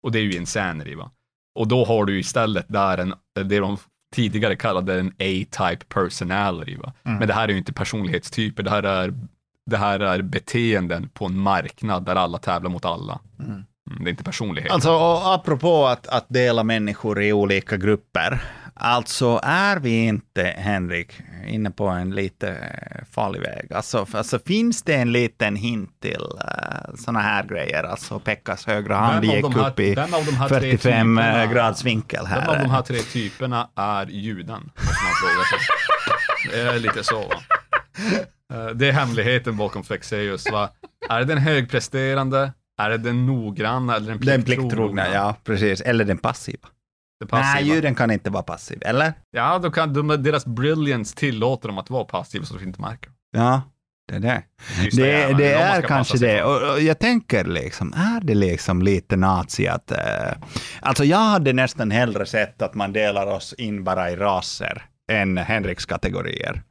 Och det är ju insanity va. Och då har du istället där en, det de tidigare kallade en A-type personality va. Men det här är ju inte personlighetstyper, det här är, det här är beteenden på en marknad där alla tävlar mot alla. Mm, det är inte personlighet. Alltså, och apropå att, att dela människor i olika grupper. Alltså, är vi inte, Henrik, inne på en lite eh, farlig väg? Alltså, alltså finns det en liten hint till uh, sådana här grejer? Alltså, Pekkas högra hand Vem gick här- upp i vem av de här tre 45 typerna- grads vinkel Vem här. av de här tre typerna är juden? Det är lite så va. Eh, Det är hemligheten bakom Fexeus va. Är det den högpresterande? Är det den noggranna eller den Den plikttrogna? plikttrogna, ja, precis. Eller den passiva. Det passiva. Nej, juden kan inte vara passiv, eller? Ja, då kan de, deras brilliance tillåter dem att vara passiva så de inte märker. Ja, det är det. Just Det, det, men de är kanske det. Och, och jag tänker liksom, är det liksom lite nazi att... Eh, alltså jag hade nästan hellre sett att man delar oss in bara i raser än Henriks kategorier.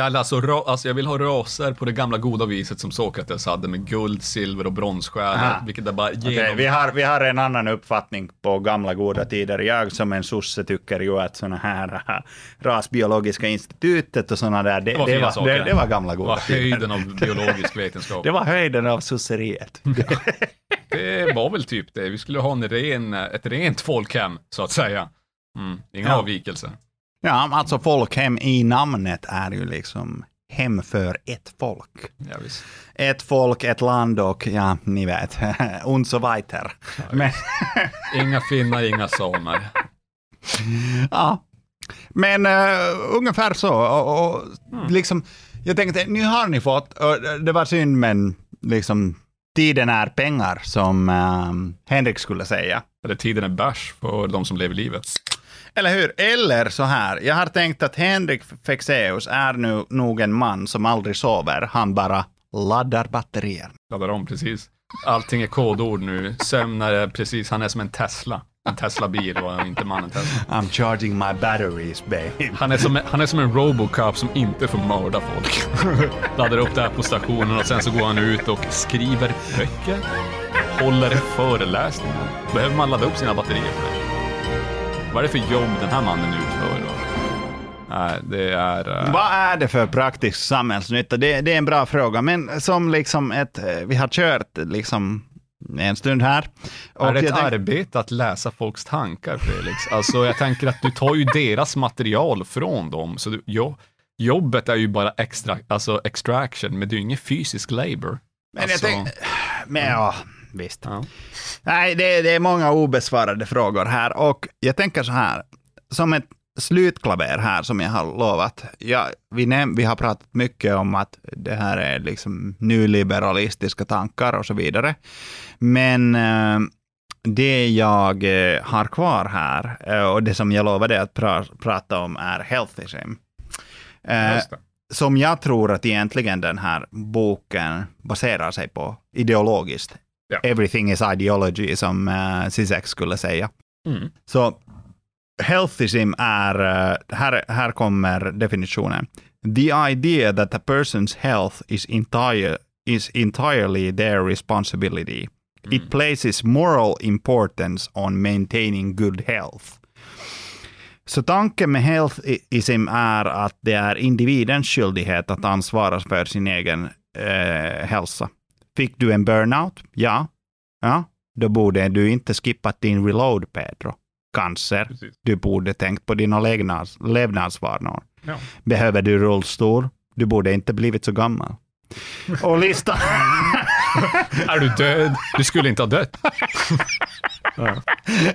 Alltså, ra, alltså, jag vill ha raser på det gamla goda viset som Sokrates hade med guld, silver och bronsstjärnor, vilket är bara genom... vi, har, vi har en annan uppfattning på gamla goda tider. Jag som en sosse tycker ju att såna här rasbiologiska institutet och såna där, det, Det var det, var, det, det var gamla Det goda var tider. höjden av biologisk vetenskap. Det var höjden av sosseriet. Det var väl typ det. Vi skulle ha en ren, ett rent folkhem, så att säga. Mm. Inga Ja. avvikelser. Ja, alltså folkhem i namnet är ju liksom hem för ett folk. Ja. Ett folk, ett land och ja, ni vet, und so weiter. Men, Inga finnar, inga samer. ja. Men uh, ungefär så. Och, och, liksom, jag tänkte, nu har ni fått, och det var synd men liksom, tiden är pengar som um, Henrik skulle säga. Eller tiden är bärs för de som lever livet. Eller hur? Eller så här, jag har tänkt att Henrik Fexeus är nu nog en man som aldrig sover, han bara laddar batterier. Laddar om precis. Allting är kodord nu. Sömn är precis, han är som en Tesla. En Tesla-bil och inte mannen Tesla. I'm charging my batteries, babe. Han är, som, han är som en Robocop som inte får mörda folk. Laddar upp det här på stationen och sen så går han ut och skriver böcker. Håller föreläsningar. Behöver man ladda upp sina batterier för det? Vad är det för jobb den här mannen utför? då? Nej, det är... eh, Vad är det för praktisk samhällsnytta? Det, det är en bra fråga, men som liksom ett, eh, vi har kört liksom en stund här. Och är det ett tänk- arbete att läsa folks tankar, Felix? Alltså, jag tänker att du tar ju deras material från dem, så du, jo, jobbet är ju bara extra, alltså extraction, men det är ju ingen fysisk labor. Men alltså, jag tänk, men ja, visst. ja. Nej, det, det är många obesvarade frågor här och jag tänker så här, som ett slutklaver här som jag har lovat. Ja, vi, näm- vi har pratat mycket om att det här är liksom nyliberalistiska tankar och så vidare. Men eh, det jag eh, har kvar här, eh, och det som jag lovade att pra- prata om, är healthism. Just det. som jag tror att egentligen den här boken baserar sig på ideologiskt. Ja. Everything is ideology, som uh, Zizek skulle säga. Mm. Så healthism är, eh, här, här kommer definitionen. The idea that a person's health is, entire, is entirely their responsibility. It places moral importance on maintaining good health. Så tanken med healthism är att det är individens skyldighet att ansvara för sin egen eh, hälsa. Fick du en burnout? Ja. Ja, då borde du inte skippat din reload, Pedro. Cancer. Precis. Du borde tänkt på dina levnads, levnadsvanor. Ja. Behöver du rullstol? Du borde inte blivit så gammal. Och listan... Är du död? Du skulle inte ha dött.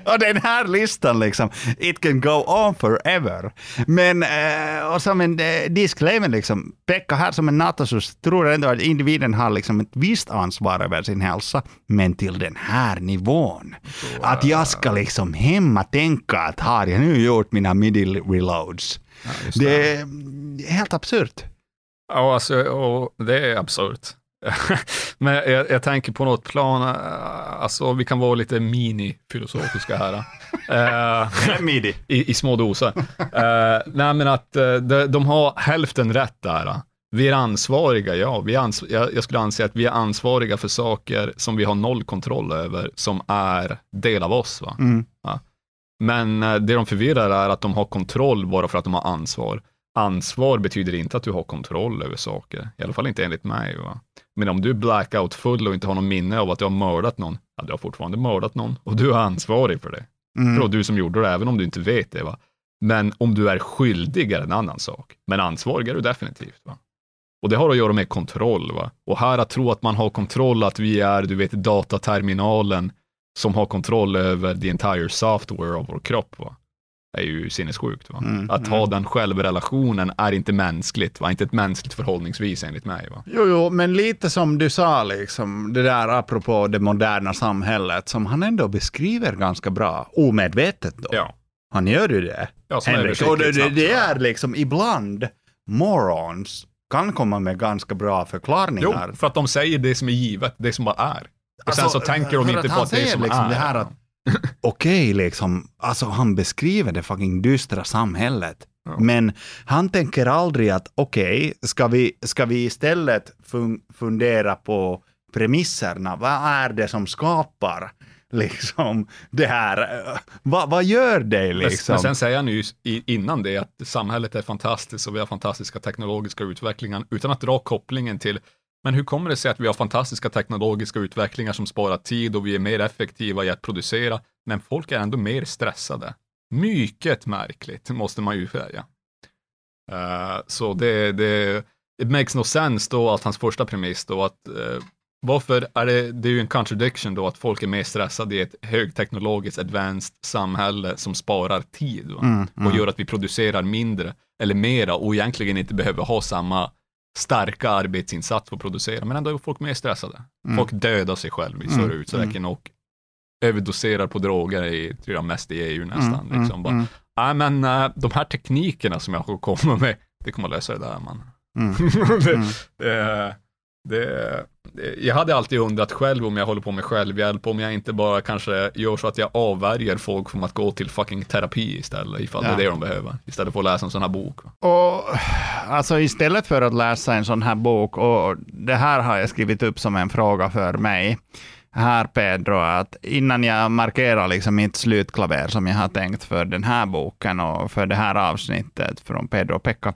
och den här listan liksom, it can go on forever. Men, eh, och som en eh, disclaimer liksom, Pekka här som en natosus tror ändå att individen har liksom ett visst ansvar över sin hälsa, men till den här nivån. att jag ska liksom hemma tänka att har jag nu gjort mina midi reloads? just det är helt absurt. Ja, alltså, och det är absurt. Men jag, jag tänker på något plan, äh, alltså vi kan vara lite mini-filosofiska här. Midi. i, I små doser. Äh, nej men att äh, de, de har hälften rätt där. Vi är ansvariga, ja. Vi är ans jag, jag skulle anse att vi är ansvariga för saker som vi har noll kontroll över, som är del av oss. Va? Mm. Ja. Men det de förvirrar är att de har kontroll bara för att de har ansvar. Ansvar betyder inte att du har kontroll över saker, i alla fall inte enligt mig. Va? Men om du är blackout full och inte har någon minne av att du har mördat någon, ja, du har fortfarande mördat någon och du är ansvarig för det. Mm. För det var du som gjorde det, även om du inte vet det. Va? Men om du är skyldig är en annan sak. Men ansvarig är du definitivt. Va? Och det har att göra med kontroll. Va? Och här att tro att man har kontroll, att vi är, du vet, dataterminalen som har kontroll över the entire software av vår kropp. Va? Är ju sinnessjukt. Va? Mm, att ha den självrelationen är inte mänskligt, va? inte ett mänskligt förhållningsvis enligt mig. Va? Jo, jo, men lite som du sa, liksom, det där apropå det moderna samhället, som han ändå beskriver ganska bra, omedvetet då. Ja, Han gör ju det, ja Henrik. Och det, det, det är liksom ibland morons kan komma med ganska bra Jo, förklaringar. för att de säger det som är givet, det som bara är. Och sen Alltså, så tänker de inte på att det är som liksom är. det här att okej, liksom, alltså han beskriver det fucking dystra samhället. Ja. Men han tänker aldrig att okej, ska, vi, ska vi istället fun fundera på premisserna? Vad är det som skapar liksom det här? Vad, vad gör det Men- liksom? Men sen säger han ju innan det att samhället är fantastiskt och vi har fantastiska teknologiska utvecklingar utan att dra kopplingen till men hur kommer det sig att vi har fantastiska teknologiska utvecklingar som sparar tid och vi är mer effektiva i att producera, men folk är ändå mer stressade? Mycket märkligt, måste man ju säga. Eh, så det, det it makes no sense då att hans första premiss då att eh, varför är det, det är ju en contradiction då att folk är mer stressade i ett högteknologiskt advanced samhälle som sparar tid va? Mm, och gör att vi producerar mindre eller mera och egentligen inte behöver ha samma starka arbetsinsats för att producera, men ändå är folk mer stressade. Folk dödar sig själv i större Mm, utsträckning och överdoserar på droger i, tror jag, mest i EU nästan. Mm, liksom. Bara, mm, Nej, men äh, de här teknikerna som jag kommit med, det kommer lösa det där man. Mm. det, Mm. det, det, jag hade alltid undrat själv om jag håller på med självhjälp, om jag inte bara kanske gör så att jag avvärjer folk från att gå till fucking terapi istället, ifall det Ja. är det de behöver, istället för att läsa en sån här bok. Och alltså istället för att läsa en sån här bok, och det här har jag skrivit upp som en fråga för mig, här Pedro, att innan jag markerar liksom mitt slutklaver som jag har tänkt för den här boken och för det här avsnittet från Pedro och Pekka,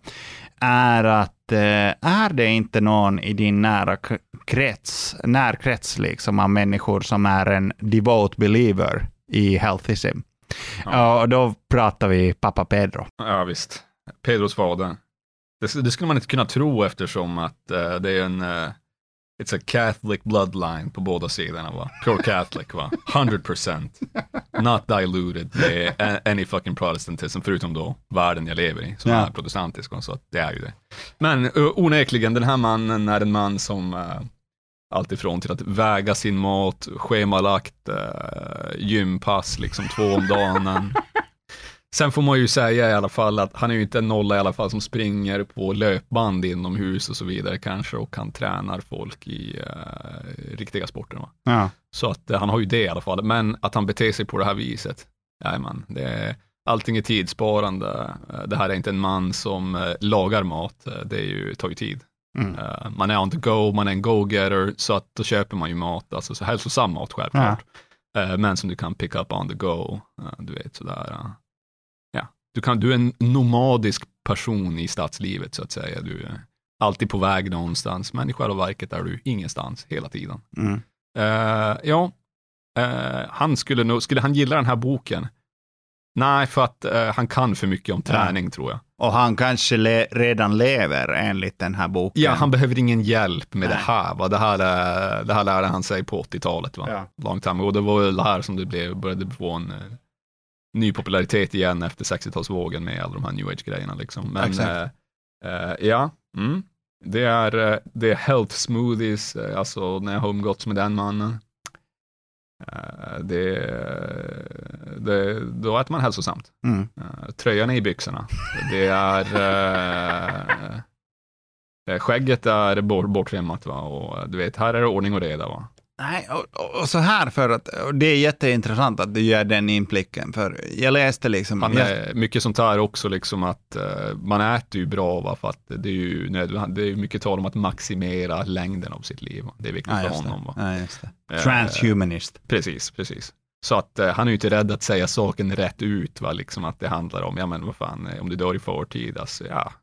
är att eh, är det inte någon i din nära krets, närkrets liksom av människor som är en devout believer i healthism? Ja. Och då pratar vi pappa Pedro. Ja, visst. Pedros fader. Det, det skulle man inte kunna tro eftersom att eh, det är en eh, It's a Catholic bloodline på båda sidorna va? Pure Catholic va? 100% Not diluted med any fucking protestantism förutom då världen jag lever i som Ja. är protestantisk och så att det är ju det. Men uh, onekligen den här mannen är en man som uh, Alltifrån till att väga sin mat, schemalagt eh, gympass, liksom två om dagen. Sen får man ju säga i alla fall att han är ju inte en nolla i alla fall som springer på löpband inomhus och så vidare kanske och han tränar folk i eh, riktiga sporter. Ja. Så att eh, han har ju det i alla fall, men att han beter sig på det här viset, jajamän, det är, allting är tidssparande. Eh, Det här är inte en man som lagar mat, det är ju, tar ju tid. Mm. Man är on the go, man är en go-getter, så att då köper man ju mat, alltså så hälsosam mat självklart. Eh, Men som du kan pick up on the go, du vet sådär. Ja, du, kan, du är en nomadisk person i stadslivet så att säga. Du är alltid på väg någonstans, men i själva verket är du ingenstans hela tiden. Mm. Eh, ja, eh, han skulle nog, skulle han gilla den här boken? Nej, för att eh, han kan för mycket om träning tror jag. Och han kanske le redan lever enligt den här boken. Ja, han behöver ingen hjälp med Nej. det här. Va? Det, här det här lärde han sig på 80-talet. Va? Ja. Long time ago. Det var väl det här som det blev, började få en ny popularitet igen efter 60-talsvågen med alla de här new age-grejerna. Liksom. Men Exakt. eh, eh, ja, mm. det, är, eh, det är health smoothies, eh, alltså när jag har umgåtts med den mannen. Det, det, då äter man hälsosamt. Mm. Uh, tröjan är i byxorna. Det är... Uh, skägget är bort, borttrimmat va? och du vet, här är det ordning och reda va. Nej, och, och- så här för att, det är jätteintressant att du gör den inblicken, för jag läste liksom... Han, jag, är mycket sånt här också liksom att eh, man äter ju bra va, för att det är ju nödvändigt. Det är mycket tal om att maximera längden av sitt liv. Va? Det är viktigt ja, för honom. Va? Ja, just det. Eh, Transhumanist. Precis, precis. Så att eh, han är ju inte rädd att säga saken rätt ut, va? liksom att det handlar om, ja men vad fan, om du dör i förtid, alltså ja,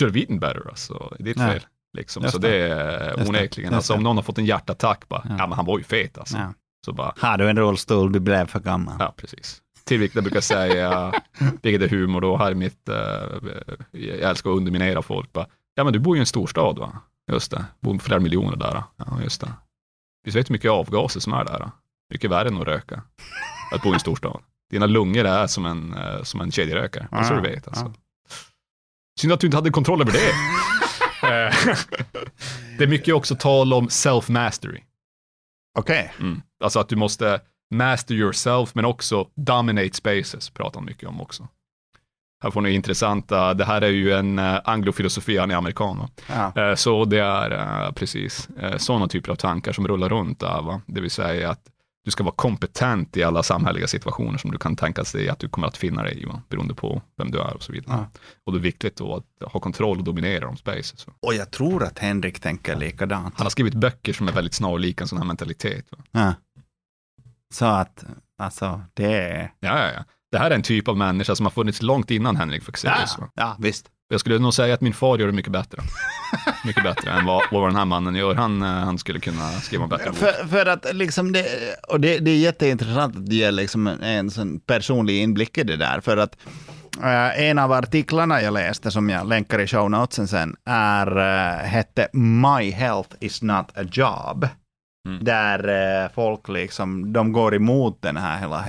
have eaten better, alltså, det är ditt fel. Liksom. Just Så det. är Just onekligen, Just alltså om någon har fått en hjärtattack, bara, Ja. ja. men han var ju fet alltså. Ja. Så bara, Har du en rullstol, du blev för gammal. ja precis. Till vilket jag brukar säga, vilket är humor då, här är mitt, eh, jag älskar att underminera folk, bara, ja men du bor ju i en storstad va? Just det, bor flera miljoner där. Ja, just det. Du vet hur mycket avgaser som är där? Mycket värre än att röka. Att bo i en storstad. Dina lungor är som en, eh, som en kedjerökare. Är så Ja, du vet. Alltså. ja. Synd att du inte hade kontroll över det. Eh, det är mycket också tal om self-mastery. Okej. Mm. Alltså att du måste master yourself, men också dominate spaces, pratar han mycket om också. Här får ni intressanta, det här är ju en uh, anglofilosofi, han är amerikan. Va? Ja. Eh, Så det är eh, precis sådana typer av tankar som rullar runt där, va? det vill säga att du ska vara kompetent i alla samhälleliga situationer som du kan tänka sig att du kommer att finna dig i, va? beroende på vem du är och så vidare. Ja. Och det är viktigt då att ha kontroll och dominera de spaces. Så. Och jag tror att Henrik tänker likadant. Han har skrivit böcker som är väldigt snarlika en sån här mentalitet. Va? Ja. Så att, alltså, det är... Ja, ja, ja. Det här är en typ av människa som har funnits långt innan Henrik Fexeus. va? ja, visst. Jag skulle nog säga att min far gör det mycket bättre. mycket bättre än vad, vad den här mannen gör. Han, eh, han skulle kunna skriva en bättre bok. För, för att liksom det, och det, det är jätteintressant att ger liksom en, en sån personlig inblick i det där. För att eh, en av artiklarna jag läste, som jag länkar i show notesen sen, är, uh, hette My health is not a job. Mm. Där eh, folk liksom, de går emot den här hela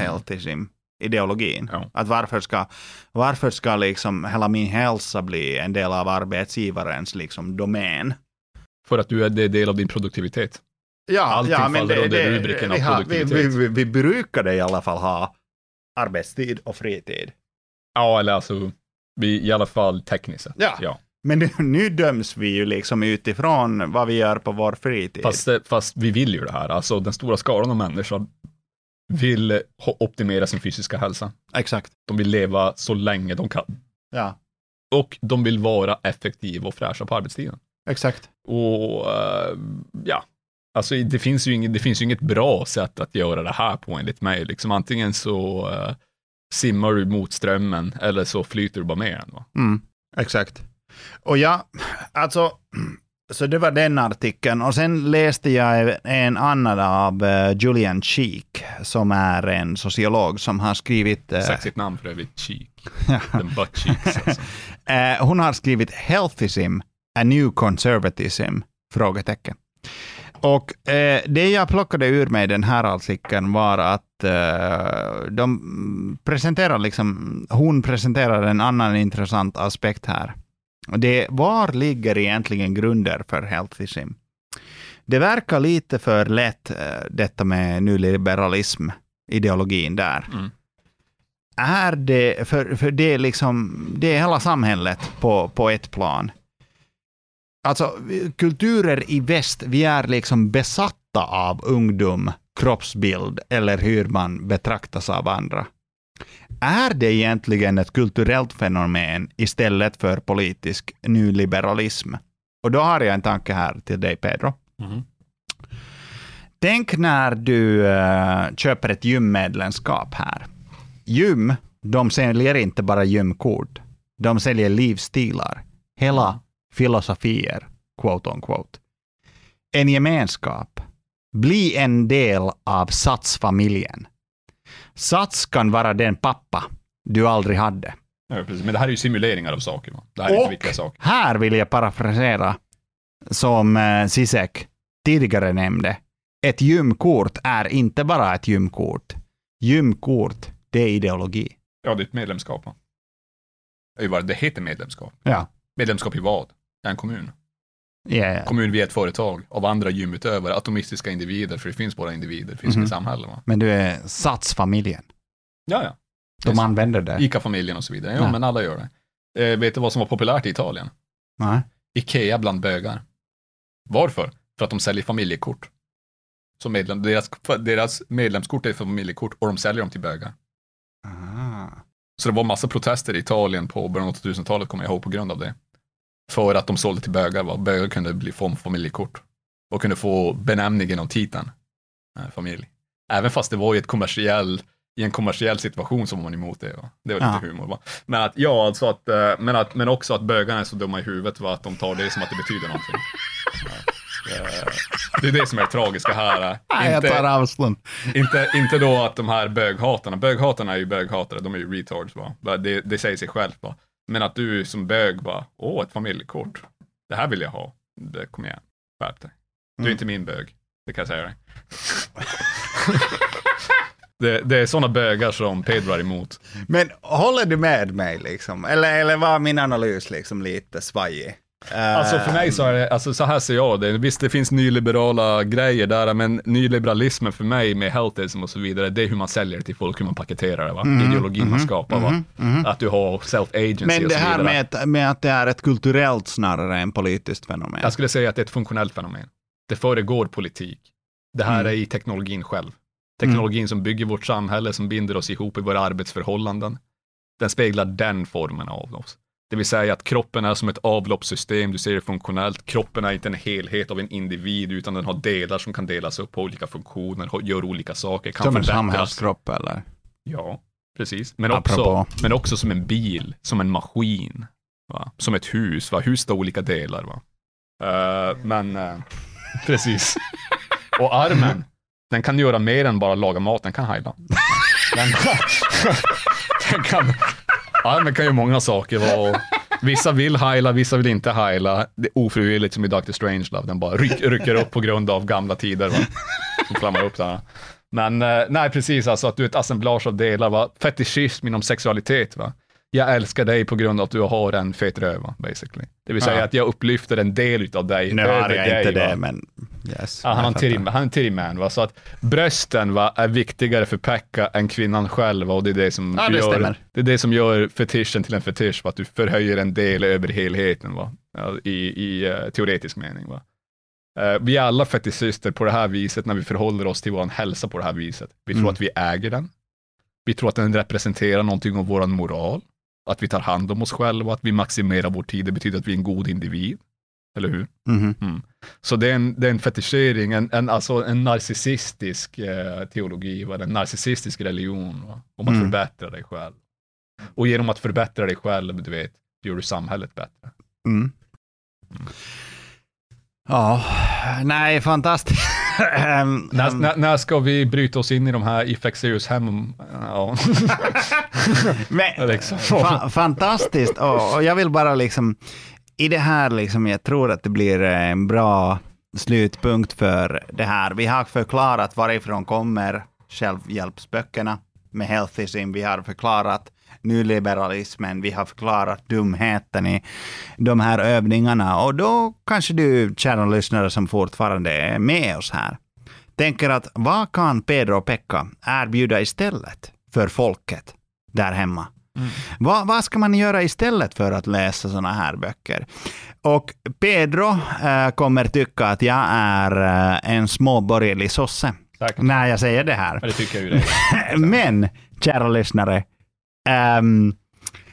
healthism-ideologin. Ja. Att varför ska, varför ska liksom hela min hälsa bli en del av arbetsgivarens liksom domän? För att du är det är del av din produktivitet. Ja, Allting faller under rubriken av vi, vi, produktivitet. vi, vi, vi brukade i alla fall ha arbetstid och fritid. Ja, eller alltså, vi, i alla fall tekniskt sett. Ja. ja. Men nu, nu döms vi ju liksom utifrån vad vi gör på vår fritid. Fast, fast vi vill ju det här. Alltså den stora skaran av människor vill optimera sin fysiska hälsa. Exakt. De vill leva så länge de kan. Ja, Och de vill vara effektiva och fräscha på arbetstiden. exakt. Och eh, ja, alltså det finns, ju inget, det finns ju inget bra sätt att göra det här på enligt mig. Liksom, antingen så eh, simmar du mot strömmen eller så flyter du bara med den. Mm, exakt. Och ja, alltså, så det var den artikeln. Och sen läste jag en annan av eh, Julian Cheek, som är en sociolog som har skrivit... eh, Sexigt namn för övrigt, cheek. Den butt cheeks alltså. Eh, hon har skrivit Healthism, a new conservatism? Frågetecken. Och eh, det jag plockade ur mig den här artikeln var att eh, de presenterar liksom, hon presenterar en annan intressant aspekt här. Det, var ligger egentligen grunder för healthism? Det verkar lite för lätt, eh, detta med nyliberalism, ideologin där. Mm. Är det, för, för det är liksom, det är hela samhället på, på ett plan. Alltså, kulturer i väst, vi är liksom besatta av ungdom, kroppsbild eller hur man betraktas av andra. Är det egentligen ett kulturellt fenomen istället för politisk nyliberalism? Och då har jag en tanke här till dig, Pedro. Mhm. Tänk när du eh, köper ett gymmedlemskap här. Gym, de säljer inte bara gymkort. De säljer livsstilar. Hela filosofier, quote on quote. En gemenskap. Bli en del av Satsfamiljen. Sats kan vara den pappa du aldrig hade. Ja, precis. Men det här är ju simuleringar av saker. Va? Det här är inte viktiga saker. här vill jag parafrasera som eh, Sisek tidigare nämnde. Ett gymkort är inte bara ett gymkort. Gymkort, det är ideologi. Ja, det är ett medlemskap. Va? Det heter medlemskap. Ja. Medlemskap i vad? En kommun. Yeah. Kommun via ett företag av andra gymutövare, atomistiska individer, för det finns bara individer, det finns Mhm. inget samhälle. Va? Men du är Satsfamiljen. Ja, ja. De använder det. Ica-familjen och så vidare. Ja, men alla gör det. Eh, vet du vad som var populärt i Italien? Nej. Ikea bland bögar. Varför? För att de säljer familjekort. Så medlem, deras, deras medlemskort är familjekort och de säljer dem till bögar. Ah. Så det var massa protester i Italien på början av 2000-talet, kommer jag ihåg, på grund av det. För att de sålde till bögar, va? bögar kunde bli få familjekort. Och kunde få benämningen av titeln, eh, familj. Även fast det var i, ett kommersiell, i en kommersiell situation som var man emot det. Va? Det var lite Ja. humor. Va? Men, att, ja, alltså att, eh, men, att, men också att bögarna är så dumma i huvudet va? att de tar det som att det betyder någonting. Eh, Det är det som är det tragiska här. Nej, jag. Inte, inte då att de här böghatarna, böghatarna är ju böghatare, de är ju retards va. Det, det säger sig självt va. Men att du som bög bara, åh ett familjekort, det här vill jag ha. Det, kom igen, skärp dig. Du är Mm. inte min bög, det kan jag säga dig. det, det är sådana bögar som Pedro är emot. Men håller du med mig liksom? Eller, eller var min analys liksom lite svajig? Eh, Alltså för mig så är det, alltså så här ser jag det. Visst det finns nyliberala grejer där, men nyliberalismen för mig med healthism och så vidare, det är hur man säljer till folk, hur man paketerar det, va? ideologin man skapar. Va? Att du har self-agency Men och det så här med, med att det är ett kulturellt snarare än politiskt fenomen. Jag skulle säga att det är ett funktionellt fenomen. Det föregår politik. Det här Mm. är i teknologin själv. Teknologin som bygger vårt samhälle, som binder oss ihop i våra arbetsförhållanden. Den speglar den formen av oss. Det vill säga att kroppen är som ett avloppssystem, du ser det funktionellt. Kroppen är inte en helhet av en individ, utan den har delar som kan delas upp på olika funktioner, gör olika saker, kan Som en samhällskropp eller? Ja, precis. Men Apropå. också, men också som en bil, som en maskin, va? som ett hus. Va? Hus har olika delar. Va? Eh, men eh, precis. Och armen, den kan göra mer än bara laga mat, den kan heila. Den, den kan, Det kan ju många saker. vara, vissa vill heila, vissa vill inte heila. Det är ofrivilligt som i Dr. Strangelove, den bara ryck, rycker upp på grund av gamla tider. Va? Som flammar upp där. Men eh, nej, precis alltså att du är ett assemblage av delar, va? fetischism inom sexualitet. Va? Jag älskar dig på grund av att du har en fet röv, basically. Det vill säga Ja. att jag upplyfter en del av dig Nu har jag dig, inte va? det, men yes. Ja, han, jag en titty, han är en titty-man, va? så att brösten va, är viktigare för Pekka än kvinnan själv va? och det är det som Ja, det gör, stämmer. det är det som gör fetischen till en fetisch, va? att du förhöjer en del över helheten va? I, i eh, teoretisk mening. Va? Eh, vi är alla fetischister på det här viset när vi förhåller oss till vår hälsa på det här viset. Vi tror Mm. att vi äger den. Vi tror att den representerar någonting av vår moral. Att vi tar hand om oss själva, att vi maximerar vår tid. Det betyder att vi är en god individ. Eller hur? Mhm. Så det är en, det är en fetischering, en, en, alltså en narcissistisk eh, teologi, va? en narcissistisk religion, va? om att Mm. förbättra dig själv. Och genom att förbättra dig själv, du vet, gör du samhället bättre. Mm. Ja, nej, fantastiskt. Ehm, När, ehm, när, när ska vi bryta oss in i de här Ifexeus hem? Ja. Men, Liksom. fa fantastiskt. Och, och jag vill bara liksom, i det här, liksom, jag tror att det blir en bra slutpunkt för det här. Vi har förklarat varifrån kommer självhjälpsböckerna. med healthism, vi har förklarat nyliberalismen, vi har förklarat dumheten i de här övningarna. Och då kanske du, kära lyssnare som fortfarande är med oss här, tänker att vad kan Pedro och Pekka erbjuda istället för folket där hemma? Vad, vad ska man göra istället för att läsa sådana här böcker? Och Pedro eh, kommer tycka att jag är eh, en småborgerlig sosse Säkert. när jag säger det här. Ja, det tycker jag ju det. Men, kära lyssnare, ehm,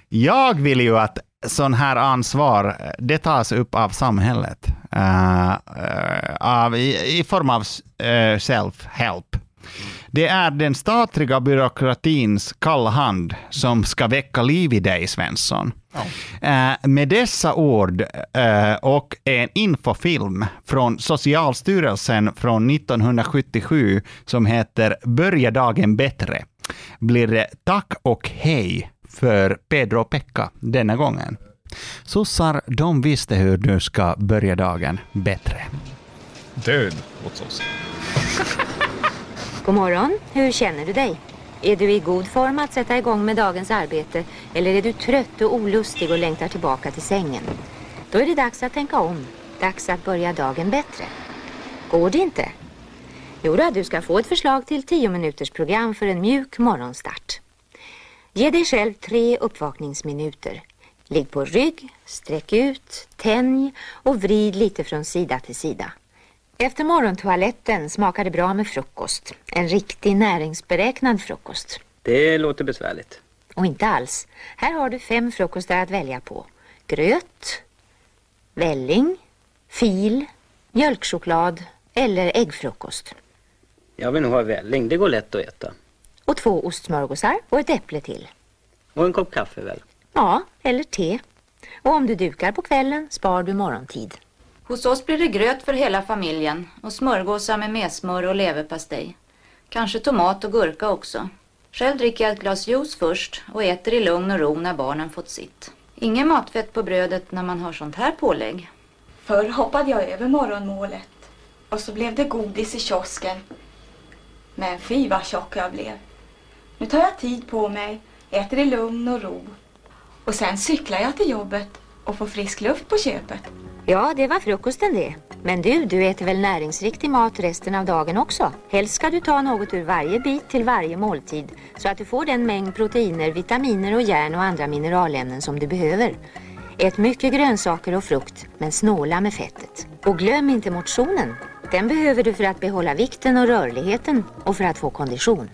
jag vill ju att sån här ansvar, det tas upp av samhället. eh, eh, av, i, I form av eh, self-help. Det är den statliga byråkratins kalla hand som ska väcka liv i dig, Svensson. Eh, med dessa ord och en infofilm från Socialstyrelsen från 1977 som heter Börja dagen bättre blir det tack och hej för Pedro och Pekka denna gången. Sossar, de visste hur du ska börja dagen bättre. Död åt oss. God morgon, hur känner du dig? Är du i god form att sätta igång med dagens arbete eller är du trött och olustig och längtar tillbaka till sängen? Då är det dags att tänka om. Dags att börja dagen bättre. Går det inte? Jo då, du ska få ett förslag till 10 minuters program för en mjuk morgonstart. Ge dig själv tre uppvakningsminuter. Ligg på rygg, sträck ut, tänj och vrid lite från sida till sida. Efter morgontoaletten smakar det bra med frukost. En riktig näringsberäknad frukost. Det låter besvärligt. Och inte alls. Här har du fem frukostar att välja på. Gröt, välling, fil, mjölkchoklad eller äggfrukost. Jag vill nog ha välling, det går lätt att äta. Och två ostsmörgåsar och ett äpple till. Och en kopp kaffe väl? Ja, eller te. Och om du dukar på kvällen spar du morgontid. Hos oss blir det gröt för hela familjen och smörgåsar med messmör och leverpastej. Kanske tomat och gurka också. Själv dricker jag ett glas juice först och äter i lugn och ro när barnen fått sitt. Ingen matfett på brödet när man har sånt här pålägg. Förr hoppade jag över morgonmålet och så blev det godis i kiosken. Men fy vad tjock jag blev. Nu tar jag tid på mig, äter i lugn och ro. Och sen cyklar jag till jobbet och får frisk luft på köpet. Ja, det var frukosten det. Men du, du äter väl näringsriktig mat resten av dagen också? Helst ska du ta något ur varje bit till varje måltid så att du får den mängd proteiner, vitaminer och järn och andra mineralämnen som du behöver. Ät mycket grönsaker och frukt, men snåla med fettet. Och glöm inte motionen. Den behöver du för att behålla vikten och rörligheten och för att få kondition.